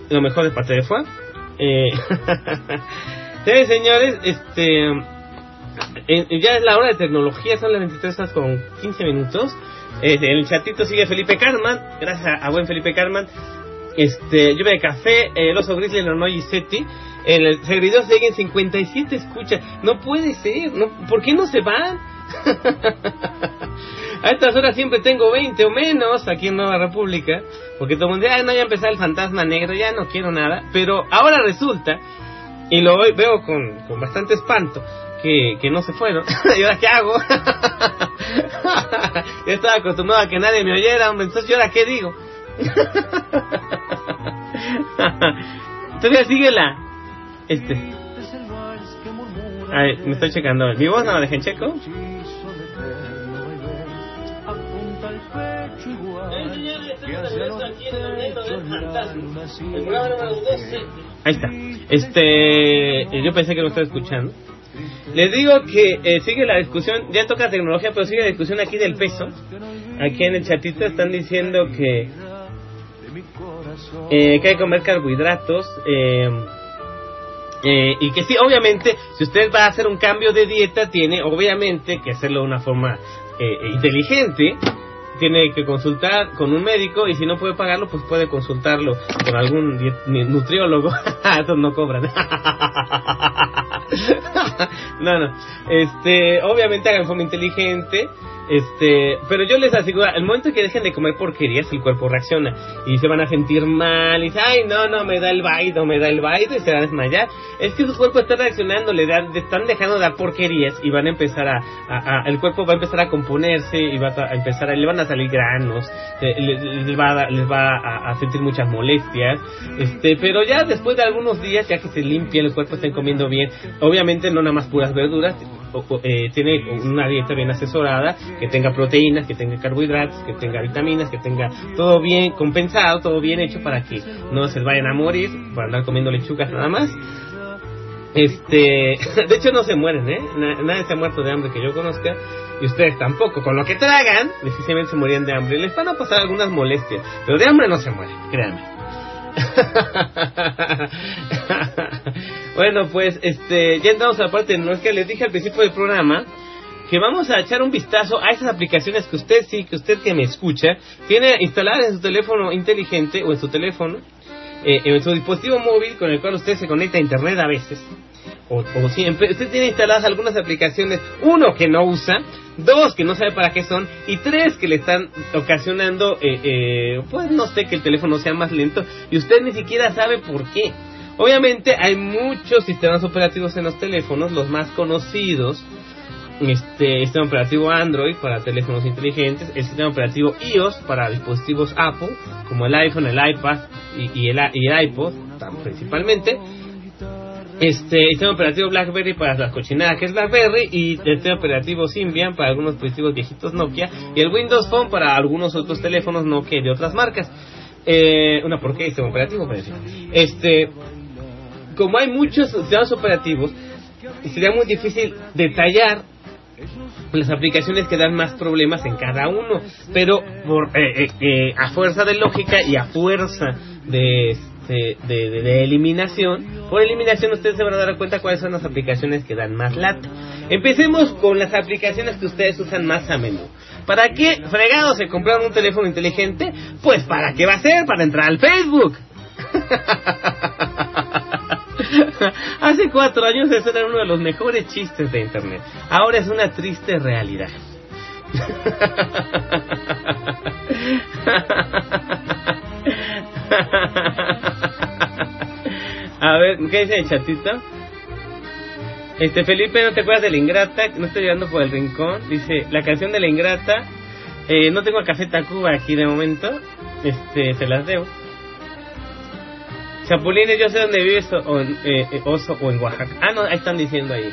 Lo mejor de Patria de Fuego. Eh, sí, señores, este eh, ya es la hora de tecnología, son las 23 horas con 15 minutos. El chatito sigue Felipe Carman, gracias a, buen Felipe Carman. Este, lluvia de café, el oso grizzly, Nornoy y Seti. En el servidor siguen 57 escuchas. No puede ser, no, ¿por qué no se van? a estas horas siempre tengo 20 o menos aquí en Nueva República. Porque todo el mundo dice, no, ya empezó el fantasma negro, ya no quiero nada. Pero ahora resulta, y lo veo con, con bastante espanto, que, que no se fueron. ¿Y ahora qué hago? Yo estaba acostumbrado a que nadie me oyera, entonces ¿y ahora qué digo? Todavía sigue la... Este... Me estoy checando. ¿Mi voz no la dejen checo? Ahí está. Este, yo pensé que lo estaba escuchando. Les digo que eh, sigue la discusión, ya toca tecnología, pero sigue la discusión aquí del peso. Aquí en el chatito están diciendo que, eh, que hay que comer carbohidratos. Eh, eh, y que sí, obviamente, si usted va a hacer un cambio de dieta, tiene obviamente que hacerlo de una forma eh, inteligente. Tiene que consultar con un médico y si no puede pagarlo, pues puede consultarlo con algún nutriólogo. Estos no cobran. no, no. Este, obviamente hagan forma inteligente. Este, pero yo les aseguro, el momento que dejen de comer porquerías, el cuerpo reacciona y se van a sentir mal y dice, ay, no, no, me da el vaído, me da el vaído y se van a desmayar. Es que su cuerpo está reaccionando, le le están dejando de dar porquerías y van a empezar a, a- el cuerpo va a empezar a componerse y va a, empezar a, le van a salir granos, le- le- les va, a, les va a, sentir muchas molestias, este, pero ya después de algunos días, ya que se limpia el cuerpo, estén comiendo bien, obviamente no nada más puras verduras, o, eh, tiene una dieta bien asesorada, que tenga proteínas, que tenga carbohidratos, que tenga vitaminas, que tenga todo bien compensado, todo bien hecho para que no se vayan a morir por andar comiendo lechugas nada más. Este, de hecho no se mueren, ¿eh? Na- nadie se ha muerto de hambre que yo conozca y ustedes tampoco. Con lo que tragan, difícilmente se morían de hambre. Les van a pasar algunas molestias, pero de hambre no se mueren, créanme. bueno, pues este, ya entramos a la parte, no es que les dije al principio del programa que vamos a echar un vistazo a esas aplicaciones que usted sí, que usted que me escucha, tiene instaladas en su teléfono inteligente o en su teléfono, eh, en su dispositivo móvil con el cual usted se conecta a internet a veces. O, o siempre, usted tiene instaladas algunas aplicaciones, uno que no usa, dos que no sabe para qué son, y tres que le están ocasionando, eh, eh, pues no sé, que el teléfono sea más lento, y usted ni siquiera sabe por qué. Obviamente hay muchos sistemas operativos en los teléfonos, los más conocidos, este sistema operativo Android para teléfonos inteligentes, el sistema operativo iOS para dispositivos Apple, como el iPhone, el iPad y, y el, y el iPod, principalmente. Este el sistema operativo BlackBerry para las cochinadas que es BlackBerry y el sistema operativo Symbian para algunos dispositivos viejitos Nokia y el Windows Phone para algunos otros teléfonos Nokia de otras marcas. Eh, una porquería sistema operativo, pero. Este, como hay muchos sistemas operativos, sería muy difícil detallar las aplicaciones que dan más problemas en cada uno, pero por, eh, eh, eh, a fuerza de lógica y a fuerza de, este, de, de- de eliminación, por eliminación ustedes se van a dar cuenta cuáles son las aplicaciones que dan más lata. Empecemos con las aplicaciones que ustedes usan más a menudo. ¿Para qué fregados se compraron un teléfono inteligente? Pues para qué va a ser, para entrar al Facebook. Hace cuatro años ese era uno de los mejores chistes de Internet. Ahora es una triste realidad. A ver, ¿qué dice el chatito? Este Felipe, ¿no te acuerdas de la ingrata? No estoy llorando por el rincón. Dice, la canción de la ingrata. Eh, no tengo a Café Tacuba aquí de momento. Este, se las debo. Chapulines, yo sé dónde vives, o, o en, eh, eh, Oso o en Oaxaca. Ah, no, ahí están diciendo ahí.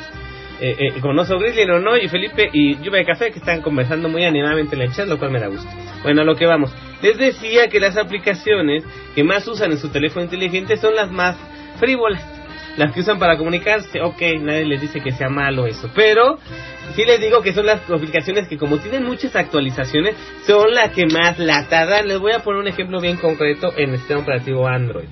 Eh, eh, con Oso Grizzly, no, no, y Felipe y Lluvia de Café que están conversando muy animadamente en el chat, lo cual me da gusto. Bueno, a lo que vamos. Les decía que las aplicaciones que más usan en su teléfono inteligente son las más frívolas. Las que usan para comunicarse, ok, nadie les dice que sea malo eso, pero sí les digo que son las aplicaciones que como tienen muchas actualizaciones, son las que más lata dan. Les voy a poner un ejemplo bien concreto en el sistema operativo Android.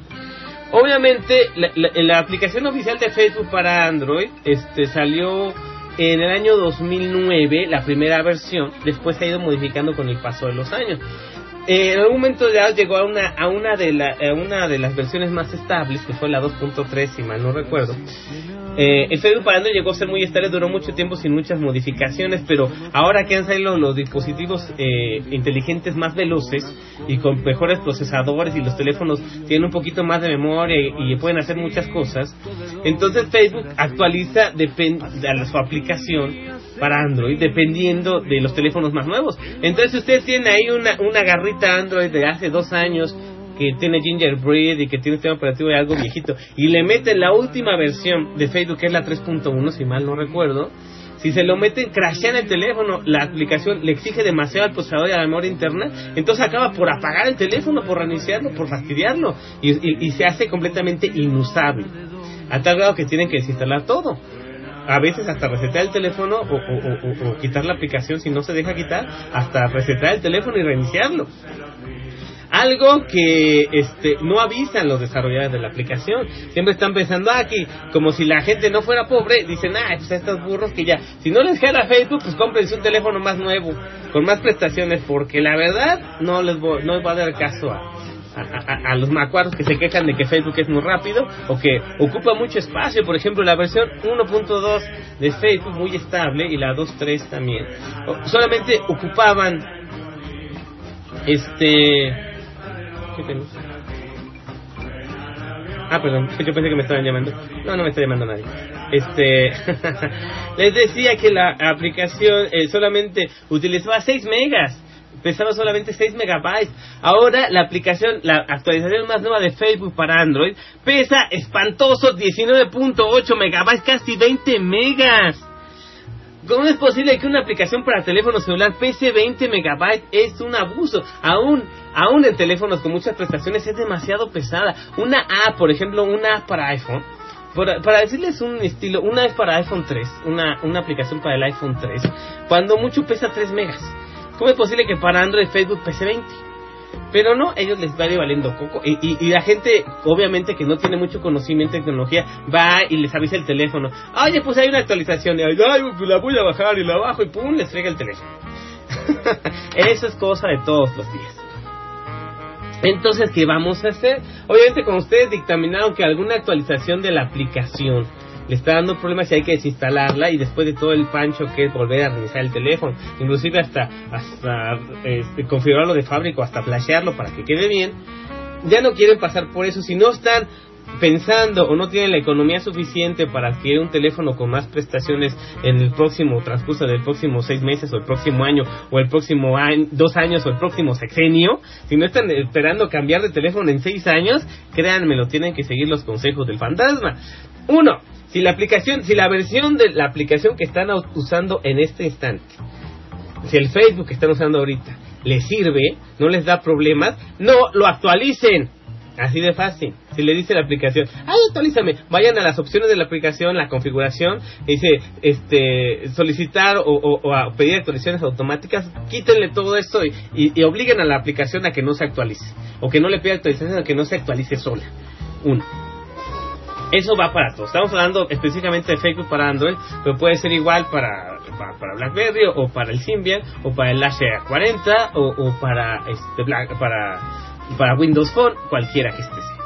Obviamente, la, aplicación oficial de Facebook para Android este, salió en el año 2009, la primera versión, después se ha ido modificando con el paso de los años. Eh, en algún momento ya llegó a una, a, una de la, a una de las versiones más estables, que fue la 2.3, si mal no recuerdo. Eh, el Facebook para Android llegó a ser muy estable, duró mucho tiempo sin muchas modificaciones, pero ahora que han salido los dispositivos eh, inteligentes más veloces y con mejores procesadores y los teléfonos tienen un poquito más de memoria y, pueden hacer muchas cosas, entonces Facebook actualiza a su aplicación para Android dependiendo de los teléfonos más nuevos. Entonces si ustedes tienen ahí una, una garrita Android de hace dos años que tiene Gingerbread y que tiene sistema operativo de algo viejito. Y le meten la última versión de Facebook que es la 3.1 si mal no recuerdo. Si se lo meten crashean el teléfono la aplicación le exige demasiado al procesador y la memoria interna entonces acaba por apagar el teléfono por reiniciarlo por fastidiarlo y, y- y se hace completamente inusable. A tal grado que tienen que desinstalar todo. A veces hasta resetar el teléfono o, o- o- o- quitar la aplicación si no se deja quitar, hasta resetar el teléfono y reiniciarlo. Algo que este, no avisan los desarrolladores de la aplicación. Siempre están pensando "Ah, aquí, como si la gente no fuera pobre, dicen, ah, pues estos burros que ya, si no les jala Facebook, pues cómprense un teléfono más nuevo, con más prestaciones, porque la verdad no les, vo- no les va a dar caso a, a, a- a los macuaros que se quejan de que Facebook es muy rápido o que ocupa mucho espacio. Por ejemplo, la versión 1.2 de Facebook muy estable y la 2.3 también. Solamente ocupaban este... Ah, perdón, yo pensé que me estaban llamando. No, no me está llamando nadie. Este, les decía que la aplicación eh, solamente utilizaba 6 megas, pesaba solamente 6 megabytes. Ahora la aplicación, la actualización más nueva de Facebook para Android, pesa espantoso 19.8 megabytes, casi 20 megas. ¿Cómo es posible que una aplicación para teléfono celular pese 20 megabytes? Es un abuso. Aún, aún en teléfonos con muchas prestaciones es demasiado pesada. Una app, por ejemplo, una app para iPhone. Para decirles un estilo, una es para iPhone 3, una, una aplicación para el iPhone 3, cuando mucho pesa 3 megas. ¿Cómo es posible que para Android Facebook pese 20? Pero no, ellos les va valiendo coco. Y, y, y la gente, obviamente, que no tiene mucho conocimiento en tecnología, va y les avisa el teléfono. Oye, pues hay una actualización. Y, ay, pues la voy a bajar y la bajo y pum, les frega el teléfono. Eso es cosa de todos los días. Entonces, ¿qué vamos a hacer? Obviamente, con ustedes dictaminaron que alguna actualización de la aplicación le está dando problemas y hay que desinstalarla y después de todo el pancho que es volver a reiniciar el teléfono, inclusive hasta, hasta este, configurarlo de fábrica o hasta flashearlo para que quede bien, ya no quieren pasar por eso, si no están pensando o no tienen la economía suficiente para adquirir un teléfono con más prestaciones en el próximo transcurso del próximo seis meses o el próximo año o el próximo año, dos años o el próximo sexenio, si no están esperando cambiar de teléfono en seis años, créanme, lo tienen que seguir los consejos del fantasma. Uno, si la aplicación, si la versión de la aplicación que están usando en este instante, si el Facebook que están usando ahorita les sirve, no les da problemas, no lo actualicen. Así de fácil. Si le dice la aplicación, ay, actualízame, vayan a las opciones de la aplicación, la configuración, y dice, este, solicitar o, o- o pedir actualizaciones automáticas, quítenle todo esto y, y- obliguen a la aplicación a que no se actualice, o que no le pida actualizaciones, a que no se actualice sola. Uno. Eso va para todos. Estamos hablando específicamente de Facebook para Android, pero puede ser igual para, para, para BlackBerry o para el Symbian o para el Asha 40 o, o para este Black, para para Windows Phone, cualquiera que sea.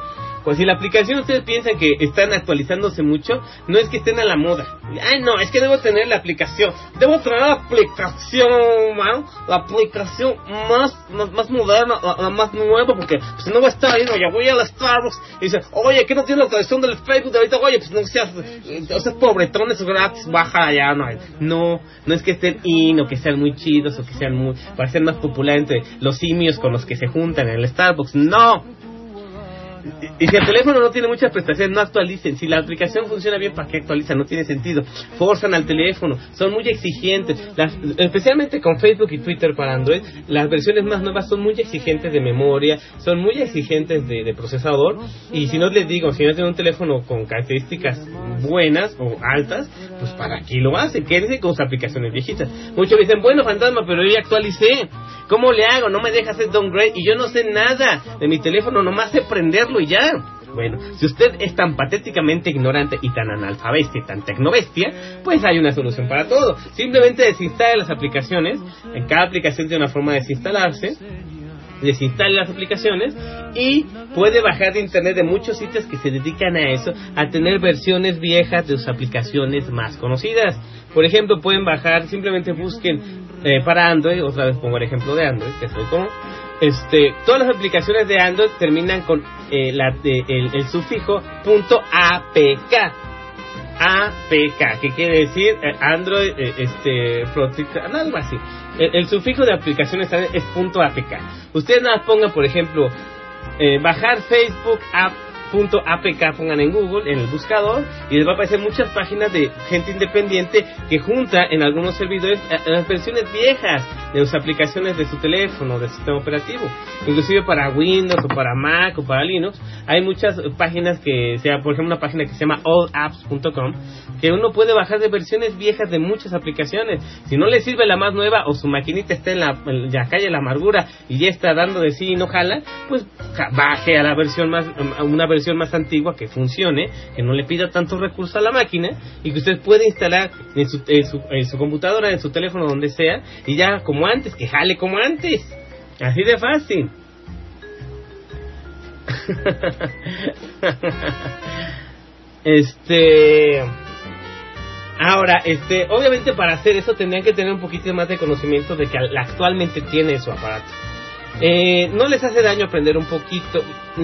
Pues si la aplicación ustedes piensan que están actualizándose mucho, no es que estén a la moda. Ay, no, es que debo tener la aplicación. Debo tener la aplicación, mano, la aplicación más, más, más moderna, la, más nueva, porque si no va a estar ahí, no, ya voy a la Starbucks y dice, oye, ¿qué no tiene la actualización del Facebook de ahorita? Oye, pues no seas, eh, o sea, pobretón, es gratis, baja allá, no. No, no es que estén in o que sean muy chidos o que sean muy, para ser más popular entre los simios con los que se juntan en el Starbucks. No, y si el teléfono no tiene muchas prestaciones, no actualicen. Si la aplicación funciona bien, ¿para qué actualizan? No tiene sentido. Forzan al teléfono, son muy exigentes. Las- especialmente con Facebook y Twitter para Android, las versiones más nuevas son muy exigentes de memoria, son muy exigentes de, procesador. Y si no les digo, si no tienen un teléfono con características buenas o altas, pues ¿para qué lo hacen? Quédense con sus aplicaciones viejitas. Muchos dicen, bueno, fantasma, pero yo ya actualicé. ¿Cómo le hago? No me deja hacer downgrade y yo no sé nada de mi teléfono, nomás sé prenderlo y ya. Bueno, si usted es tan patéticamente ignorante y tan analfabestia y tan tecnobestia, pues hay una solución para todo. Simplemente desinstale las aplicaciones. En cada aplicación tiene una forma de desinstalarse. Desinstale las aplicaciones y puede bajar de internet de muchos sitios que se dedican a eso, a tener versiones viejas de sus aplicaciones más conocidas. Por ejemplo, pueden bajar, simplemente busquen eh, para Android, otra vez pongo el ejemplo de Android, que es muy común. Este, todas las aplicaciones de Android terminan con eh, la, de- el, el sufijo .apk. APK, que quiere decir eh, Android, eh, este, Protect- algo así. El, sufijo de aplicaciones es punto .apk. Ustedes nada pongan, por ejemplo, eh, bajar Facebook app punto .apk pongan en Google, en el buscador, y les va a aparecer muchas páginas de gente independiente que junta en algunos servidores eh, las versiones viejas de sus aplicaciones de su teléfono, del sistema operativo. Inclusive para Windows o para Mac o para Linux, hay muchas páginas que, sea por ejemplo una página que se llama allapps.com, que uno puede bajar de versiones viejas de muchas aplicaciones. Si no le sirve la más nueva o su maquinita está en la, en la calle la amargura y ya está dando de sí y no jala, pues baje a la versión más, una versión más antigua que funcione, que no le pida tantos recursos a la máquina y que usted puede instalar en su, en su, en su computadora, en su teléfono, donde sea, y ya como antes, que jale como antes. Así de fácil. este. Ahora, este, obviamente para hacer eso tendrían que tener un poquito más de conocimiento de que al- actualmente tiene su aparato. Eh, no les hace daño aprender un poquito.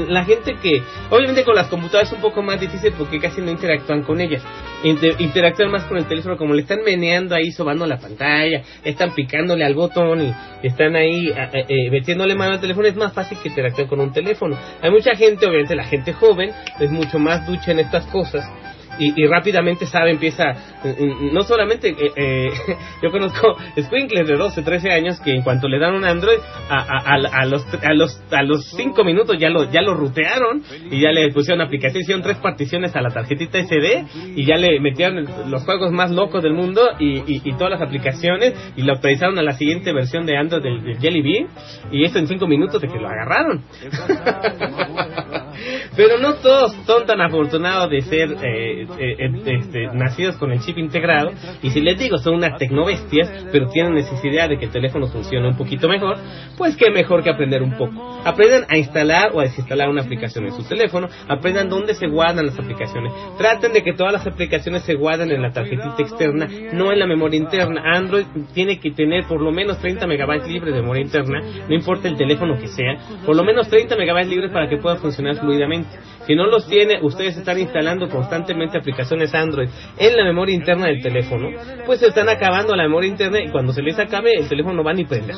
La gente que, obviamente con las computadoras es un poco más difícil porque casi no interactúan con ellas. Inter- interactúan más con el teléfono, como le están meneando ahí, sobando la pantalla, están picándole al botón y están ahí a- eh, eh, metiéndole mano al teléfono. Es más fácil que interactúen con un teléfono. Hay mucha gente, obviamente la gente joven, es mucho más ducha en estas cosas y, y rápidamente sabe, empieza, eh, eh, no solamente, eh, eh, yo conozco squinkles de 12, 13 años que en cuanto le dan un Android, a, a, a- a los a los a los 5 minutos ya lo ya lo rutearon y ya le pusieron aplicación, hicieron tres particiones a la tarjetita SD y ya le metieron los juegos más locos del mundo y, y, y todas las aplicaciones y lo actualizaron a la siguiente versión de Android del, del Jelly Bean y eso en 5 minutos de que lo agarraron. Pero no todos son tan afortunados de ser eh, eh, este, nacidos con el chip integrado. Y si les digo, son unas tecnobestias, pero tienen necesidad de que el teléfono funcione un poquito mejor, pues qué mejor que aprender un poco. Aprendan a instalar o a desinstalar una aplicación en su teléfono, aprendan dónde se guardan las aplicaciones. Traten de que todas las aplicaciones se guarden en la tarjetita externa, no en la memoria interna. Android tiene que tener por lo menos 30 megabytes libres de memoria interna, no importa el teléfono que sea, por lo menos 30 megabytes libres para que pueda funcionar fluidamente. Si no los tiene, ustedes están instalando constantemente aplicaciones Android en la memoria interna del teléfono, pues se están acabando la memoria interna y cuando se les acabe el teléfono no va ni prender.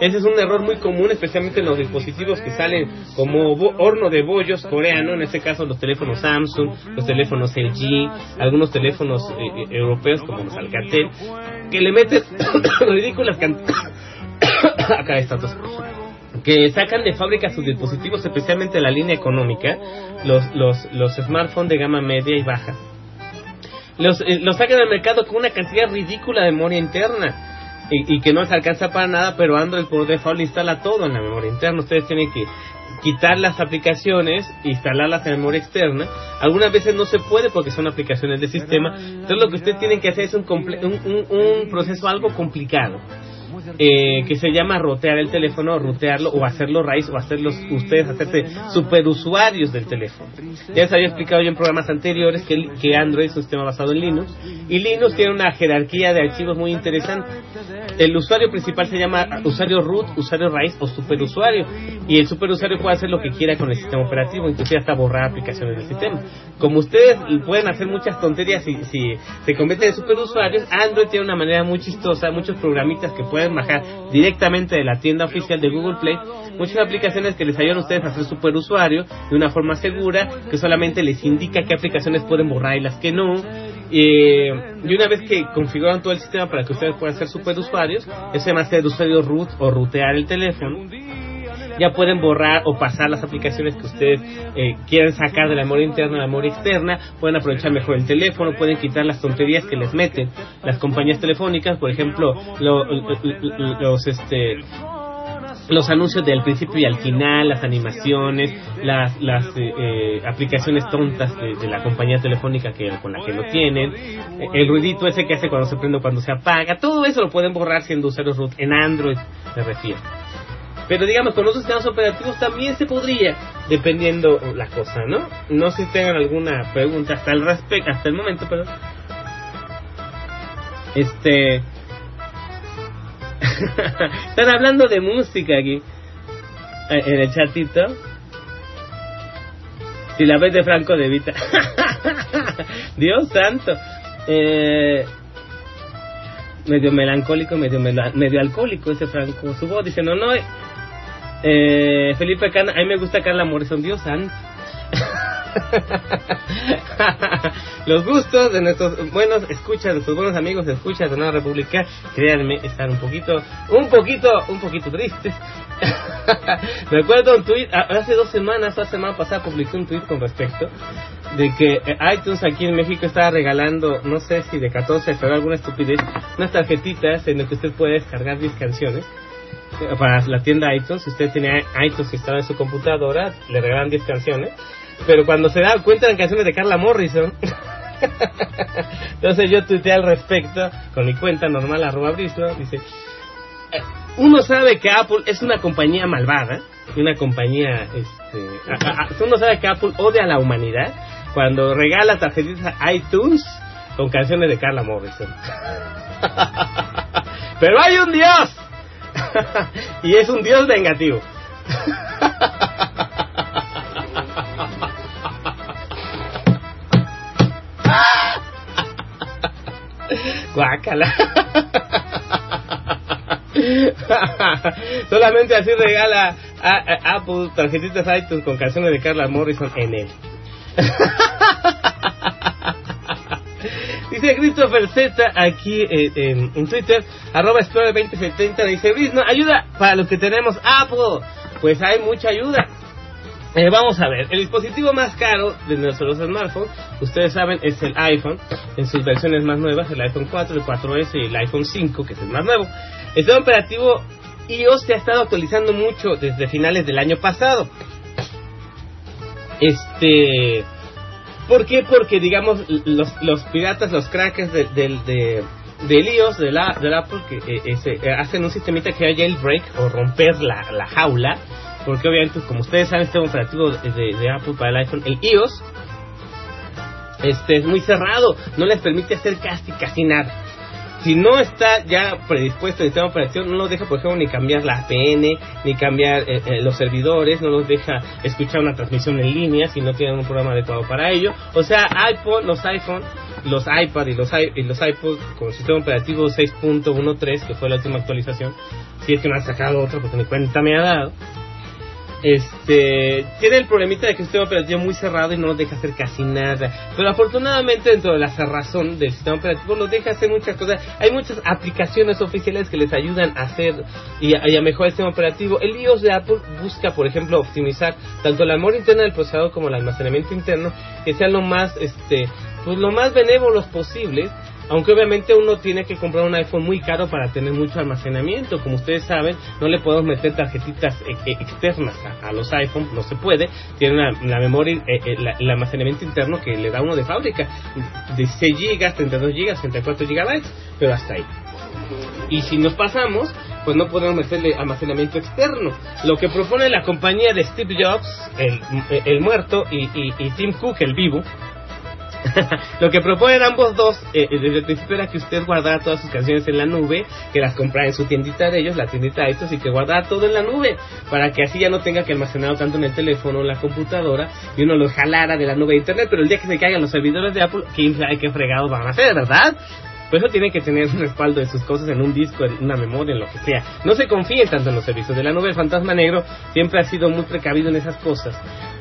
Ese es un error muy común, especialmente en los dispositivos que salen como horno de bollos coreano, en este caso los teléfonos Samsung, los teléfonos LG, algunos teléfonos eh, eh, europeos como los Alcatel, que le meten ridículas cantidades. Acá está tos. Que sacan de fábrica sus dispositivos, especialmente la línea económica, los, los, los smartphones de gama media y baja. Los, eh, los sacan al mercado con una cantidad ridícula de memoria interna y, y que no les alcanza para nada, pero Android por default instala todo en la memoria interna. Ustedes tienen que quitar las aplicaciones, instalarlas en memoria externa. Algunas veces no se puede porque son aplicaciones de sistema. Entonces lo que ustedes tienen que hacer es un, comple- un, un- un proceso algo complicado. Eh, que se llama rotear el teléfono, rutearlo o hacerlo raíz o hacerlos ustedes hacerse superusuarios del teléfono. Ya les había explicado yo en programas anteriores que, que Android es un sistema basado en Linux y Linux tiene una jerarquía de archivos muy interesante. El usuario principal se llama usuario root, usuario raíz o superusuario y el superusuario puede hacer lo que quiera con el sistema operativo, inclusive hasta borrar aplicaciones del sistema. Como ustedes pueden hacer muchas tonterías si, si se convierten en superusuarios, Android tiene una manera muy chistosa, muchos programitas que pueden bajar directamente de la tienda oficial de Google Play, muchas aplicaciones que les ayudan a ustedes a ser superusuario de una forma segura, que solamente les indica qué aplicaciones pueden borrar y las que no. Eh, y una vez que configuran todo el sistema para que ustedes puedan ser superusuarios, eso se llama ser usuario root o rutear el teléfono ya pueden borrar o pasar las aplicaciones que ustedes eh, quieran sacar de la memoria interna a la memoria externa, pueden aprovechar mejor el teléfono, pueden quitar las tonterías que les meten las compañías telefónicas, por ejemplo, lo- lo- lo- los este los anuncios del principio y al final, las animaciones, las, las eh, eh, aplicaciones tontas de, de la compañía telefónica que con la que lo tienen, el ruidito ese que hace cuando se prende o cuando se apaga, todo eso lo pueden borrar siendo usuarios root en Android, me refiero. Pero digamos, con otros sistemas operativos también se podría, dependiendo la cosa, ¿no? No sé si tengan alguna pregunta hasta el respecto, hasta el momento, pero... Este... Están hablando de música aquí, eh, en el chatito. Si la ves de Franco de Vita. Dios santo. Eh, medio melancólico, medio, medio alcohólico ese Franco. Su voz dice, no, no. Eh, Felipe Cana, a mí me gusta Carla Morrison, Dios santo. Los gustos de nuestros buenos escuchas, de nuestros buenos amigos escuchas de Nueva República, créanme, están un poquito, un poquito, un poquito tristes. Me acuerdo un tweet, hace dos semanas, la semana pasada publiqué un tweet con respecto de que eh, iTunes aquí en México estaba regalando, no sé si de 14 pero alguna estupidez, unas tarjetitas en las que usted puede descargar 10 canciones para la tienda iTunes. Usted tiene iTunes instalado en su computadora, le regalan 10 canciones. Pero cuando se da cuenta eran canciones de Carla Morrison. Entonces yo tuiteé al respecto con mi cuenta normal, arroba brisno, dice, eh, uno sabe que Apple es una compañía malvada, una compañía, este, uno sabe que Apple odia a la humanidad cuando regala tarjetitas a iTunes con canciones de Carla Morrison. Pero hay un Dios y es un Dios vengativo. Guácala. Solamente así regala a, Apple tarjetitas iTunes con canciones de Carla Morrison en él. Dice Christopher Z aquí eh, en, Twitter, arroba Explorer 2070, dice, no ayuda para los que tenemos Apple. Pues hay mucha ayuda. Eh, vamos a ver, el dispositivo más caro de nuestros smartphones, ustedes saben, es el iPhone, en sus versiones más nuevas, el iPhone 4, el 4S y el iPhone 5, que es el más nuevo. El sistema operativo iOS se ha estado actualizando mucho desde finales del año pasado. Este... ¿Por qué? Porque, digamos, los, los piratas, los crackers del de, de, iOS, de la, del Apple, que eh, eh, hacen un sistemita que haya jailbreak o romper la, la jaula porque obviamente como ustedes saben este operativo de, Apple para el iPhone, el iOS, este es muy cerrado, no les permite hacer casi casi nada. Si no está ya predispuesto el sistema operativo, no nos deja, por ejemplo, ni cambiar la APN, ni cambiar eh, eh, los servidores, no nos deja escuchar una transmisión en línea si no tienen un programa adecuado para ello. O sea, iPhone, los iPhone, los iPad y los, y los iPod con sistema operativo 6.13, que fue la última actualización, si es que no han sacado otro, porque ni cuenta me ha dado este tiene el problemita de que es un sistema operativo muy cerrado y no nos deja hacer casi nada. Pero afortunadamente dentro de la cerrazón del sistema operativo nos deja hacer muchas cosas. Hay muchas aplicaciones oficiales que les ayudan a hacer y a, mejorar el sistema operativo. El iOS de Apple busca, por ejemplo, optimizar tanto la memoria interna del procesador como el almacenamiento interno que sean lo más este pues lo más benévolos posibles aunque obviamente uno tiene que comprar un iPhone muy caro para tener mucho almacenamiento. Como ustedes saben, no le podemos meter tarjetitas e, e, externas a, los iPhones, no se puede. Tiene una, memoria, eh, eh, el almacenamiento interno que le da uno de fábrica. De 6 GB, 32 GB, 64 GB, pero hasta ahí. Y si nos pasamos, pues no podemos meterle almacenamiento externo. Lo que propone la compañía de Steve Jobs, el, muerto, y, y Tim Cook, el vivo, lo que proponen ambos dos eh, eh, desde el principio era que usted guardara todas sus canciones en la nube, que las comprara en su tiendita de ellos, la tiendita de estos, y que guardara todo en la nube, para que así ya no tenga que almacenar tanto en el teléfono o la computadora, y uno lo jalara de la nube de internet, pero el día que se caigan los servidores de Apple, sabe qué fregados van a hacer, ¿verdad? Por eso tiene que tener un respaldo de sus cosas en un disco, en una memoria, en lo que sea. No se confíen tanto en los servicios de la nube. El fantasma negro siempre ha sido muy precavido en esas cosas.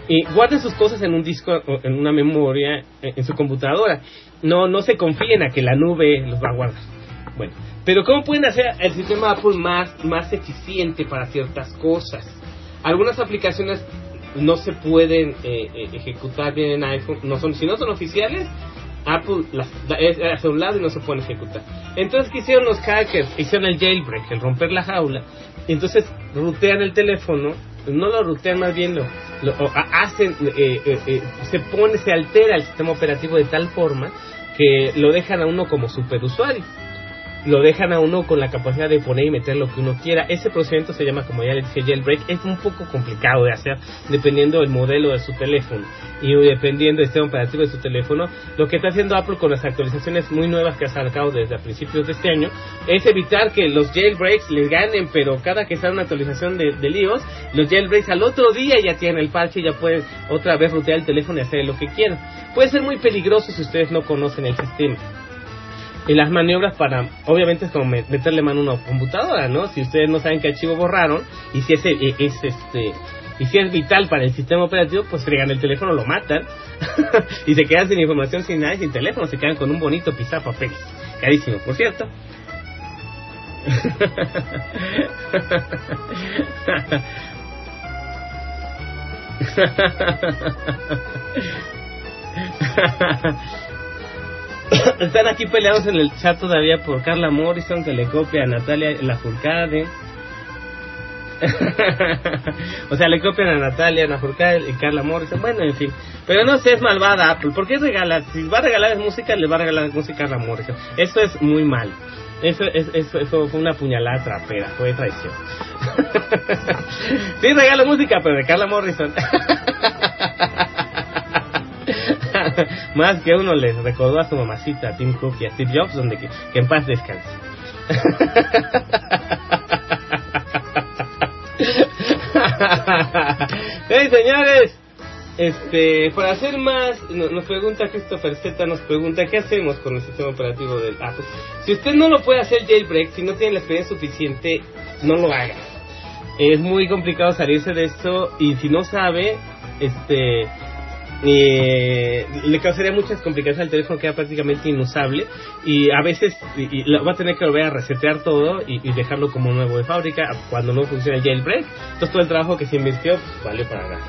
Y guarden sus cosas en un disco, en una memoria, en su computadora. No, no se confíen a que la nube los va a guardar. Bueno, pero ¿cómo pueden hacer el sistema Apple más, más eficiente para ciertas cosas? Algunas aplicaciones no se pueden eh, eh, ejecutar bien en iPhone, no son, si no son oficiales, Apple las hace un lado y no se pueden ejecutar. Entonces, ¿qué hicieron los hackers? Hicieron el jailbreak, el romper la jaula. Entonces, rutean el teléfono, no lo rutean más bien, lo, hacen, eh, eh, eh, se pone, se altera el sistema operativo de tal forma que lo dejan a uno como superusuario lo dejan a uno con la capacidad de poner y meter lo que uno quiera. Ese procedimiento se llama, como ya le dije, jailbreak. Es un poco complicado de hacer dependiendo del modelo de su teléfono y dependiendo del sistema operativo de su teléfono. Lo que está haciendo Apple con las actualizaciones muy nuevas que ha sacado desde a principios de este año es evitar que los jailbreaks les ganen, pero cada que sale una actualización de, de iOS, los jailbreaks al otro día ya tienen el parche y ya pueden otra vez rutear el teléfono y hacer lo que quieran. Puede ser muy peligroso si ustedes no conocen el sistema y las maniobras para, obviamente es como meterle mano a una computadora, ¿no? Si ustedes no saben qué archivo borraron y si ese e, es este y si es vital para el sistema operativo, pues fregan el teléfono, lo matan y se quedan sin información, sin nada, sin teléfono, se quedan con un bonito papel carísimo, por cierto. Están aquí peleados en el chat todavía por Carla Morrison que le copia a Natalia Lafourcade. o sea, le copian a Natalia Lafourcade y Carla Morrison. Bueno, en fin. Pero no sé, es malvada Apple. ¿Por qué regala? Si va a regalar música, le va a regalar música a Carla Morrison. Eso es muy mal. Eso, eso, eso fue una puñalada trapera, fue traición. sí, regalo música, pero de Carla Morrison. Más que uno le recordó a su mamacita, a Tim Cook y a Steve Jobs, donde que, en paz descanse. hey señores, este, para hacer más, nos pregunta Christopher Z, nos pregunta qué hacemos con el sistema operativo del Apple. Si usted no lo puede hacer jailbreak, si no tiene la experiencia suficiente, no lo haga. Es muy complicado salirse de esto y si no sabe, este, eh, le causaría muchas complicaciones al teléfono, queda prácticamente inusable y a veces y, va a tener que volver a resetear todo y, dejarlo como nuevo de fábrica cuando no funciona el jailbreak. Entonces todo el trabajo que se invirtió pues, vale para nada.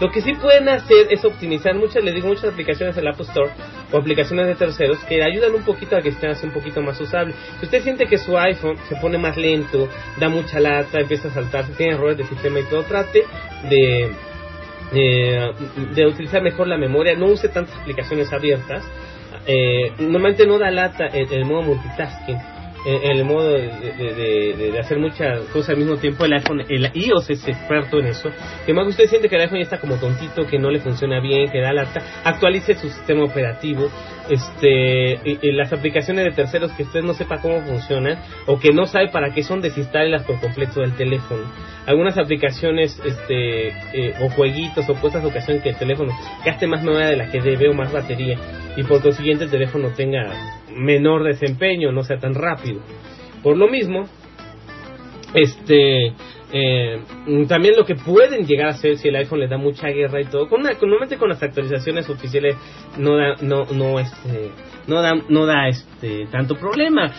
Lo que sí pueden hacer es optimizar muchas, les digo, muchas aplicaciones la App Store o aplicaciones de terceros que ayudan un poquito a que estén un poquito más usable. Si usted siente que su iPhone se pone más lento, da mucha lata, empieza a saltar, tiene errores de sistema y todo, trate de de utilizar mejor la memoria, no use tantas aplicaciones abiertas. Eh, normalmente no da lata el modo multitasking en el modo de, hacer muchas cosas al mismo tiempo, el iPhone, el iOS es experto en eso. Que más usted siente que el iPhone ya está como tontito, que no le funciona bien, que da lata, actualice su sistema operativo, este, y, las aplicaciones de terceros que usted no sepa cómo funcionan o que no sabe para qué son, desinstálelas por completo del teléfono. Algunas aplicaciones, este, eh, o jueguitos o cosas ocasionen que el teléfono gaste más memoria de la que debe o más batería y por consiguiente el teléfono tenga menor desempeño, no sea tan rápido. Por lo mismo, este eh, también lo que pueden llegar a hacer si el iPhone le da mucha guerra y todo, con, normalmente con las actualizaciones oficiales no da, no, no, este, no da, no da este tanto problema.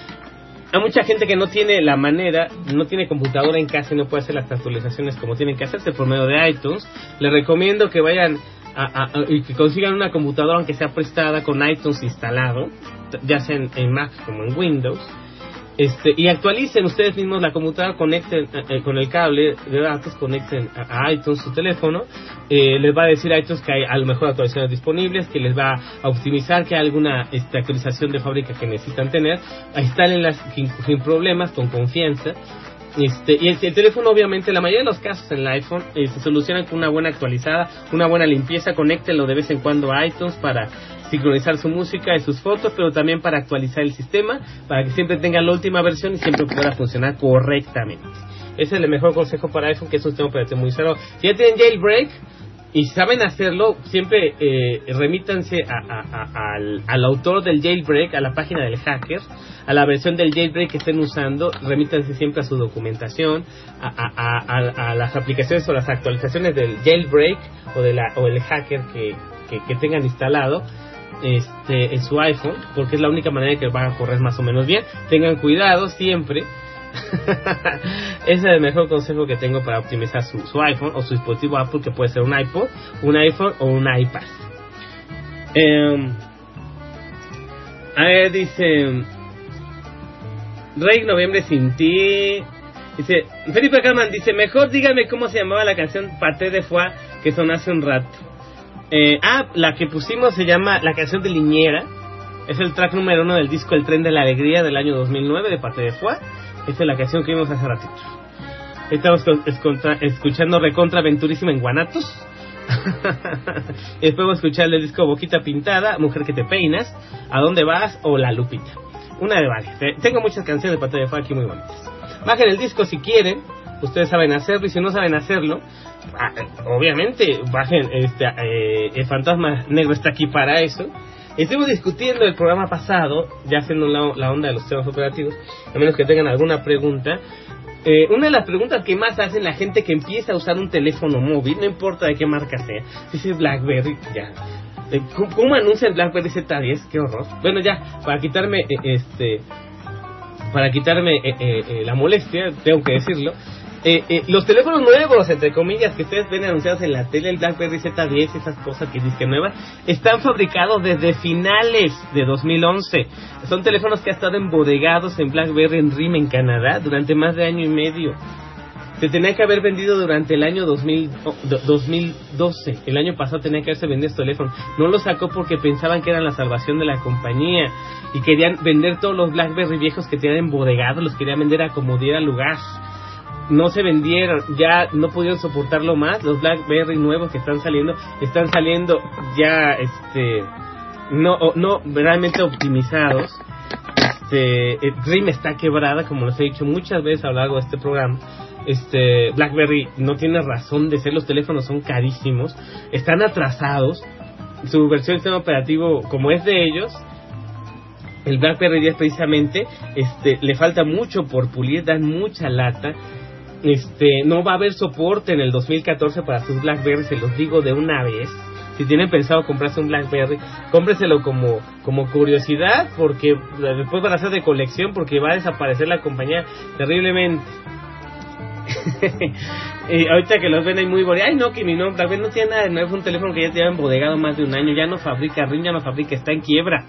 Hay mucha gente que no tiene la manera, no tiene computadora en casa y no puede hacer las actualizaciones como tienen que hacerse por medio de iTunes. Les recomiendo que vayan y que consigan una computadora aunque sea prestada con iTunes instalado, ya sea en, Mac como en Windows, este, y actualicen ustedes mismos la computadora, conecten eh, eh, con el cable de datos, conecten a, iTunes su teléfono, eh, les va a decir a iTunes que hay a lo mejor actualizaciones disponibles, que les va a optimizar que hay alguna este, actualización de fábrica que necesitan tener, instálenlas sin, sin problemas, con confianza, este, y el, teléfono, obviamente, la mayoría de los casos en el iPhone eh, se solucionan con una buena actualizada, una buena limpieza. Conéctenlo de vez en cuando a iTunes para sincronizar su música y sus fotos, pero también para actualizar el sistema, para que siempre tenga la última versión y siempre pueda funcionar correctamente. Ese es el mejor consejo para iPhone, que es un sistema operativo muy cerrado. Si ya tienen jailbreak, y saben hacerlo, siempre eh, remítanse al, al, autor del jailbreak, a la página del hacker, a la versión del jailbreak que estén usando, remítanse siempre a su documentación, a, las aplicaciones o las actualizaciones del jailbreak o, de la, o el hacker que, que, tengan instalado este, en su iPhone, porque es la única manera que van a correr más o menos bien. Tengan cuidado siempre Ese es el mejor consejo que tengo para optimizar su, iPhone o su dispositivo Apple, que puede ser un iPod, un iPhone o un iPad. Eh, a ver, dice. Rey Noviembre sin ti. Dice, Felipe Carman dice, mejor dígame cómo se llamaba la canción Paté de Foie que sonó hace un rato. Eh, ah, la que pusimos se llama la canción de Liñera. Es el track número uno del disco El Tren de la Alegría del año 2009 de Paté de Foie. Esa es la canción que vimos hace ratito. Estamos escuchando Recontra Aventurísima en Guanatos. después vamos a escuchar el disco Boquita Pintada, Mujer que te peinas, ¿A dónde vas? o La Lupita. Una de varias. Eh, tengo muchas canciones de Pato de aquí muy bonitas. Bajen el disco si quieren. Ustedes saben hacerlo y si no saben hacerlo, ah, obviamente bajen este, eh, el fantasma negro está aquí para eso Estuvimos discutiendo el programa pasado, ya haciendo la, onda de los sistemas operativos, a menos que tengan alguna pregunta. Eh, una de las preguntas que más hacen la gente que empieza a usar un teléfono móvil, no importa de qué marca sea, si es BlackBerry, ya. Eh, ¿Cómo, anuncia el BlackBerry Z10? Qué horror. Bueno, ya, para quitarme eh, este para quitarme eh, eh, la molestia, tengo que decirlo. Eh, eh, los teléfonos nuevos, entre comillas, que ustedes ven anunciados en la tele, el BlackBerry Z10, esas cosas que dicen nuevas, están fabricados desde finales de 2011. Son teléfonos que han estado embodegados en BlackBerry en RIM en Canadá durante más de año y medio. Se tenía que haber vendido durante el año 2000, oh, do- 2012. El año pasado tenía que haberse vendido este teléfono. No lo sacó porque pensaban que eran la salvación de la compañía y querían vender todos los BlackBerry viejos que tenían embodegados, los querían vender a como diera lugar. No se vendieron, ya no pudieron soportarlo más. Los BlackBerry nuevos que están saliendo, están saliendo ya, este, no, no realmente optimizados. Este, eh, RIM está quebrada, como les he dicho muchas veces a lo largo de este programa. Este, BlackBerry no tiene razón de ser, los teléfonos son carísimos, están atrasados. Su versión de sistema operativo, como es de ellos, el BlackBerry 10 precisamente, este, le falta mucho por pulir, dan mucha lata. Este, no va a haber soporte en el 2014 para sus BlackBerry, se los digo de una vez. Si tienen pensado comprarse un BlackBerry, cómpreselo como, como curiosidad, porque después van a ser de colección, porque va a desaparecer la compañía terriblemente. y ahorita que los ven ahí muy bonitos, ay no, que mi no, BlackBerry no tiene nada de es un teléfono que ya lleva embodegado más de un año, ya no fabrica, RIM ya no fabrica, está en quiebra.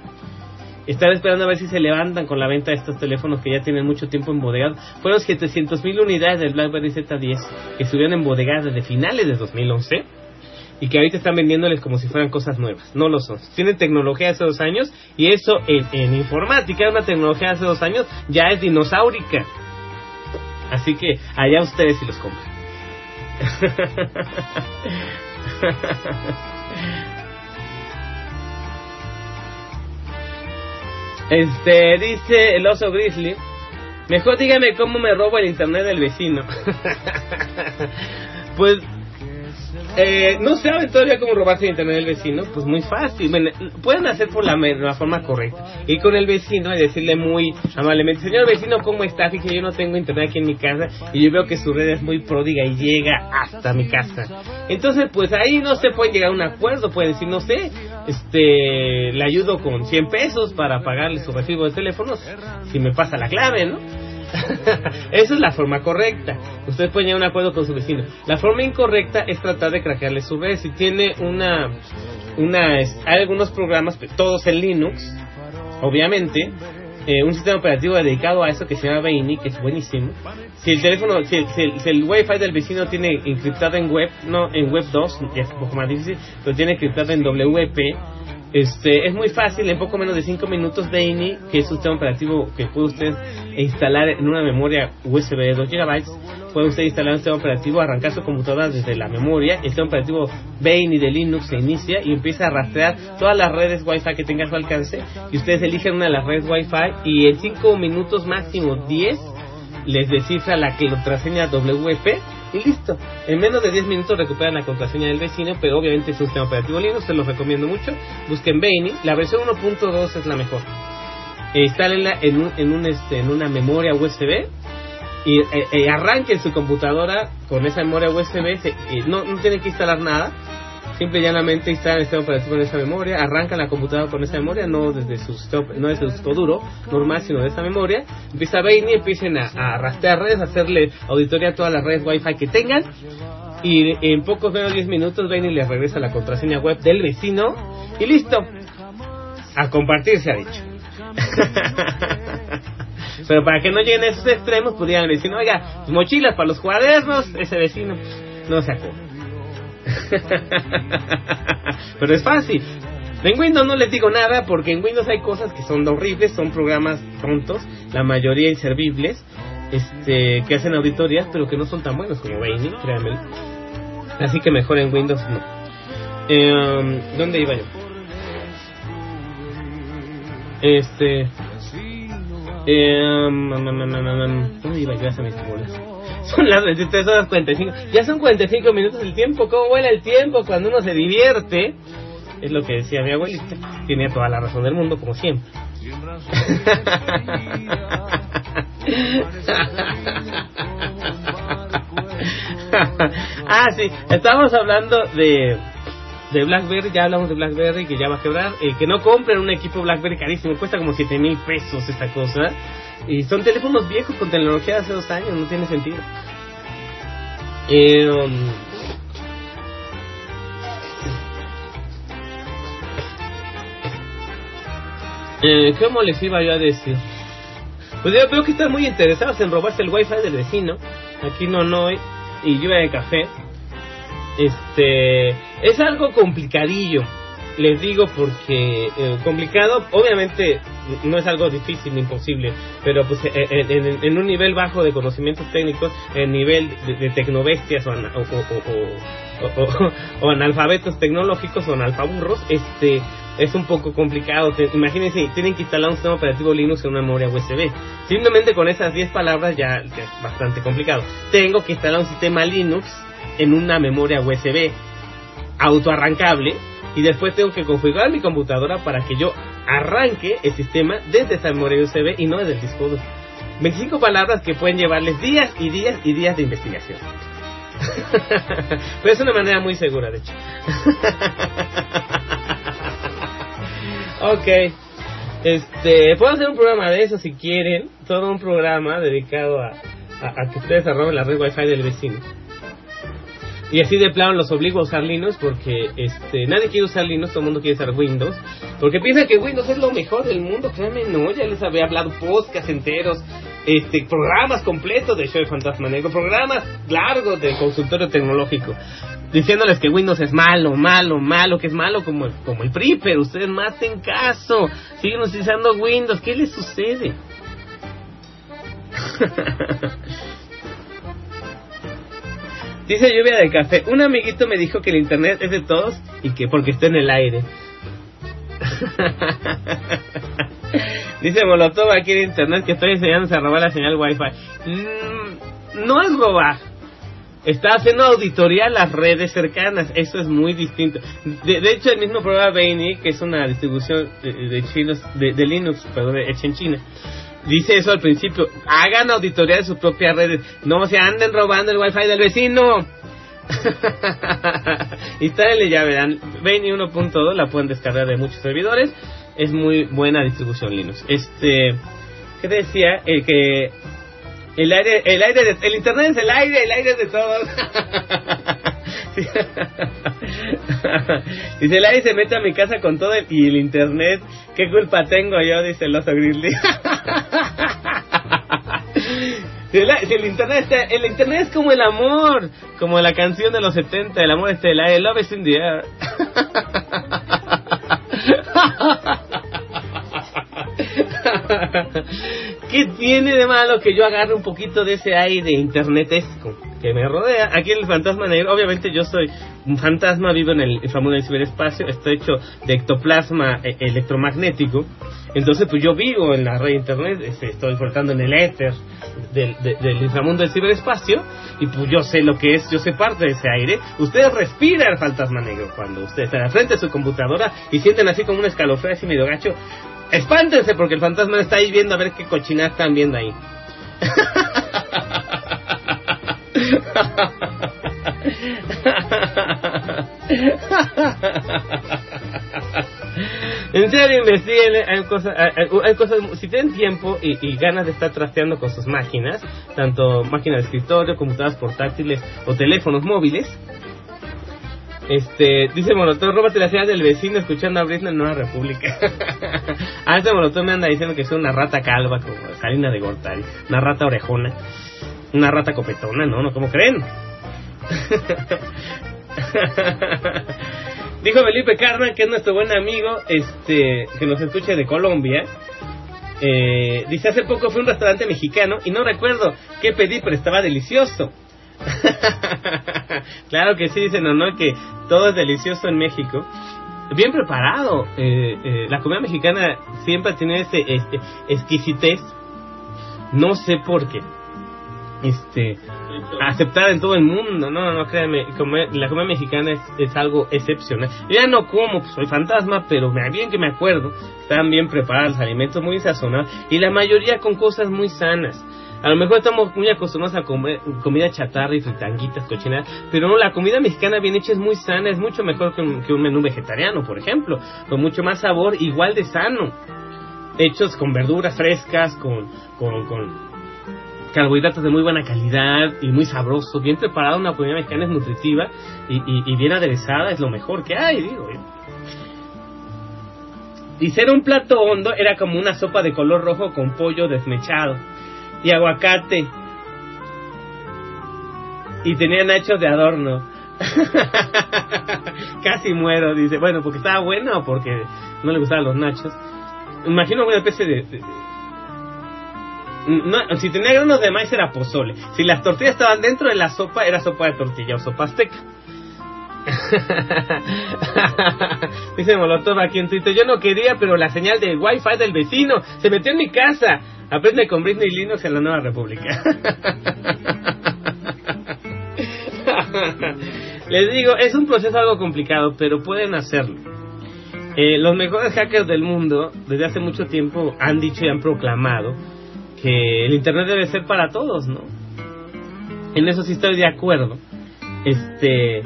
Están esperando a ver si se levantan con la venta de estos teléfonos que ya tienen mucho tiempo embodegados. Fueron 700 mil unidades del BlackBerry Z10 que estuvieron embodegadas desde finales de 2011 y que ahorita están vendiéndoles como si fueran cosas nuevas. No lo son. Tienen tecnología hace dos años y eso en, en informática, una tecnología hace dos años, ya es dinosaurica. Así que allá ustedes si los compran. Este, dice el oso grizzly. Mejor dígame cómo me robo el internet del vecino. pues, eh, no saben todavía cómo robarse el internet del vecino. Pues muy fácil. Pueden hacer por la, forma correcta. Ir con el vecino y decirle muy amablemente: Señor vecino, ¿cómo está? Fíjate, yo no tengo internet aquí en mi casa y yo veo que su red es muy pródiga y llega hasta mi casa. Entonces, pues ahí no se puede llegar a un acuerdo. Pueden decir, no sé, este, le ayudo con 100 pesos para pagarle su recibo de teléfono si me pasa la clave, ¿no? Esa es la forma correcta. Ustedes pueden llegar a un acuerdo con su vecino. La forma incorrecta es tratar de craquearle su red. Si tiene una, una, hay algunos programas, pues, todos en Linux, obviamente, eh, un sistema operativo dedicado a eso que se llama Baini, que es buenísimo. Si el teléfono, si el, si el, si el Wi-Fi del vecino tiene encriptado en web, no en web 2, ya es un poco más difícil, pero tiene encriptado en WP, este, es muy fácil, en poco menos de 5 minutos Baini, que es un sistema operativo que puede usted instalar en una memoria USB de 2 GB, puede usted instalar un sistema operativo, arrancar su computadora desde la memoria, el sistema operativo Baini de Linux se inicia y empieza a rastrear todas las redes Wi-Fi que tenga a su alcance y ustedes eligen una de las redes Wi-Fi y en 5 minutos máximo 10 les descifra la contraseña WP y listo. En menos de 10 minutos recuperan la contraseña del vecino, pero obviamente es un sistema operativo Linux, se los recomiendo mucho. Busquen Baini, la versión 1.2 es la mejor. Eh, instálenla en, un, en, un, este, en una memoria USB y eh, eh, arranquen su computadora con esa memoria USB. Se, no, no tienen que instalar nada. Simple y llanamente instalan el sistema operativo en esa memoria, arrancan la computadora con esa memoria, no desde su no desde su disco duro normal, sino de esa memoria. Empieza Baini, empiecen a, a rastrear redes, a hacerle auditoría a todas las redes Wi-Fi que tengan. Y en pocos menos de 10 minutos Baini les regresa la contraseña web del vecino y listo. A compartir se ha dicho. Pero para que no lleguen a esos extremos, pudieran decir, oiga, mochilas para los cuadernos, ese vecino no se acuerda. Pero es fácil. En Windows no les digo nada porque en Windows hay cosas que son horribles, son programas tontos, la mayoría inservibles, este, que hacen auditorías, pero que no son tan buenos como Baini, créanme. Así que mejor en Windows no. Eh, ¿Dónde iba yo? Este. Mm, ¿Dónde iba yo hace mis bolas? Son las 23 horas 45. Ya son 45 minutos el tiempo. ¿Cómo vuela el tiempo cuando uno se divierte? Es lo que decía mi abuelita. Tiene toda la razón del mundo, como siempre. ah, sí, estábamos hablando de de BlackBerry, ya hablamos de BlackBerry que ya va a quebrar, eh, que no compren un equipo BlackBerry carísimo, cuesta como 7 mil pesos esta cosa, y son teléfonos viejos con tecnología de hace dos años, no tiene sentido. Eh, um, eh, ¿Cómo les iba yo a decir? Pues yo veo que están muy interesados en robarse el wifi del vecino, aquí no, no, y lluvia de café. Este, es algo complicadillo, les digo porque eh, complicado, obviamente no es algo difícil ni imposible, pero pues eh, en, en- un nivel bajo de conocimientos técnicos, en nivel de, de tecnobestias o, ana- o, o- o- analfabetos tecnológicos o analfaburros, este es un poco complicado. Imagínense, tienen que instalar un sistema operativo Linux en una memoria USB. Simplemente con esas 10 palabras ya es bastante complicado. Tengo que instalar un sistema Linux en una memoria USB autoarrancable y después tengo que configurar mi computadora para que yo arranque el sistema desde esa memoria USB y no desde el disco duro. 25 palabras que pueden llevarles días y días y días de investigación. Pero es una manera muy segura, de hecho. ok. Este, puedo hacer un programa de eso si quieren. Todo un programa dedicado a, a, a que ustedes arroben la red Wi-Fi del vecino. Y así de plano los obligo a usar Linux porque este nadie quiere usar Linux, todo el mundo quiere usar Windows. Porque piensan que Windows es lo mejor del mundo, créanme, no, ya les había hablado podcasts enteros, este programas completos de Show de Fantasma Negro, programas largos del consultorio tecnológico, diciéndoles que Windows es malo, malo, malo, que es malo como, el- como el PRI, pero ustedes no hacen caso, siguen utilizando Windows, ¿qué les sucede? Dice lluvia de café. Un amiguito me dijo que el internet es de todos y que porque está en el aire. Dice Molotov aquí en internet que estoy enseñándose a robar la señal wifi. Mm, no es robar. Está haciendo auditoría a las redes cercanas. Eso es muy distinto. De, de hecho, el mismo programa Bainy, que es una distribución de, de chinos, de, de Linux, perdón, hecha en China, dice eso al principio. Hagan auditoría de sus propias redes. No se anden robando el wifi del vecino. Instálenle ya verán. Bainy 1.2 la pueden descargar de muchos servidores. Es muy buena distribución Linux. Este, ¿qué decía? El que el aire, el aire, de- el internet es el aire, el aire es de todos. dice el aire se mete a mi casa con todo el- y el internet. ¿Qué culpa tengo yo? Dice el oso grizzly. El, internet el internet es como el amor, como la canción de los 70, el amor está el aire, love is in the air. ¿Qué tiene de malo que yo agarre un poquito de ese aire internetesco que me rodea? Aquí en el fantasma negro, obviamente yo soy un fantasma, vivo en el inframundo del ciberespacio, estoy hecho de ectoplasma eh, electromagnético, entonces pues yo vivo en la red internet, este, estoy flotando en el éter del, de- del inframundo del ciberespacio y pues yo sé lo que es, yo sé parte de ese aire. Ustedes respiran fantasma negro cuando ustedes están al frente de su computadora y sienten así como un escalofrío así medio gacho. Espántense porque el fantasma está ahí viendo a ver qué cochinadas están viendo ahí. En serio, investiguen, hay cosas, hay cosas, si tienen tiempo y, y ganas de estar trasteando con sus máquinas, tanto máquinas de escritorio, computadoras portátiles o teléfonos móviles, este, dice Molotov, róbate la señal del vecino escuchando a Britney en Nueva República. ah, este Molotov me anda diciendo que soy una rata calva como Salina de Gortari, una rata orejona, una rata copetona, ¿no? ¿No? ¿Cómo creen? Dijo Felipe Carmen, que es nuestro buen amigo, este, que nos escucha de Colombia. Eh, dice, hace poco fui a un restaurante mexicano y no recuerdo qué pedí, pero estaba delicioso. claro que sí, dicen, no, no, que todo es delicioso en México. Bien preparado. Eh, eh, la comida mexicana siempre tiene ese este, exquisitez. No sé por qué. Este, aceptada en todo el mundo. No, no, créanme, comer- la comida mexicana es, es algo excepcional. Yo ya no como, pues soy fantasma, pero bien que me acuerdo, están bien preparados, alimentos muy sazonados y la mayoría con cosas muy sanas. A lo mejor estamos muy acostumbrados a comer comida chatarra y fritanguitas, cochinadas, pero no, la comida mexicana bien hecha es muy sana, es mucho mejor que un, que un menú vegetariano, por ejemplo, con mucho más sabor, igual de sano. Hechos con verduras frescas, con, con, con carbohidratos de muy buena calidad y muy sabroso, bien preparada, una comida mexicana es nutritiva y bien aderezada, es lo mejor que hay, digo. ¿eh? Y ser un plato hondo era como una sopa de color rojo con pollo desmechado y aguacate. Y tenía nachos de adorno. Casi muero, dice. Bueno, porque estaba bueno o porque no le gustaban los nachos. Imagino una especie de... de- no, si tenía granos de maíz era pozole. Si las tortillas estaban dentro de la sopa, era sopa de tortilla o sopa azteca. Dice Molotov aquí en Twitter, yo no quería, pero la señal de wifi del vecino se metió en mi casa. Aprende con Britney Linux en la Nueva República. Les digo, es un proceso algo complicado, pero pueden hacerlo. Eh, los mejores hackers del mundo, desde hace mucho tiempo, han dicho y han proclamado que el Internet debe ser para todos, ¿no? En eso sí estoy de acuerdo. Este,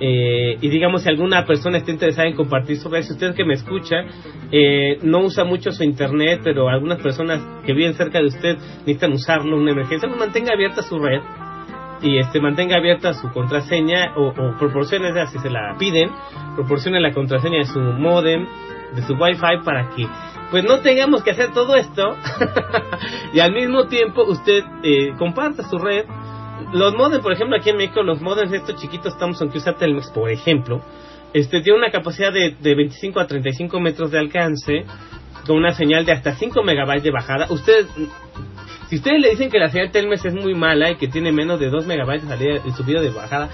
eh, y digamos, si alguna persona está interesada en compartir sobre eso, usted que me escucha, eh, no usa mucho su internet, pero algunas personas que viven cerca de usted necesitan usarlo una emergencia, pues mantenga abierta su red y este mantenga abierta su contraseña o, o proporcione, si se la piden, proporcione la contraseña de su modem, de su wifi para que pues no tengamos que hacer todo esto y al mismo tiempo usted eh, comparta su red los modems, por ejemplo, aquí en México, los modems de estos chiquitos Thomson que usa Telmex, por ejemplo, este tiene una capacidad de, de 25 a 35 metros de alcance, con una señal de hasta 5 megabytes de bajada. Ustedes, si ustedes le dicen que la señal Telmex es muy mala y que tiene menos de 2 megabytes de salida y subida de bajada,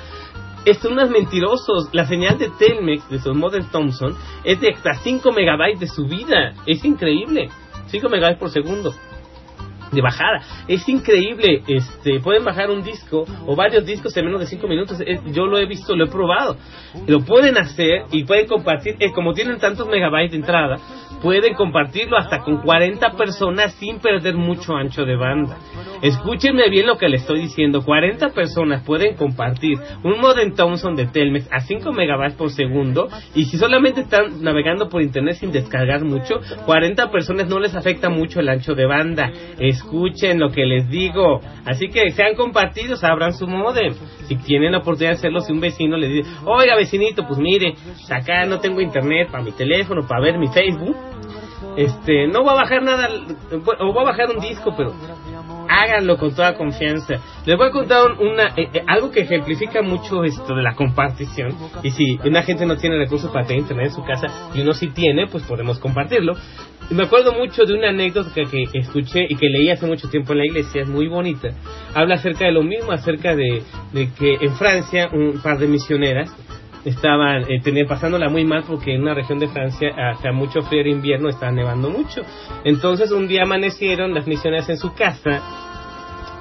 son unos mentirosos. La señal de Telmex, de sus modems Thomson, es de hasta 5 megabytes de subida. Es increíble. 5 megabytes por segundo de bajada. Es increíble. Este, pueden bajar un disco o varios discos en menos de 5 minutos. Es- yo lo he visto, lo he probado. Lo pueden hacer y pueden compartir. eh, como tienen tantos megabytes de entrada, pueden compartirlo hasta con 40 personas sin perder mucho ancho de banda. Escúchenme bien lo que le estoy diciendo. 40 personas pueden compartir un modem Thomson de Telmex a 5 megabytes por segundo y si solamente están navegando por internet sin descargar mucho, 40 personas no les afecta mucho el ancho de banda. Escuchen lo que les digo. Así que sean compartidos, abran su modem. Si tienen la oportunidad de hacerlo, si un vecino les dice, oiga vecinito, pues mire, acá no tengo internet para mi teléfono, para ver mi Facebook. Este, no va a bajar nada, o va a bajar un disco, pero háganlo con toda confianza. Les voy a contar un- una eh, eh, algo que ejemplifica mucho esto de la compartición. Y si una gente no tiene recursos para tener internet en su casa y uno sí tiene, pues podemos compartirlo. Me acuerdo mucho de una anécdota que, que escuché y que leí hace mucho tiempo en la iglesia, es muy bonita. Habla acerca de lo mismo, acerca de, de que en Francia un par de misioneras estaban eh, tenían- pasándola muy mal porque en una región de Francia hacía mucho frío en invierno, estaba nevando mucho. Entonces un día amanecieron las misioneras en su casa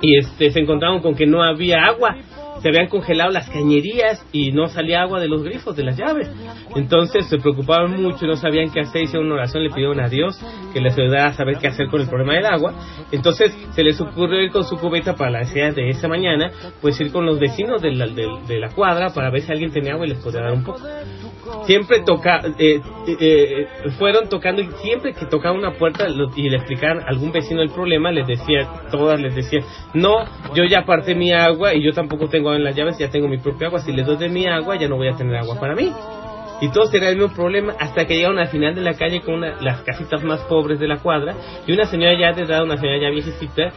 y este se encontraron con que no había agua. Se habían congelado las cañerías y no salía agua de los grifos, de las llaves. Entonces se preocuparon mucho no sabían qué hacer. Hicieron una oración, le pidieron a Dios que les ayudara a saber qué hacer con el problema del agua. Entonces se les ocurrió ir con su cubeta para la necesidad de esa mañana, pues ir con los vecinos de la, de, la cuadra para ver si alguien tenía agua y les podía dar un poco siempre toca eh, eh, fueron tocando y siempre que tocaba una puerta y le explicaban a algún vecino el problema les decía todas les decía no yo ya aparté mi agua y yo tampoco tengo en las llaves ya tengo mi propia agua si les doy de mi agua ya no voy a tener agua para mí y todos tenían el mismo problema hasta que llegaron al final de la calle con una, las casitas más pobres de la cuadra y una señora ya de edad, una señora ya viejecita,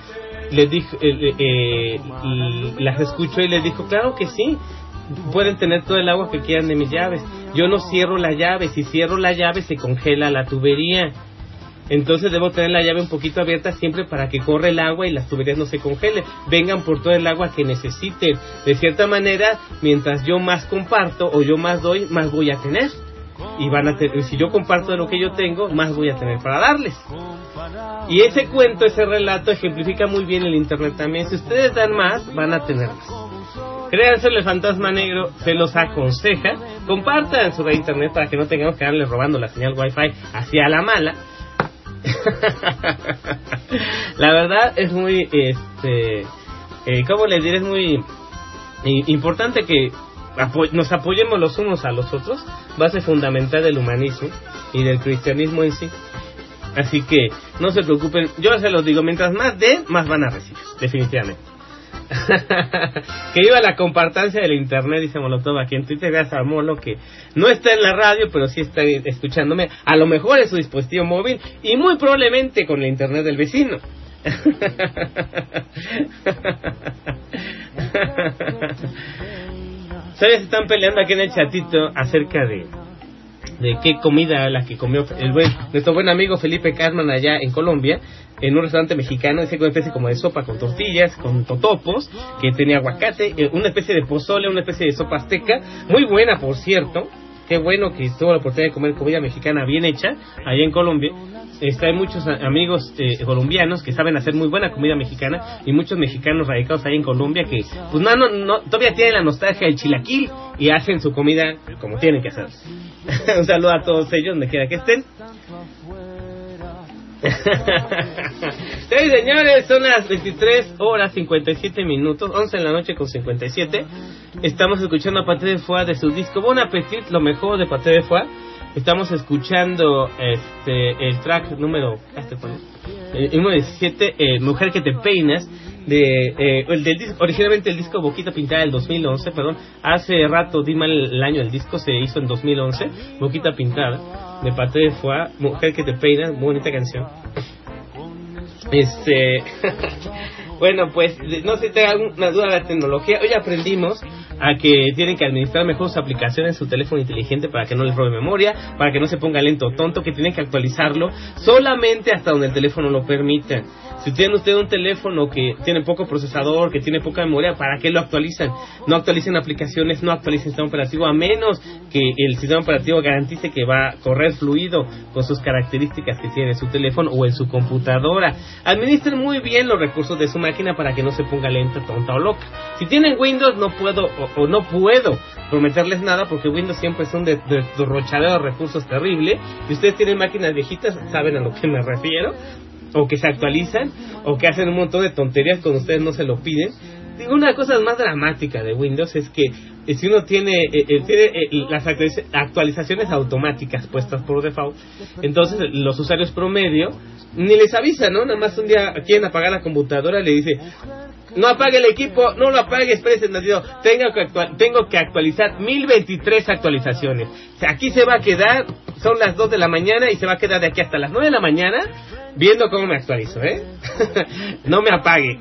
les dijo, eh, eh, y las escuchó y les dijo, claro que sí, pueden tener todo el agua que quieran de mis llaves. Yo no cierro la llave, si cierro la llave se congela la tubería. Entonces debo tener la llave un poquito abierta siempre para que corra el agua y las tuberías no se congelen. Vengan por todo el agua que necesiten. De cierta manera, mientras yo más comparto o yo más doy, más voy a tener. y van a tener, si yo comparto de lo que yo tengo, más voy a tener para darles. Y ese cuento, ese relato ejemplifica muy bien el Internet también. Si ustedes dan más, van a tener más. Créanse, el fantasma negro se los aconseja. Compartan su red internet para que no tengamos que darle robando la señal wifi hacia la mala. la verdad es muy, este, eh, ¿cómo les diré? Es muy importante que nos apoyemos los unos a los otros, base fundamental del humanismo y del cristianismo en sí. Así que no se preocupen, yo se los digo, mientras más den, más van a recibir, definitivamente. que iba la compartancia del internet, dice Molotov aquí en Twitter, gracias a Molo, que no está en la radio, pero sí está escuchándome, a lo mejor en su dispositivo móvil y muy probablemente con el internet del vecino. ¿Sabes? Están peleando aquí en el chatito acerca de, de qué comida la que comió el buen, nuestro buen amigo Felipe Carman allá en Colombia, en un restaurante mexicano, ese con una especie como de sopa con tortillas, con totopos, que tenía aguacate, eh, una especie de pozole, una especie de sopa azteca, muy buena por cierto, qué bueno que tuvo la oportunidad de comer comida mexicana bien hecha allá en Colombia. Este, hay muchos amigos eh, colombianos que saben hacer muy buena comida mexicana y muchos mexicanos radicados ahí en Colombia que pues no, no, no, todavía tienen la nostalgia del chilaquil y hacen su comida como tienen que hacer. Un saludo a todos ellos, donde quiera que estén. Sí, señores, son las 23 horas 57 minutos, 11 en la noche con 57. Estamos escuchando a Paté de Foie de su disco Bon Appetit, lo mejor de Paté de Foie. Estamos escuchando este el track número. Eh, número 17, eh, Mujer que te peinas, de eh, el del originalmente el disco Boquita Pintada del 2011, perdón, hace rato di mal el año del disco, se hizo en 2011, Boquita Pintada, de Paté de Foie, Mujer que te peinas, muy bonita canción. Este, bueno, pues no sé si tengan alguna duda de la tecnología. Hoy aprendimos a que tienen que administrar mejor sus aplicaciones en su teléfono inteligente para que no les robe memoria, para que no se ponga lento o tonto, que tienen que actualizarlo solamente hasta donde el teléfono lo permita. Si tiene usted un teléfono que tiene poco procesador, que tiene poca memoria, ¿para qué lo actualizan? No actualicen aplicaciones, no actualicen sistema operativo, a menos que el sistema operativo garantice que va a correr fluido con sus características que tiene su teléfono o en su computadora. Administren muy bien los recursos de su máquina para que no se ponga lenta, tonta o loca. Si tienen Windows, no puedo o, no puedo prometerles nada porque Windows siempre es un de- de- de recursos terrible. Si ustedes tienen máquinas viejitas, saben a lo que me refiero o que se actualizan o que hacen un montón de tonterías cuando ustedes no se lo piden. Una cosas más dramáticas de Windows es que eh, si uno tiene, eh, eh, las actualiz- actualizaciones automáticas puestas por default, entonces los usuarios promedio ni les avisan, ¿no? Nada más un día quieren apagar la computadora, le dice, no apague el equipo, no lo apague, espérese tengo que, actual- tengo que actualizar 1023 actualizaciones. Aquí se va a quedar, son las 2 de la mañana y se va a quedar de aquí hasta las 9 de la mañana viendo cómo me actualizo, ¿eh? no me apague.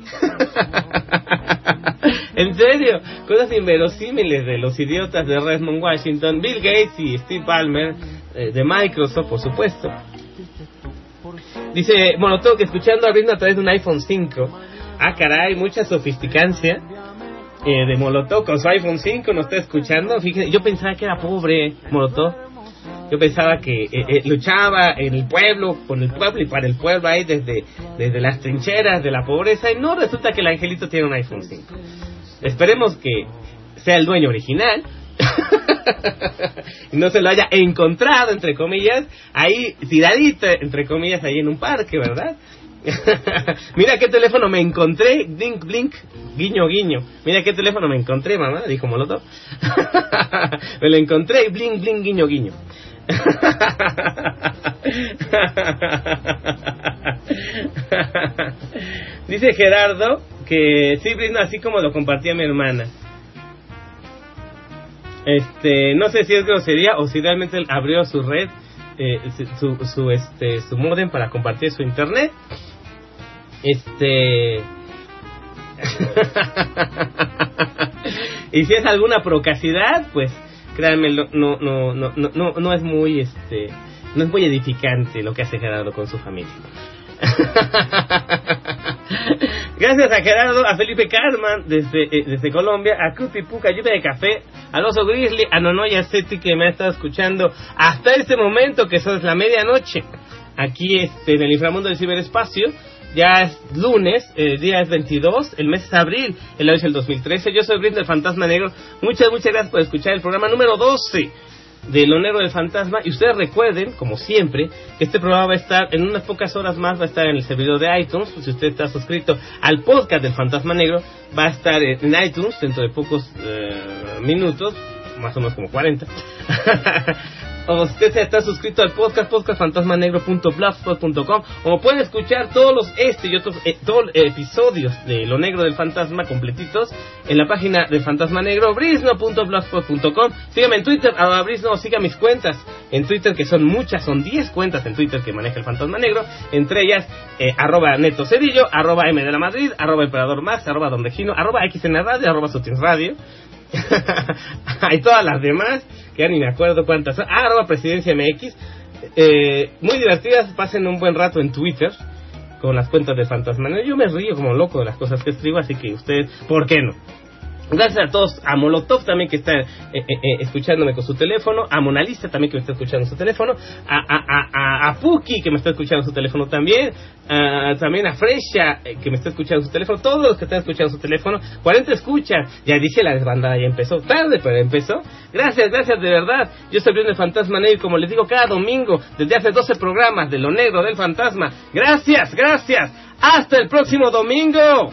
en serio, cosas inverosímiles de los idiotas de Redmond, Washington, Bill Gates y Steve Ballmer eh, de Microsoft, por supuesto. Dice Molotov que escuchando abriendo a través de un iPhone 5. Ah, caray, mucha sofisticancia eh, de Molotov con su iPhone 5 nos está escuchando. Fíjense, yo pensaba que era pobre Molotov. Yo pensaba que eh, eh, luchaba en el pueblo, con el pueblo y para el pueblo ahí desde, desde las trincheras de la pobreza. Y no, resulta que el angelito tiene un iPhone 5. Esperemos que sea el dueño original. no se lo haya encontrado, entre comillas, ahí tiradito, entre comillas, ahí en un parque, ¿verdad? Mira qué teléfono me encontré, blink, blink, guiño, guiño. Mira qué teléfono me encontré, mamá, dijo Molotov. me lo encontré, blink, blink, guiño, guiño. Dice Gerardo que sí, así como lo compartía mi hermana. Este, no sé si es grosería o si realmente abrió su red, eh, su, su, este, su modem para compartir su internet. Este. y si es alguna procacidad, pues créanme, no, no, no, no, no, no es muy, este, no es muy edificante lo que hace Gerardo con su familia. Gracias a Gerardo, a Felipe Carman desde, eh, desde Colombia, a Cuti Puca, Lluvia de Café, al Oso Grizzly, a Nonoya Seti que me ha estado escuchando hasta este momento, que son la medianoche, aquí este, en el inframundo del ciberespacio. Ya es lunes, el día es 22, el mes es abril, el año es el 2013. Yo soy Brin del Fantasma Negro. Muchas, muchas gracias por escuchar el programa número 12 de Lo Negro del Fantasma. Y ustedes recuerden, como siempre, que este programa va a estar en unas pocas horas más, va a estar en el servidor de iTunes. Si usted está suscrito al podcast del Fantasma Negro, va a estar en iTunes dentro de pocos eh, minutos, más o menos como 40. o usted está suscrito al podcast, podcastfantasmanegro.blogspot.com, o pueden escuchar todos los este y otros eh, todos episodios de Lo Negro del Fantasma completitos en la página del Fantasma Negro, brisno.blogspot.com. Síganme en Twitter, arroba brisno, siga mis cuentas en Twitter, que son muchas, son 10 cuentas en Twitter que maneja el Fantasma Negro, entre ellas, eh, arroba Neto Cedillo, arroba M de la Madrid, arroba Emperador Max, arroba Don Regino, arroba XN Radio, arroba Sutins Radio. Hay todas las demás, que ya ni me acuerdo cuántas son. Ah, arroba Presidencia MX. Eh, muy divertidas, pasen un buen rato en Twitter con las cuentas de Fantasma. Yo me río como loco de las cosas que escribo, así que ustedes, ¿por qué no? Gracias a todos, a Molotov también que está eh, eh, eh, escuchándome con su teléfono, a Monalista también que me está escuchando su teléfono, a, a, a, a Puki que me está escuchando su teléfono también, a- también a Fresha eh, que me está escuchando su teléfono, todos los que están escuchando su teléfono, 40 escuchas, ya dije la desbandada ya empezó, tarde pero empezó, gracias, gracias de verdad, yo estoy viendo el Fantasma Negro como les digo cada domingo, desde hace 12 programas de lo negro del fantasma, gracias, gracias, hasta el próximo domingo.